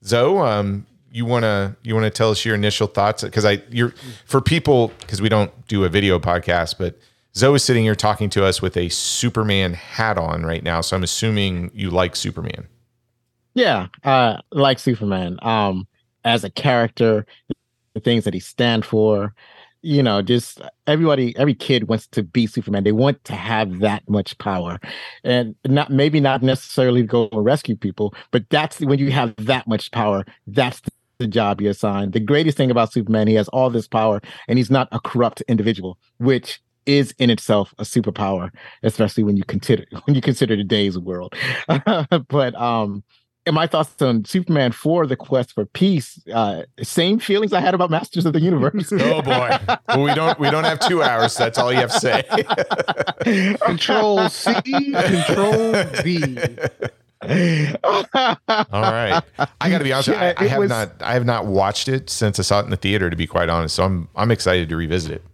Zo, um, you wanna you wanna tell us your initial thoughts because I you're for people because we don't do a video podcast, but Zo is sitting here talking to us with a Superman hat on right now, so I'm assuming you like Superman. Yeah, uh, like Superman. Um, as a character, the things that he stand for, you know, just everybody, every kid wants to be Superman. They want to have that much power, and not maybe not necessarily go and rescue people, but that's when you have that much power. That's the job you're assigned. The greatest thing about Superman, he has all this power, and he's not a corrupt individual, which is in itself a superpower, especially when you consider when you consider today's world. but um and my thoughts on Superman 4, The Quest for Peace, uh, same feelings I had about Masters of the Universe. Oh boy, well we don't we don't have two hours. So that's all you have to say. Control C, Control V. All right. I got to be honest. with you, I, I have was- not. I have not watched it since I saw it in the theater. To be quite honest, so I'm I'm excited to revisit it.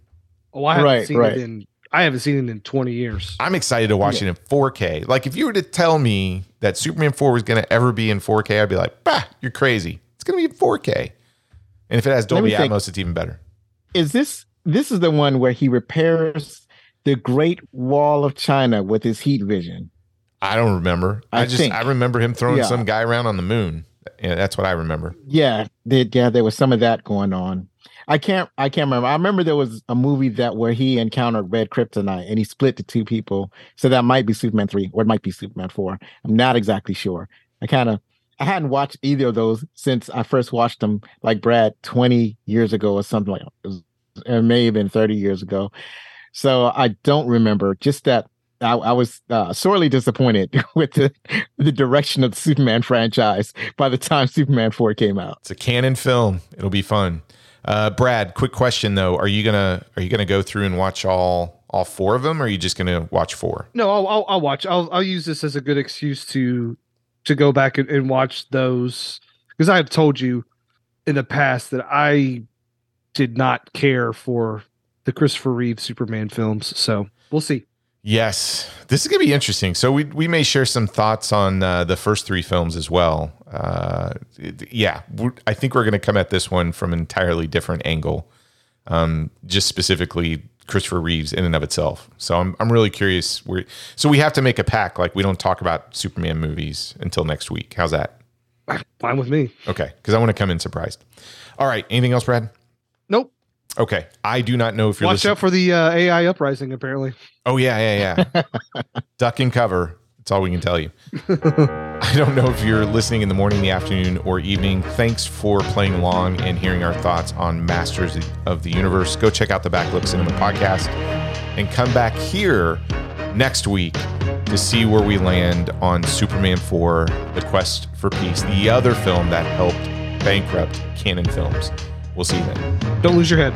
Oh, I haven't Right, seen right. it in I haven't seen it in 20 years. I'm excited to watch it in 4K. Like if you were to tell me that Superman 4 was going to ever be in 4K, I'd be like, bah, you're crazy. It's going to be in 4K. And if it has Let me Dolby think. Atmos, it's even better. Is this this is the one where he repairs the Great Wall of China with his heat vision? I don't remember. I, I just think. I remember him throwing Yeah. some guy around on the moon. Yeah, that's what I remember. Yeah, there, yeah, there was some of that going on. I can't I can't remember. I remember there was a movie that where he encountered red kryptonite and he split to two people. So that might be Superman 3 or it might be Superman 4. I'm not exactly sure. I kind of I hadn't watched either of those since I first watched them like Brad 20 years ago or something like it, was, it may have been 30 years ago. So I don't remember just that I, I was uh, sorely disappointed with the, the direction of the Superman franchise by the time Superman 4 came out. It's a cannon film. It'll be fun. Uh, Brad, quick question though: Are you gonna are you gonna go through and watch all all four of them, or are you just gonna watch four? No, I'll, I'll I'll watch. I'll I'll use this as a good excuse to to go back and, and watch those because I have told you in the past that I did not care for the Christopher Reeve Superman films. So we'll see. Yes, this is gonna be interesting. So we we may share some thoughts on uh, the first three films as well. Uh, it- yeah, I think we're gonna come at this one from an entirely different angle. Um, just specifically Christopher Reeves in and of itself. So I'm I'm really curious. Where, so we have to make a pack. Like we don't talk about Superman movies until next week. How's that? Fine with me. Okay, because I want to come in surprised. All right. Anything else, Brad? Nope. Okay. I do not know if you're Watch listening. out for the uh, AI uprising. Apparently, Oh yeah, yeah, yeah. Duck and cover. That's all we can tell you. I don't know if you're listening in the morning, the afternoon, or evening. Thanks for playing along and hearing our thoughts on Masters of the Universe. Go check out the Backlook Cinema podcast and come back here next week to see where we land on Superman 4, The Quest for Peace, the other film that helped bankrupt Cannon Films. We'll see you then. don't lose your head.